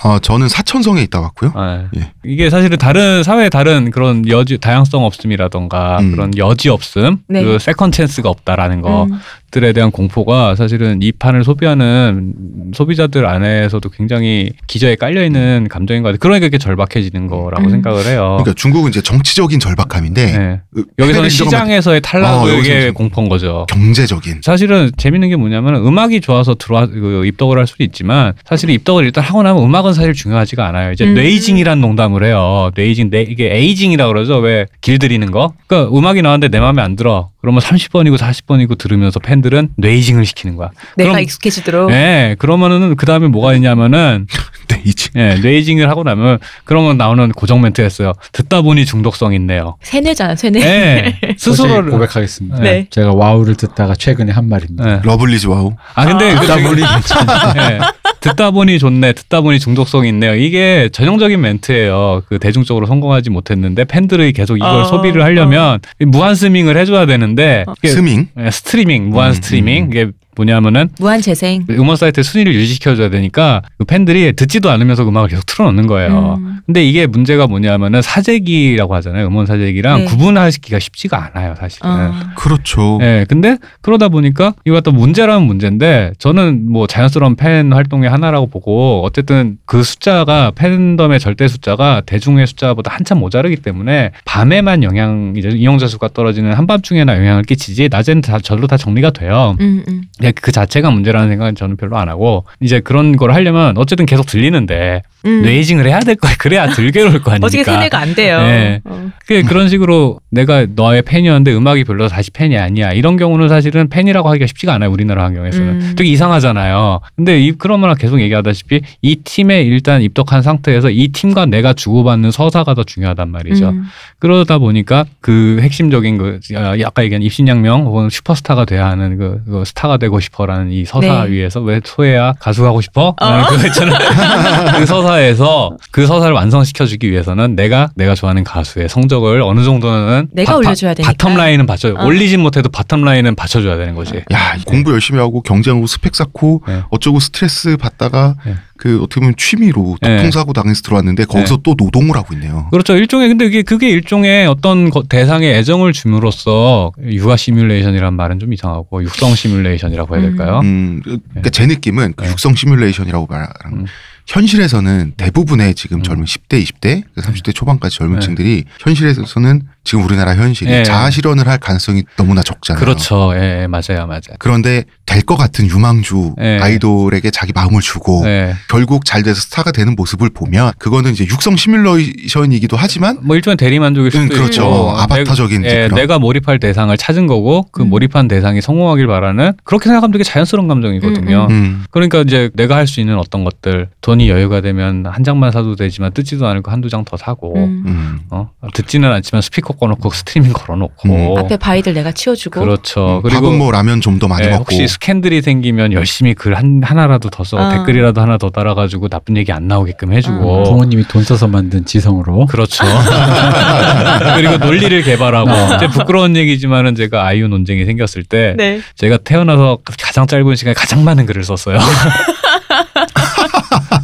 아, 저는 사천성에 있다 왔고요. 아, 예. 이게 사실은 다른 사회에 다른 그런 여지 다양성 없음이라던가 음. 그런 여지 없음, 네. 그 second chance가 없다라는 거. 음. 자식들에 대한 공포가 사실은 이 판을 소비하는 소비자들 안에서도 굉장히 기저에 깔려 있는 감정인 것 같아요. 그러니까 이렇게 절박해지는 거라고 음. 생각을 해요. 그러니까 중국은 이제 정치적인 절박함인데 네. 그 여기서는 시장에서의 어, 탈락을 여기서는 이게 좀- 공포인 거죠. 경제적인 사실은 재밌는 게 뭐냐면 음악이 좋아서 들어와 그 입덕을 할 수도 있지만 사실 입덕을 일단 하고 나면 음악은 사실 중요하지가 않아요. 이제 음. 뇌이징이라는 농담을 해요. 뇌이징, 뇌, 이게 에이징이라 그러죠. 왜 길들이는 거? 그러니까 음악이 나왔는데 내 마음에 안 들어. 그러면 30번이고 40번이고 들으면서 팬들은 뇌이징을 시키는 거야. 내가 그럼- 익숙해지도록. 네, 그러면은 그 다음에 뭐가 있냐면은 네, 이지 예, 뇌이징을 하고 나면 그러면 나오는 고정 멘트였어요. 듣다 보니 중독성 있네요. 세뇌잖아, 세뇌. 예, 스스로 스스로를 고백하겠습니다. 네. 제가 와우를 듣다가 최근에 한 말입니다. 예. 러블리즈 와우 아 근데 그 듣다 보니 예. 듣다 보니 좋네. 듣다 보니 중독성이 있네요. 이게 전형적인 멘트예요. 그 대중적으로 성공하지 못했는데 팬들이 계속 이걸 어, 소비를 하려면 무한 스밍을 해줘야 되는데 이게 스밍 예, 스트리밍, 무한 음, 스트리밍 음. 이게 뭐냐면은 무한 재생. 음원 사이트 순위를 유지시켜줘야 되니까 그 팬들이 듣지도 않으면서 음악을 계속 틀어놓는 거예요. 음. 근데 이게 문제가 뭐냐면은 사재기라고 하잖아요. 음원 사재기랑 네. 구분하기가 쉽지가 않아요, 사실은. 어. 그렇죠 예, 근데 그러다 보니까 이거 갖다 문제라면 문제인데 저는 뭐 자연스러운 팬 활동의 하나라고 보고 어쨌든 그 숫자가 팬덤의 절대 숫자가 대중의 숫자보다 한참 모자르기 때문에 밤에만 영향 이제 이용자 수가 떨어지는 한밤중에나 영향을 끼치지 낮에는 다 절로 다 정리가 돼요. 음, 음. 예, 그 자체가 문제라는 생각은 저는 별로 안 하고 이제 그런 걸 하려면 어쨌든 계속 들리는데 음. 뇌이징을 해야 될 거야. 그래야 들게 올거 아닙니까? 어떻게 세뇌가 안 돼요. 네. 어. 그 그런 식으로 내가 너의 팬이었는데 음악이 별로 다시 팬이 아니야 이런 경우는 사실은 팬이라고 하기가 쉽지가 않아요 우리나라 환경에서는 음. 되게 이상하잖아요 근데 이 그러면 계속 얘기하다시피 이 팀에 일단 입덕한 상태에서 이 팀과 내가 주고받는 서사가 더 중요하단 말이죠 음. 그러다 보니까 그 핵심적인 그 아, 아까 얘기한 입신양명 혹은 슈퍼스타가 돼야 하는 그, 그 스타가 되고 싶어라는 이 서사 네. 위에서 왜 소혜야 가수 하고 싶어? 라는 그거 있잖아요. 그 서사에서 그 서사를 완성시켜주기 위해서는 내가 내가 좋아하는 가수의 성적을 어느 정도는 내가 올려줘야 되니까. bottom line은 받쳐 어. 올리진 못해도 bottom line은 받쳐줘야 되는 거지. 야 공부 열심히 하고 경쟁하고 스펙 쌓고 네. 어쩌고 스트레스 받다가 네. 그 어떻게 보면 취미로 네. 교통사고 당해서 들어왔는데 거기서 또 노동을 하고 있네요 그렇죠. 일종의 근데 그게 그게 일종의 어떤 거- 대상에 애정을 줌으로써 육아 시뮬레이션이란 말은 좀 이상하고 육성 시뮬레이션이라고 해야 음. 될까요? 음, 그러니까 제 느낌은 그 네. 육성 시뮬레이션이라고 말하는 음. 현실에서는 대부분의 지금 음. 젊은 10대, 20대, 30대 초반까지 젊은 네. 층들이 현실에서는 지금 우리나라 현실이 네. 자아 실현을 할 가능성이 너무나 적잖아요. 그렇죠. 예, 예, 맞아요, 맞아요. 그런데 될 것 같은 유망주 네. 아이돌에게 자기 마음을 주고 네. 결국 잘 돼서 스타가 되는 모습을 보면 그거는 이제 육성 시뮬레이션이기도 하지만 뭐 일종의 대리만족일 수도 음, 그렇죠. 있고 아바타적인 내, 예, 그런. 내가 몰입할 대상을 찾은 거고 그 음. 몰입한 대상이 성공하길 바라는 그렇게 생각하면 되게 자연스러운 감정이거든요. 음, 그러니까 이제 내가 할 수 있는 어떤 것들 돈이 여유가 되면 한 장만 사도 되지만 뜯지도 않을 거 한두 장 더 사고 음. 음. 어? 듣지는 않지만 스피커 꺼놓고 스트리밍 걸어놓고 앞에 바위들 내가 치워주고. 그렇죠. 음, 그리고 밥은 뭐 라면 좀 더 많이 예, 먹고 혹시 스캔들이 생기면 열심히 글 한, 하나라도 더 써, 어. 댓글이라도 하나 더 달아가지고 나쁜 얘기 안 나오게끔 해주고. 어. 부모님이 돈 써서 만든 지성으로 그렇죠. 그리고 논리를 개발하고 어. 이제 부끄러운 얘기지만은 제가 아이유 논쟁이 생겼을 때 네. 제가 태어나서 가장 짧은 시간에 가장 많은 글을 썼어요.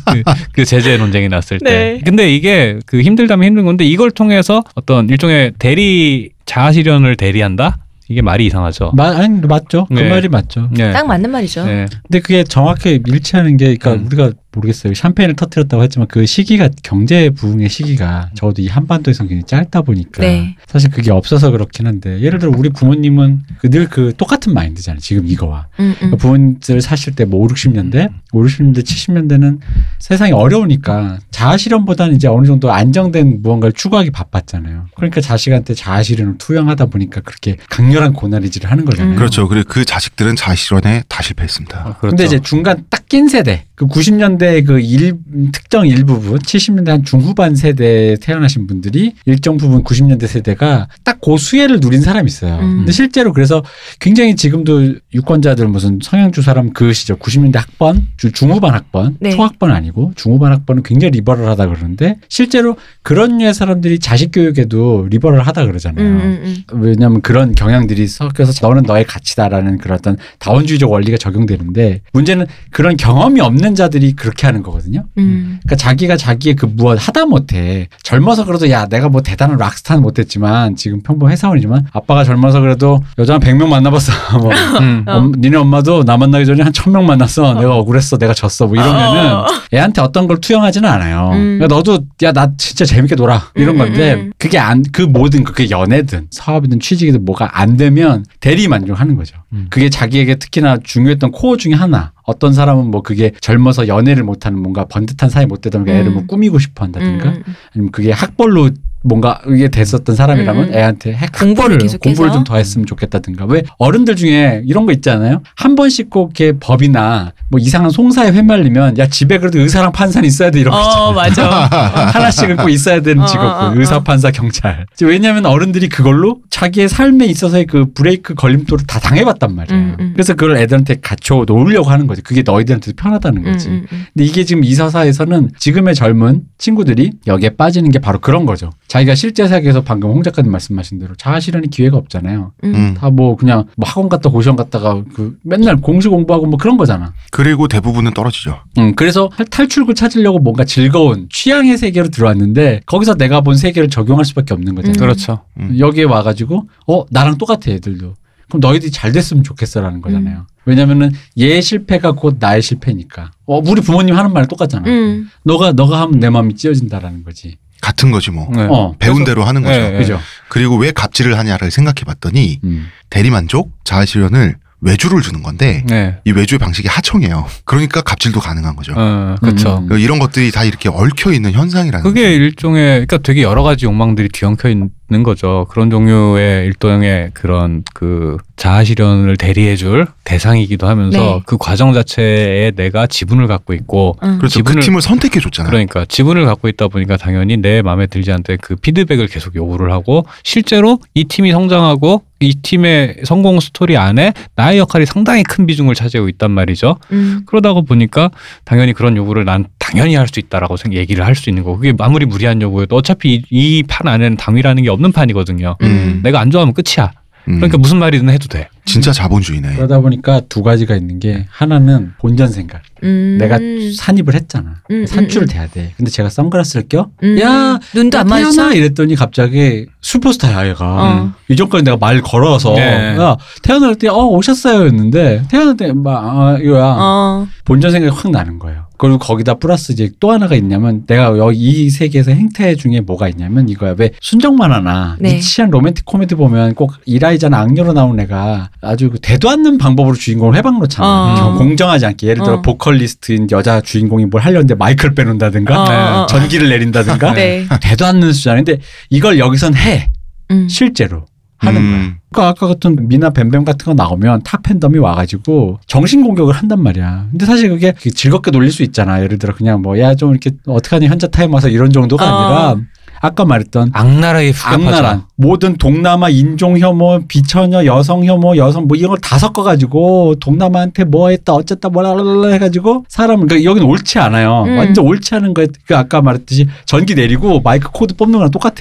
그, 그 제재 논쟁이 났을 때. 네. 근데 이게 그 힘들다면 힘든 건데 이걸 통해서 어떤 일종의 대리 자아 실현을 대리한다? 이게 말이 이상하죠. 마, 아니 맞죠 그 네. 말이 맞죠 네. 딱 맞는 말이죠. 네. 근데 그게 정확히 일치하는 게 그러니까 음. 우리가 모르겠어요 샴페인을 터뜨렸다고 했지만 그 시기가 경제 부흥의 시기가 적어도 이 한반도에서 굉장히 짧다 보니까 네. 사실 그게 없어서 그렇긴 한데 예를 들어 우리 부모님은 늘그 똑같은 마인드잖아요 지금 이거와 음, 음. 그러니까 부모님들 사실 때 뭐 5, 60년대, 5, 60년대, 70년대는 세상이 어려우니까 자아 실현보다는 이제 어느 정도 안정된 무언가를 추구하기 바빴잖아요. 그러니까 자식한테 자아 실현을 투영하다 보니까 그렇게 강렬한 고난이질을 하는 거잖아요. 음. 그렇죠. 그리고 그 자식들은 자아 실현에 다 실패했습니다. 어, 그렇죠. 근데 이제 중간 딱 낀 세대, 그 90년 대 그 일, 특정 일부분, 70년대 한 중후반 세대에 태어나신 분들이 일정 부분 90년대 세대가 딱 그 수혜를 누린 사람이 있어요. 음. 근데 실제로 그래서 굉장히 지금도 유권자들 무슨 성향주 사람 그 시절 90년대 학번, 주- 중후반 학번, 네. 초학번 아니고 중후반 학번은 굉장히 리버럴하다 그러는데 실제로 그런 류의 사람들이 자식 교육에도 리버럴하다 그러잖아요. 음, 음, 음. 왜냐하면 그런 경향들이 섞여서 너는 너의 가치다라는 그런 어떤 다원주의적 원리가 적용되는데 문제는 그런 경험이 없는 자들이 그렇게 그렇게 하는 거거든요. 음. 그러니까 자기가 자기의 그 무엇 하다 못해 젊어서 그래도 야 내가 뭐 대단한 락스타는 못했지만 지금 평범 회사원이지만 아빠가 젊어서 그래도 여자 한 100명 만나봤어 뭐 음. 어. 엄- 니네 엄마도 나 만나기 전에 한 1000명 만났어 내가 억울했어 내가 졌어 뭐 이러면은 어. 애한테 어떤 걸 투영하지는 않아요 음. 그러니까 너도 야 나 진짜 재밌게 놀아 이런 음, 건데 음, 음. 그게 안 그 모든 그- 그게 연애든 사업이든 취직이든 뭐가 안 되면 대리 만족하는 거죠 음. 그게 자기에게 특히나 중요했던 코어 중에 하나 어떤 사람은 뭐 그게 젊어서 연애를 못하는 뭔가 번듯한 사이 못 되던 게 애를 뭐 음. 꾸미고 싶어 한다든가 음. 아니면 그게 학벌로 뭔가 이게 됐었던 사람이라면 음. 애한테 학- 공부를 학벌을 계속해서? 공부를 좀 더 했으면 좋겠다든가 왜 어른들 중에 이런 거 있잖아요 한 번씩 꼭 이렇게 법이나 뭐 이상한 송사에 휘말리면 야 집에 그래도 의사랑 판사는 있어야 돼 이런 거 어, 있잖아요 맞아. 하나씩은 꼭 있어야 되는 어, 직업고 어, 어, 의사 어. 판사 경찰 왜냐하면 어른들이 그걸로 자기의 삶에 있어서의 그 브레이크 걸림돌을 다 당해봤단 말이에요 음, 음. 그래서 그걸 애들한테 갖춰 놓으려고 하는 거지 그게 너희들한테 편하다는 음, 거지 음, 음. 근데 이게 지금 이 서사에서는 지금의 젊은 친구들이 여기에 빠지는 게 바로 그런 거죠. 자기가 실제 세계에서 방금 홍 작가님 말씀하신 대로 자아 실현의 기회가 없잖아요. 음. 음. 다뭐 그냥 뭐 학원 갔다 고시원 갔다가 그 맨날 공시 공부하고 뭐 그런 거잖아. 그리고 대부분은 떨어지죠. 음, 그래서 탈- 탈출구 찾으려고 뭔가 즐거운 취향의 세계로 들어왔는데 거기서 내가 본 세계를 적용할 수밖에 없는 거잖아. 음. 그렇죠. 음. 여기에 와가지고 어 나랑 똑같아 애들도. 그럼 너희들이 잘 됐으면 좋겠어라는 거잖아요. 왜냐면은 얘의 실패가 곧 나의 실패니까. 어 우리 부모님 하는 말 똑같잖아. 음. 너가 너가 하면 내 마음이 찢어진다라는 거지. 같은 거지 뭐. 네. 어 배운 대로 하는 거죠. 네, 네. 그죠. 그리고 왜 갑질을 하냐를 생각해 봤더니 음. 대리만족, 자아실현을 외주를 주는 건데 네. 이 외주의 방식이 하청이에요. 그러니까 갑질도 가능한 거죠. 어, 그렇죠. 음. 이런 것들이 다 이렇게 얽혀 있는 현상이라는 그게 거죠. 일종의 그러니까 되게 여러 가지 욕망들이 뒤엉켜 있는 거죠. 그런 종류의 일종의 그런 그 자아 실현을 대리해 줄 대상이기도 하면서 네. 그 과정 자체에 내가 지분을 갖고 있고 음. 그렇죠. 그 지분을- 팀을 선택해 줬잖아요. 그러니까 지분을 갖고 있다 보니까 당연히 내 마음에 들지 않을 때그 피드백을 계속 요구를 하고 실제로 이 팀이 성장하고 이 팀의 성공 스토리 안에 나의 역할이 상당히 큰 비중을 차지하고 있단 말이죠. 음. 그러다가 보니까 당연히 그런 요구를 난 당연히 할 수 있다라고 생- 얘기를 할 수 있는 거고 그게 아무리 무리한 요구여도 어차피 이 판 안에는 당위라는 게 없는 판이거든요. 음. 내가 안 좋아하면 끝이야. 음. 그러니까 무슨 말이든 해도 돼. 진짜 자본주의네. 그러다 보니까 두 가지가 있는 게 하나는 본전 생각. 음. 내가 산입을 했잖아. 음, 산출을 음, 돼야 돼. 근데 제가 선글라스를 껴? 음. 야, 눈도 안 태연아 마주쳐. 이랬더니 갑자기 슈퍼스타야 얘가. 어. 이전까지 내가 말 걸어서 네. 야 태어날 때 어 오셨어요 했는데 태어날 때막 아, 이거야 어. 본전 생각이 확 나는 거예요. 그리고 거기다 플러스 이제 또 하나가 있냐면 내가 여기 이 세계에서 행태 중에 뭐가 있냐면 이거야 왜 순정 만화나 네. 니치한 로맨틱 코미디 보면 꼭 이라이자나 악녀로 나온 애가 아주 그 되도 않는 방법으로 주인공을 훼방 놓잖아. 어. 공정하지 않게 예를 들어 어. 보컬리스트인 여자 주인공이 뭘 하려는데 마이크를 빼놓는다든가 어, 어, 어. 전기를 내린다든가 네. 되도 않는 수준인데 근데 이걸 여기선 해 음. 실제로 하는 거야. 음. 그러니까 아까 같은 미나 뱀뱀 같은 거 나오면 탑 팬덤이 와가지고 정신 공격을 한단 말이야. 근데 사실 그게 즐겁게 놀릴 수 있잖아. 예를 들어 그냥 뭐 야 좀 이렇게 어떡하니 현자 타임 와서 이런 정도가 어. 아니라 아까 말했던 악랄하게 후려패죠. 모든 동남아 인종 혐오, 비처녀 여성 혐오, 여성 뭐 이런 걸 다 섞어 가지고 동남아한테 뭐 했다 어쨌다 뭐라 해 가지고 사람을 그러니까 여기는 옳지 않아요. 음. 완전 옳지 않은 거에 그 아까 말했듯이 전기 내리고 마이크 코드 뽑는 거랑 똑같아.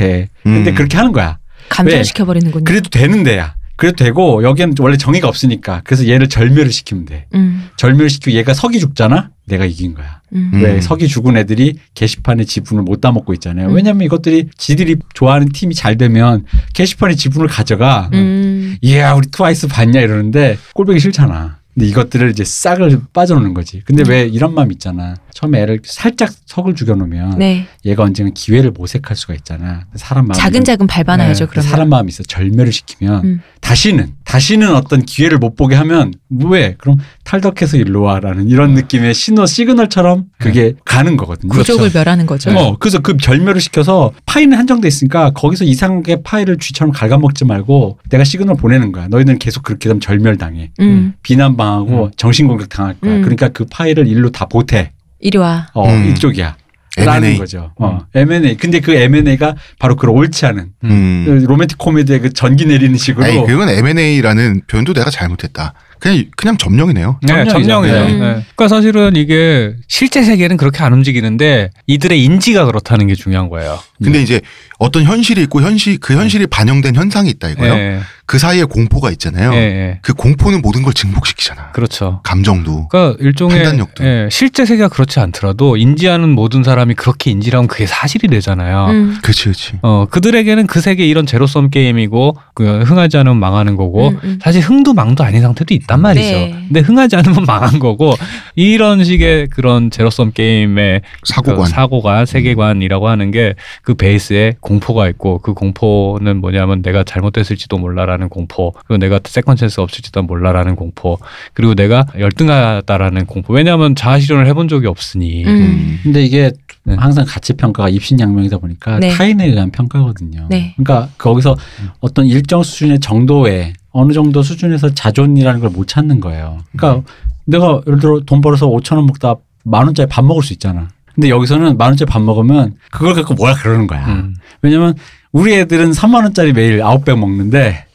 근데 음. 그렇게 하는 거야. 감정시켜 버리는군요. 그래도 되는 데야. 그래도 되고 여기는 원래 정의가 없으니까 그래서 얘를 절멸을 시키면 돼. 음. 절멸시키고 얘가 석이 죽잖아. 내가 이긴 거야. 음. 음. 왜 석이 죽은 애들이 게시판에 지분을 못 따먹고 있잖아요. 음. 왜냐면 이것들이 지들이 좋아하는 팀이 잘 되면 게시판에 지분을 가져가. 음. 이야 우리 트와이스 봤냐 이러는데 꼴보기 싫잖아. 근데 이것들을 이제 싹을 빠져놓는 거지. 근데 음. 왜 이런 마음 있잖아. 처음에 애를 살짝 석을 죽여놓으면 네. 얘가 언젠가 기회를 모색할 수가 있잖아. 사람 마음 자근자근 밟아놔야죠. 네, 그러면. 사람 마음이 있어. 절멸을 시키면 음. 다시는 다시는 어떤 기회를 못 보게 하면 왜? 그럼 탈덕해서 일로 와라는 이런 느낌의 신호 시그널처럼 그게 가는 거거든요. 구족을 멸하는 거죠. 어, 그래서 그 절멸을 시켜서 파이는 한정돼 있으니까 거기서 이상하게 파이를 쥐처럼 갉아먹지 말고 내가 시그널 보내는 거야. 너희들은 계속 그렇게 되면 절멸당해. 음. 비난 당하고 음. 정신공격 당할 거야. 음. 그러니까 그 파이를 일로 다 보태. 이리 와. 어, 음. 이쪽이야. 라는 M&A. 거죠. 어, M&A. 근데 그 M&A가 바로 그런 옳지 않은 음. 그 로맨틱 코미디의 그 전기 내리는 식으로 아니 그건 M&A라는 표현도 내가 잘못했다. 그냥 그냥 점령이네요. 네, 점령이죠. 점령이죠. 네. 네. 그러니까 사실은 이게 실제 세계는 그렇게 안 움직이는데 이들의 인지가 그렇다는 게 중요한 거예요. 근데 이제 어떤 현실이 있고 현실 그 현실이 반영된 현상이 있다 이거요. 네. 그 사이에 공포가 있잖아요. 예, 예. 그 공포는 모든 걸 증폭시키잖아. 그렇죠. 감정도. 그러니까 일종의 판단력도. 예, 실제 세계가 그렇지 않더라도 인지하는 모든 사람이 그렇게 인지를 하면 그게 사실이 되잖아요. 음. 그렇지, 그렇지. 어, 그들에게는 그 세계 이런 제로섬 게임이고 그 흥하지 않으면 망하는 거고 음, 음. 사실 흥도 망도 아닌 상태도 있단 말이죠. 네. 근데 흥하지 않으면 망한 거고 이런 식의 그런 제로섬 게임의 사고관. 그 사고관, 세계관이라고 하는 게 그 베이스에 공포가 있고 그 공포는 뭐냐면 내가 잘못됐을지도 몰라라는 공포 그리고 내가 second chance 없을지도 몰라라는 공포 그리고 내가 열등하다라는 공포 왜냐하면 자아 실현을 해본 적이 없으니 음. 음. 근데 이게 네. 항상 가치 평가가 입신양명이다 보니까 네. 타인에 의한 평가거든요. 네. 그러니까 거기서 어떤 일정 수준의 정도의 어느 정도 수준에서 자존이라는 걸 못 찾는 거예요. 그러니까 내가 예를 들어 돈 벌어서 5천 원 먹다 만 원짜리 밥 먹을 수 있잖아. 근데 여기서는 만 원짜리 밥 먹으면 그걸 갖고 뭐라 그러는 거야. 음. 왜냐면 우리 애들은 3만 원짜리 매일 9배 먹는데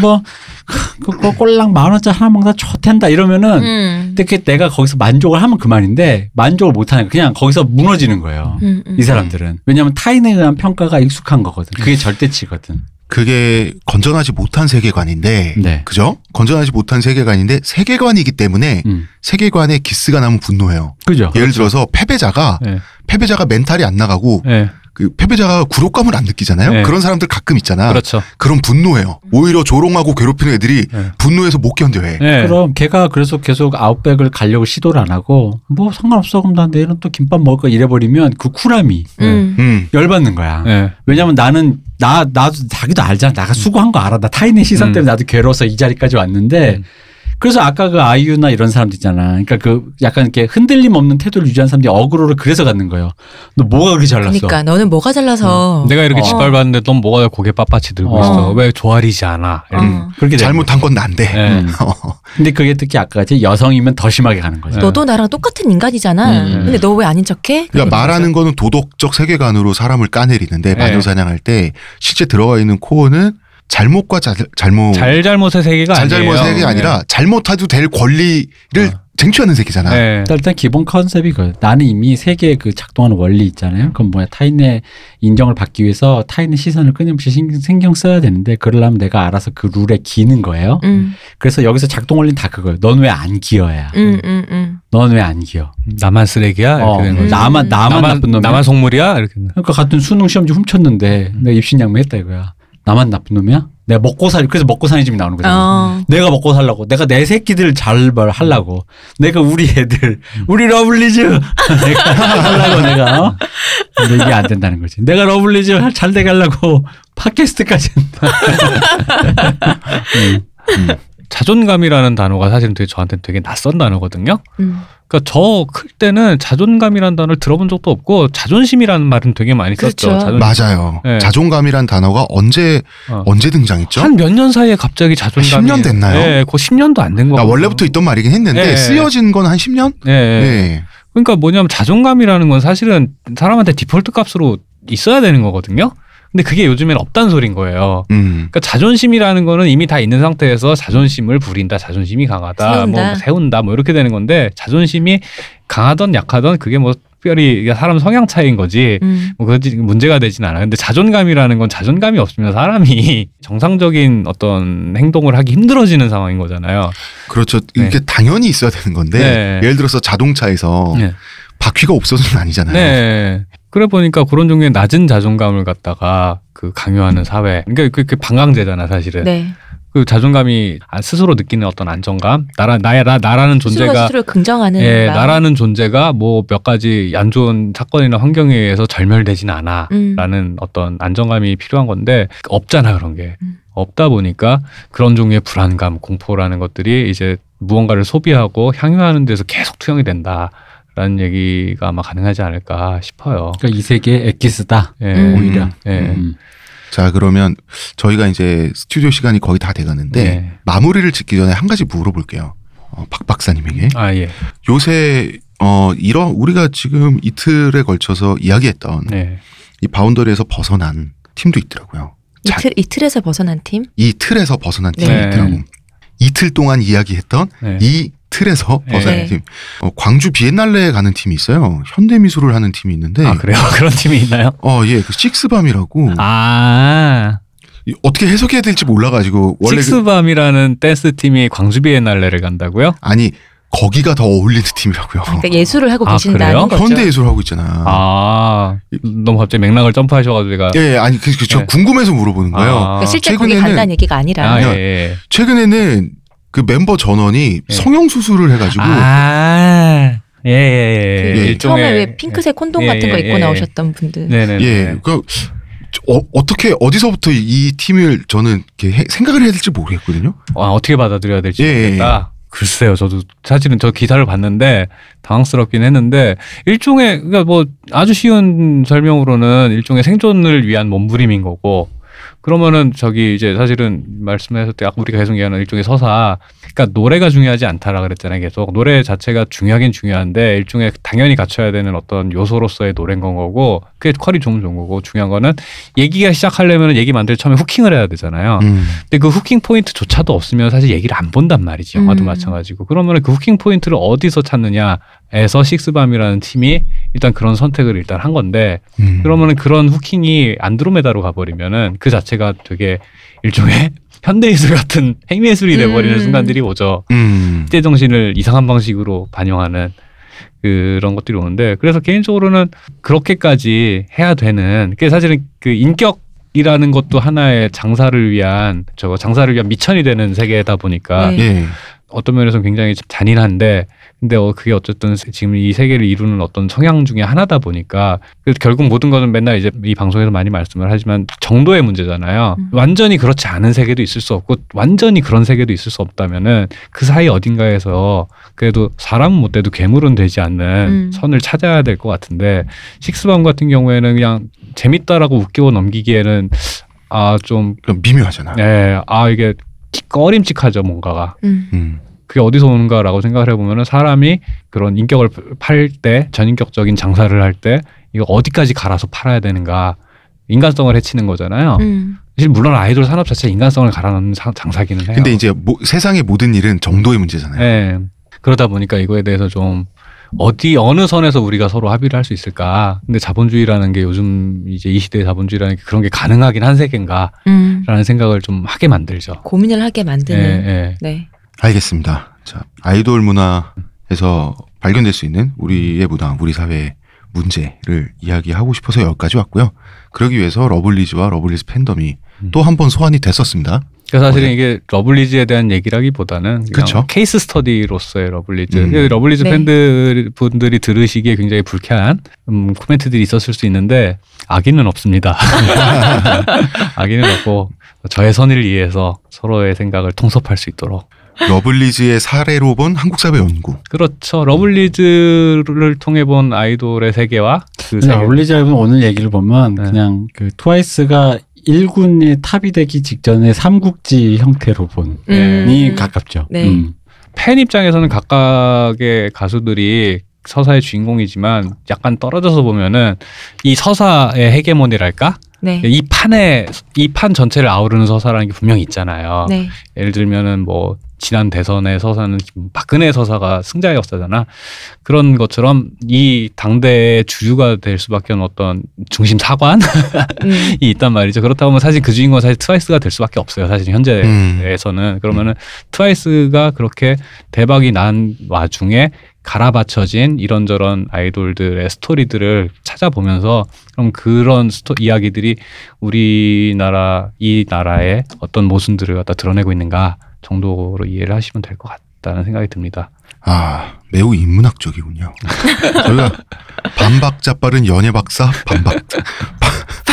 뭐 그거 꼴랑 만 원짜리 하나 먹다 좋텐다 이러면은 음. 근데 그게 내가 거기서 만족을 하면 그만인데 만족을 못 하는 거야. 그냥 거기서 무너지는 거예요. 음, 음. 이 사람들은 왜냐하면 타인에 의한 평가가 익숙한 거거든. 그게 절대치거든. 그게 건전하지 못한 세계관인데, 네. 그죠? 건전하지 못한 세계관인데 세계관이기 때문에 음. 세계관에 기스가 나면 분노해요. 그죠. 예를 들어서 패배자가 네. 패배자가 멘탈이 안 나가고 네. 그 패배자가 굴욕감을 안 느끼잖아요. 네. 그런 사람들 가끔 있잖아. 그렇죠. 그럼 분노해요. 오히려 조롱하고 괴롭히는 애들이 네. 분노해서 못 견뎌해. 네. 그럼 걔가 그래서 계속 아웃백을 가려고 시도를 안 하고 뭐 상관없어 그럼 나 내일은 또 김밥 먹을 거 이래버리면 그 쿨함이 음. 음. 열받는 거야. 네. 왜냐면 나는 나 나도 자기도 알잖아. 나가 수고한 거 알아. 나 타인의 시선 음. 때문에 나도 괴로워서 이 자리까지 왔는데 음. 그래서 아까 그 아이유나 이런 사람들 있잖아. 그러니까 그 약간 이렇게 흔들림 없는 태도를 유지한 사람들이 어그로를 그래서 갖는 거예요. 너 뭐가 그렇게 잘났어? 그러니까 너는 뭐가 잘나서 내가 이렇게 어. 짓밟았는데 넌 뭐가 고개 빳빳이 들고 어. 있어. 왜 조아리지 않아. 어. 그렇게 잘못한 건 난데. 네. 음. 근데 그게 특히 아까 같이 여성이면 더 심하게 가는 거죠. 네. 너도 나랑 똑같은 인간이잖아. 음. 근데 너 왜 아닌 척해? 그러니까 말하는 거는 도덕적 세계관으로 사람을 까내리는데 네. 마녀 사냥할 때 실제 들어가 있는 코어는 잘못과 자, 잘못 잘잘못의 세계가 잘잘못의 아니에요. 세계가 아니라 잘못해도 될 권리를 어. 쟁취하는 세계잖아. 네. 일단, 일단 기본 컨셉이 그 나는 이미 세계의 그 작동하는 원리 있잖아요. 그건 뭐야 타인의 인정을 받기 위해서 타인의 시선을 끊임없이 신경, 써야 되는데 그러려면 내가 알아서 그 룰에 기는 거예요. 음, 그래서 여기서 작동 원리는 다 그거예요. 넌 왜 안 기어야? 음, 음, 음. 넌왜 안 기어? 나만 쓰레기야. 이렇게 어. 나만 나만, 나쁜 놈이야. 나만 속물이야. 이렇게. 그러니까 같은 수능 시험지 훔쳤는데 내가 입신양매했다 이거야. 나만 나쁜 놈이야? 내가 먹고 살 그래서 먹고 사는 집이 나오는 거잖아. 어. 내가 먹고 살라고. 내가 내 새끼들 잘 하려고. 내가 우리 애들, 우리 러블리즈 내가 하려고 내가. 어? 근데 이게 안 된다는 거지. 내가 러블리즈 잘 되게 하려고 팟캐스트까지 한다. 음. 자존감이라는 단어가 사실은 되게 저한테 되게 낯선 단어거든요. 음. 그러니까 저 클 때는 자존감이라는 단어를 들어본 적도 없고 자존심이라는 말은 되게 많이 썼죠. 그렇죠. 자존심. 맞아요. 네. 자존감이란 단어가 언제 어. 언제 등장했죠? 한 몇 년 사이에 갑자기 자존감이 10년 됐나요? 네, 그 10년도 안 된 거. 아, 원래부터 있던 말이긴 했는데 네. 쓰여진 건 한 10년? 네. 네. 그러니까 뭐냐면 자존감이라는 건 사실은 사람한테 디폴트 값으로 있어야 되는 거거든요. 근데 그게 요즘엔 없다는 소린 거예요. 음. 그러니까 자존심이라는 거는 이미 다 있는 상태에서 자존심을 부린다, 자존심이 강하다, 세운다. 뭐 세운다, 뭐 이렇게 되는 건데 자존심이 강하던 약하던 그게 뭐 특별히 사람 성향 차이인 거지. 음. 뭐 그게 문제가 되진 않아요. 근데 자존감이라는 건 자존감이 없으면 사람이 정상적인 어떤 행동을 하기 힘들어지는 상황인 거잖아요. 그렇죠. 네. 이게 당연히 있어야 되는 건데 네. 예를 들어서 자동차에서 네. 바퀴가 없어서는 아니잖아요. 네. 그래 보니까 그런 종류의 낮은 자존감을 갖다가 그 강요하는 사회. 그러니까 그, 그 방강제잖아, 사실은. 네. 그 자존감이 아, 스스로 느끼는 어떤 안정감, 나라 나야 나 나라는 존재가 스스로를 긍정하는 예, 마음. 나라는 존재가 뭐 몇 가지 안 좋은 사건이나 환경에 의해서 절멸되진 않아. 음. 라는 어떤 안정감이 필요한 건데 없잖아 그런 게 음. 없다 보니까 그런 종류의 불안감 공포라는 것들이 이제 무언가를 소비하고 향유하는 데서 계속 투영이 된다 라는 얘기가 아마 가능하지 않을까 싶어요. 그러니까 이 세계의 엑기스다. 예, 음. 오히려. 예. 음. 자 그러면 저희가 이제 스튜디오 시간이 거의 다 돼가는데 네. 마무리를 짓기 전에 한 가지 물어볼게요. 어, 박 박사님에게 아 예, 요새 어 이런 우리가 지금 이틀에 걸쳐서 이야기했던 네, 이 바운더리에서 벗어난 팀도 있더라고요. 자, 이틀 이틀에서 벗어난 팀. 이 틀에서 벗어난 팀이 네. 있더라고. 이틀 동안 이야기했던 네. 이 틀에서 네. 벗어난 네. 팀. 어, 광주 비엔날레에 가는 팀이 있어요. 현대미술을 하는 팀이 있는데 아 그래요? 그런 팀이 있나요? 어, 예, 그 식스밤이라고 아 이- 어떻게 해석해야 될지 몰라가지고 원래 그, 식스밤이라는 댄스 팀이 광주 비엔날레를 간다고요? 아니 거기가 더 어울리는 팀이라고요. 그러니까 예술을 하고 아, 계신다는 그래요? 거죠. 현대 예술 하고 있잖아. 아 너무 갑자기 맥락을 점프하셔가지고 제가 예, 예, 아니 그, 그, 저 네. 궁금해서 물어보는 거예요. 아, 그러니까 실제 거기 최근에는- 간다는 얘기가 아니라 아, 야, 예, 예. 최근에는 그 멤버 전원이 예. 성형 수술을 해가지고 아, 예, 예, 예. 예. 처음에 일종의 왜 핑크색 콘돔 예, 같은 거 예, 입고 예. 나오셨던 분들. 네네. 예, 그 어, 어떻게 어디서부터 이 팀을 저는 이렇게 해- 생각을 해야 될지 모르겠거든요. 아, 어떻게 받아들여야 될지 예, 예, 모르겠다. 글쎄요, 저도 사실은 저 기사를 봤는데 당황스럽긴 했는데 일종의 그러니까 뭐 아주 쉬운 설명으로는 일종의 생존을 위한 몸부림인 거고 그러면은 저기 이제 사실은 말씀하셨을 때 아까 우리가 계속 얘기하는 일종의 서사. 그러니까 노래가 중요하지 않다라 그랬잖아요 계속. 노래 자체가 중요하긴 중요한데 일종의 당연히 갖춰야 되는 어떤 요소로서의 노래인 건 거고 그게 퀄이 좋으면 좋은 거고 중요한 거는 얘기가 시작하려면 얘기 만들 처음에 후킹을 해야 되잖아요. 음. 근데 그 후킹 포인트조차도 없으면 사실 얘기를 안 본단 말이지 영화도 음. 마찬가지고. 그러면 그 후킹 포인트를 어디서 찾느냐 에서 식스밤이라는 팀이 일단 그런 선택을 일단 한 건데 음. 그러면은 그런 후킹이 안드로메다로 가버리면은 그 자체가 되게 일종의 현대예술 같은 행미예술이 돼버리는 음. 순간들이 오죠 음. 시대 정신을 이상한 방식으로 반영하는 그런 것들이 오는데 그래서 개인적으로는 그렇게까지 해야 되는 그게 사실은 그 인격 이라는 것도 하나의 장사를 위한 저거 장사를 위한 미천이 되는 세계다 보니까 네. 예. 어떤 면에서 굉장히 잔인한데 근데 어 그게 어쨌든 지금 이 세계를 이루는 어떤 성향 중에 하나다 보니까 그 결국 모든 거는 맨날 이제 이 방송에서 많이 말씀을 하지만 정도의 문제잖아요. 음. 완전히 그렇지 않은 세계도 있을 수 없고 완전히 그런 세계도 있을 수 없다면은 그 사이 어딘가에서 그래도 사람은 못 돼도 괴물은 되지 않는 음. 선을 찾아야 될 것 같은데 식스밤 같은 경우에는 그냥 재밌다라고 웃기고 넘기기에는 아좀 좀 미묘하잖아. 네, 아 이게 꺼림칙하죠 뭔가가. 음. 음. 그게 어디서 오는가라고 생각을 해보면은 사람이 그런 인격을 팔 때 전인격적인 장사를 할 때 이거 어디까지 갈아서 팔아야 되는가 인간성을 해치는 거잖아요. 음. 사실 물론 아이돌 산업 자체가 인간성을 갈아넣는 사- 장사기는 해요. 근데 이제 모- 세상의 모든 일은 정도의 문제잖아요. 네. 그러다 보니까 이거에 대해서 좀 어디 어느 선에서 우리가 서로 합의를 할 수 있을까? 근데 자본주의라는 게 요즘 이제 이 시대의 자본주의라는 게 그런 게 가능하긴 한 세계인가라는 음. 생각을 좀 하게 만들죠. 고민을 하게 만드는. 예, 예. 네. 알겠습니다. 자, 아이돌 문화에서 발견될 수 있는 우리의 문화, 우리 사회의 문제를 이야기하고 싶어서 여기까지 왔고요. 그러기 위해서 러블리즈와 러블리즈 팬덤이 음. 또 한 번 소환이 됐었습니다. 그러니까 사실은 네. 이게 러블리즈에 대한 얘기라기보다는 그냥 그쵸. case study로서의 러블리즈. 음. 러블리즈 네. 팬들 분들이 들으시기에 굉장히 불쾌한 음, 코멘트들이 있었을 수 있는데 악의는 없습니다. 악의는 없고 저의 선의를 위해서 서로의 생각을 통섭할 수 있도록. 러블리즈의 사례로 본 한국 사회 연구. 그렇죠. 러블리즈를 통해 본 아이돌의 세계와 그 세계. 어울리지 앨범 오늘 얘기를 보면 네. 그냥 그 트와이스가 1군의 top이 되기 직전에 삼국지 형태로 본이 음. 가깝죠. 네. 음. 팬 입장에서는 각각의 가수들이 서사의 주인공이지만 약간 떨어져서 보면은 이 서사의 헤게모니랄까? 네. 이 판에 이 판 전체를 아우르는 서사라는 게 분명히 있잖아요. 네. 예를 들면은 뭐 지난 대선의 서사는 박근혜 서사가 승자의 역사잖아. 그런 것처럼 이 당대의 주류가 될 수밖에 없는 어떤 중심 사관이 음. 있단 말이죠. 그렇다 보면 사실 그 주인공은 사실 트와이스가 될 수밖에 없어요. 사실 현재 음. 에서는 그러면은 트와이스가 그렇게 대박이 난 와중에 갈아받쳐진 이런저런 아이돌들의 스토리들을 찾아보면서 그럼 그런 스토 이야기들이 우리나라 이 나라의 어떤 모순들을 갖다 드러내고 있는가 정도로 이해를 하시면 될 것 같다는 생각이 듭니다. 아, 매우 인문학적이군요. 저희가 반박자 빠른 연예 박사, 반박.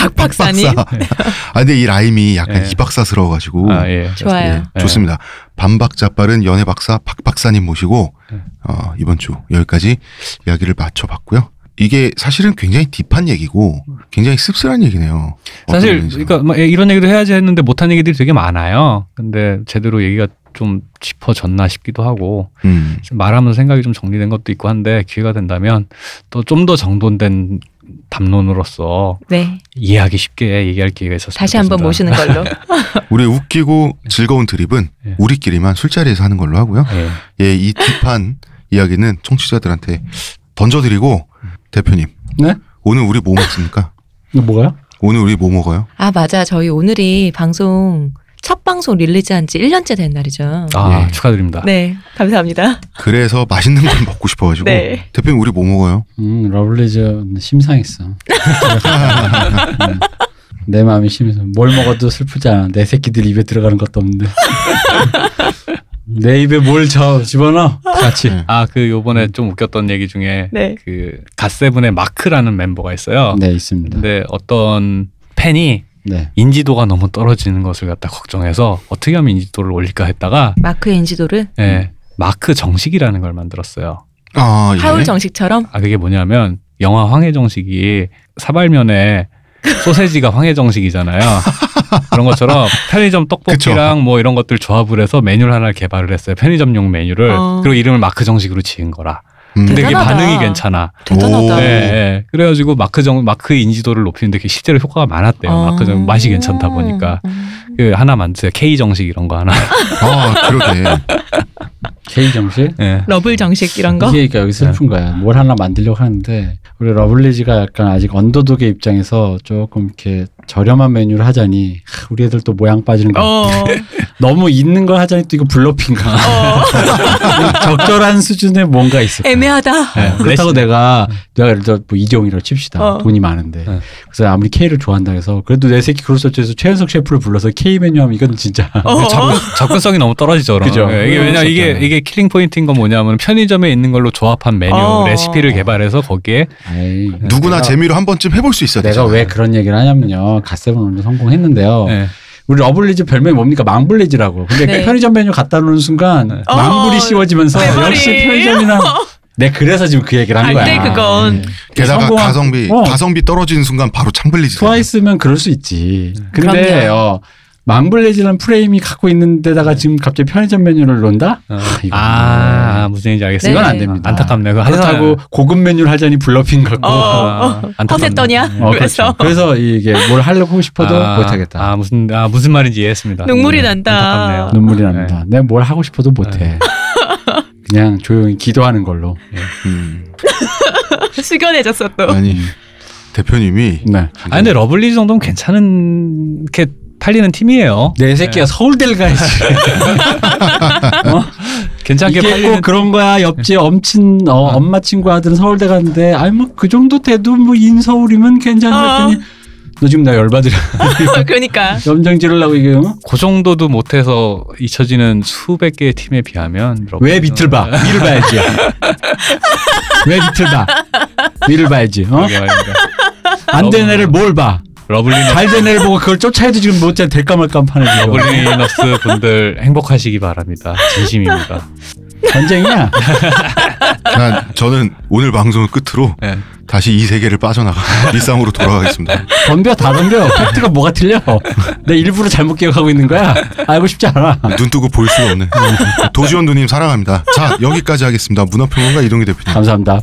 박 박사님. 박사. 아, 근데 이 라임이 약간 네. 이박사스러워가지고. 아 예. 좋아요. 예, 좋습니다. 반박자 빠른 연예 박사 박 박사님 모시고 네. 어, 이번 주 여기까지 이야기를 마쳐봤고요. 이게 사실은 굉장히 딥한 얘기고 굉장히 씁쓸한 얘기네요. 사실. 그러니까 뭐 이런 얘기도 해야지 했는데 못한 얘기들이 되게 많아요. 근데 제대로 얘기가 좀 짚어졌나 싶기도 하고 음, 말하면서 생각이 좀 정리된 것도 있고 한데 기회가 된다면 또 좀 더 정돈된 담론으로서 네. 이해하기 쉽게 얘기할 기회가 있었습니다. 다시 한번 모시는 걸로. 우리 웃기고 즐거운 드립은 예. 우리끼리만 술자리에서 하는 걸로 하고요. 예. 예, 이 deep한 이야기는 청취자들한테 던져드리고 대표님. 네? 오늘 우리 뭐 먹습니까? 뭐가요? 오늘 우리 뭐 먹어요? 아, 맞아. 저희 오늘이 방송, 첫 방송 release한 지 1년째 된 날이죠. 아 예. 축하드립니다. 네. 감사합니다. 그래서 맛있는 걸 먹고 싶어가지고 네. 대표님 우리 뭐 먹어요? 음, 러블리즈 심상했어. 음, 내 마음이 심해서 뭘 먹어도 슬프지 않아. 내 새끼들 입에 들어가는 것도 없는데. 내 입에 뭘 저 집어넣어? 같이. 네. 아그 요번에 좀 웃겼던 얘기 중에 네. 그 갓세븐의 마크라는 멤버가 있어요. 네, 있습니다. 근데 어떤 팬이 네. 인지도가 너무 떨어지는 것을 갖다 걱정해서 어떻게 하면 인지도를 올릴까 했다가 마크의 인지도를 예, 마크 정식이라는 걸 만들었어요. 아, 예. 하울 정식처럼 아 그게 뭐냐면 영화 황해 정식이 사발면에 소세지가 황해 정식이잖아요. 그런 것처럼 편의점 떡볶이랑 뭐 이런 것들 조합을 해서 메뉴를 하나 개발을 했어요. 편의점용 메뉴를 어. 그리고 이름을 마크 정식으로 지은 거라. 음. 근데 이게 대단하다. 반응이 괜찮아. 대단하다. 오. 예, 예. 그래가지고 마크 정 마크의 인지도를 높이는데 그게 실제로 효과가 많았대요. 어. 마크 정 맛이 괜찮다 보니까 음. 그 하나 만드세요. K 정식 이런 거 하나. 아, 그러게. K 정식? 예. 러블 정식 이런 거. 이게 그러니까 여기 슬픈 거야. 뭘 하나 만들려고 하는데 우리 러블리즈가 약간 아직 underdog의 입장에서 조금 이렇게 저렴한 메뉴를 하자니 하, 우리 애들 또 모양 빠지는 거. 어. 너무 있는 걸 하자니 또 이거 bluffing가. 어. 적절한 수준의 뭔가 거야. 애매하다. 예. 그렇다고 내가 내가 예를 들어 뭐 이재용이라고 칩시다 어. 돈이 많은데 네. 그래서 아무리 K를 좋아한다 해서 그래도 내 새끼 크로스처에서 최현석 셰프를 불러서 K 메뉴 하면 이건 진짜 어. 접근, 접근 성이 너무 떨어지죠. 그죠. 예, 이게 왜냐 이게 그렇잖아요. 이게 killing point인 건 뭐냐면 편의점에 있는 걸로 조합한 메뉴 어. 레시피를 개발해서 거기에 에이, 누구나 내가, 재미로 한 번쯤 해볼 수 있어야 내가 되잖아요. 왜 그런 얘기를 하냐면요 갓세븐 오늘 성공했는데요 예. 우리 러블리즈 별명이 뭡니까 망블리즈라고 근데 네. 편의점 메뉴 갖다 놓는 순간 네. 망불이 어, 씌워지면서 내 머리. 역시 편의점이나 내 그래서 지금 그 얘기를 한안 거야 돼, 그건. 네. 게다가 가성비 어. 가성비 떨어지는 순간 바로 참블리지. 트와이스면 그럴 수 있지. 근데 그럼요. 어, 망블레지라는 프레임이 갖고 있는 데다가 지금 갑자기 편의점 메뉴를 놓는다? 어. 이거. 아, 무슨 얘기인지 알겠습니다. 이건 안 네. 됩니다. 안타깝네요. 그렇다고 고급 메뉴를 하자니 블러핑 같고. 어, 아, 어. 안타깝네. 허세 떠냐? 어, 그래서 그렇죠. 그래서 이게 뭘 하려고 싶어도 아, 못하겠다. 아 무슨 아 무슨 말인지 이해했습니다. 눈물이 네, 난다. 안타깝네요. 눈물이 네. 납니다. 내가 뭘 하고 싶어도 못해. 그냥 조용히 기도하는 걸로. 음. 숙연해졌어 또. 아니 대표님이 네. 아 근데 러블리즈 정도면 괜찮은 게 팔리는 팀이에요. 내 새끼가 서울대를 가야지. 어? 괜찮게 꼭 그런 거야. 옆집 엄친 어, 어. 엄마 친구 아들은 서울대 갔는데 아니 뭐그 정도 돼도 뭐 in서울이면 괜찮다 어. 너 지금 나 열받으려. 그러니까 염정 지르려고 이게 어? 그 정도도 못해서 잊혀지는 수백 개의 팀에 비하면 왜 밑을 봐? 위를 봐야지. 왜 밑을 봐? 위를 봐야지. 어? 안 되는 애를 뭘 봐? 러블리너 잘 되는 애를 보고 그걸 쫓아야도 지금 못해 될까 말까 판에 지금. 러블리너스 분들 행복하시기 바랍니다. 진심입니다. 전쟁이야. 난 저는 오늘 방송을 끝으로 네. 다시 이 세계를 빠져나가 일상으로 돌아가겠습니다. 덤벼 다 덤벼. fact가 뭐가 틀려? 내 일부러 잘못 기억하고 있는 거야. 알고 싶지 않아. 눈 뜨고 볼 수가 없네. 도지원 누님 사랑합니다. 자 여기까지 하겠습니다. 문화평론가 이동희 대표님, 감사합니다.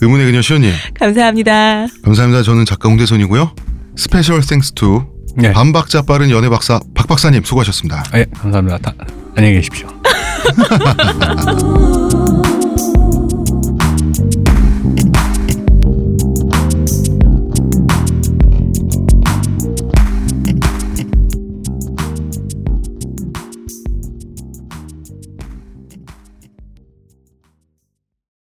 의문의 그녀 시연님, 감사합니다. 감사합니다. 저는 작가 홍대선이고요. special thanks to 네. 반박자 빠른 연애 박사 박 박사님 수고하셨습니다. 네, 감사합니다. 다- 안녕히 계십시오.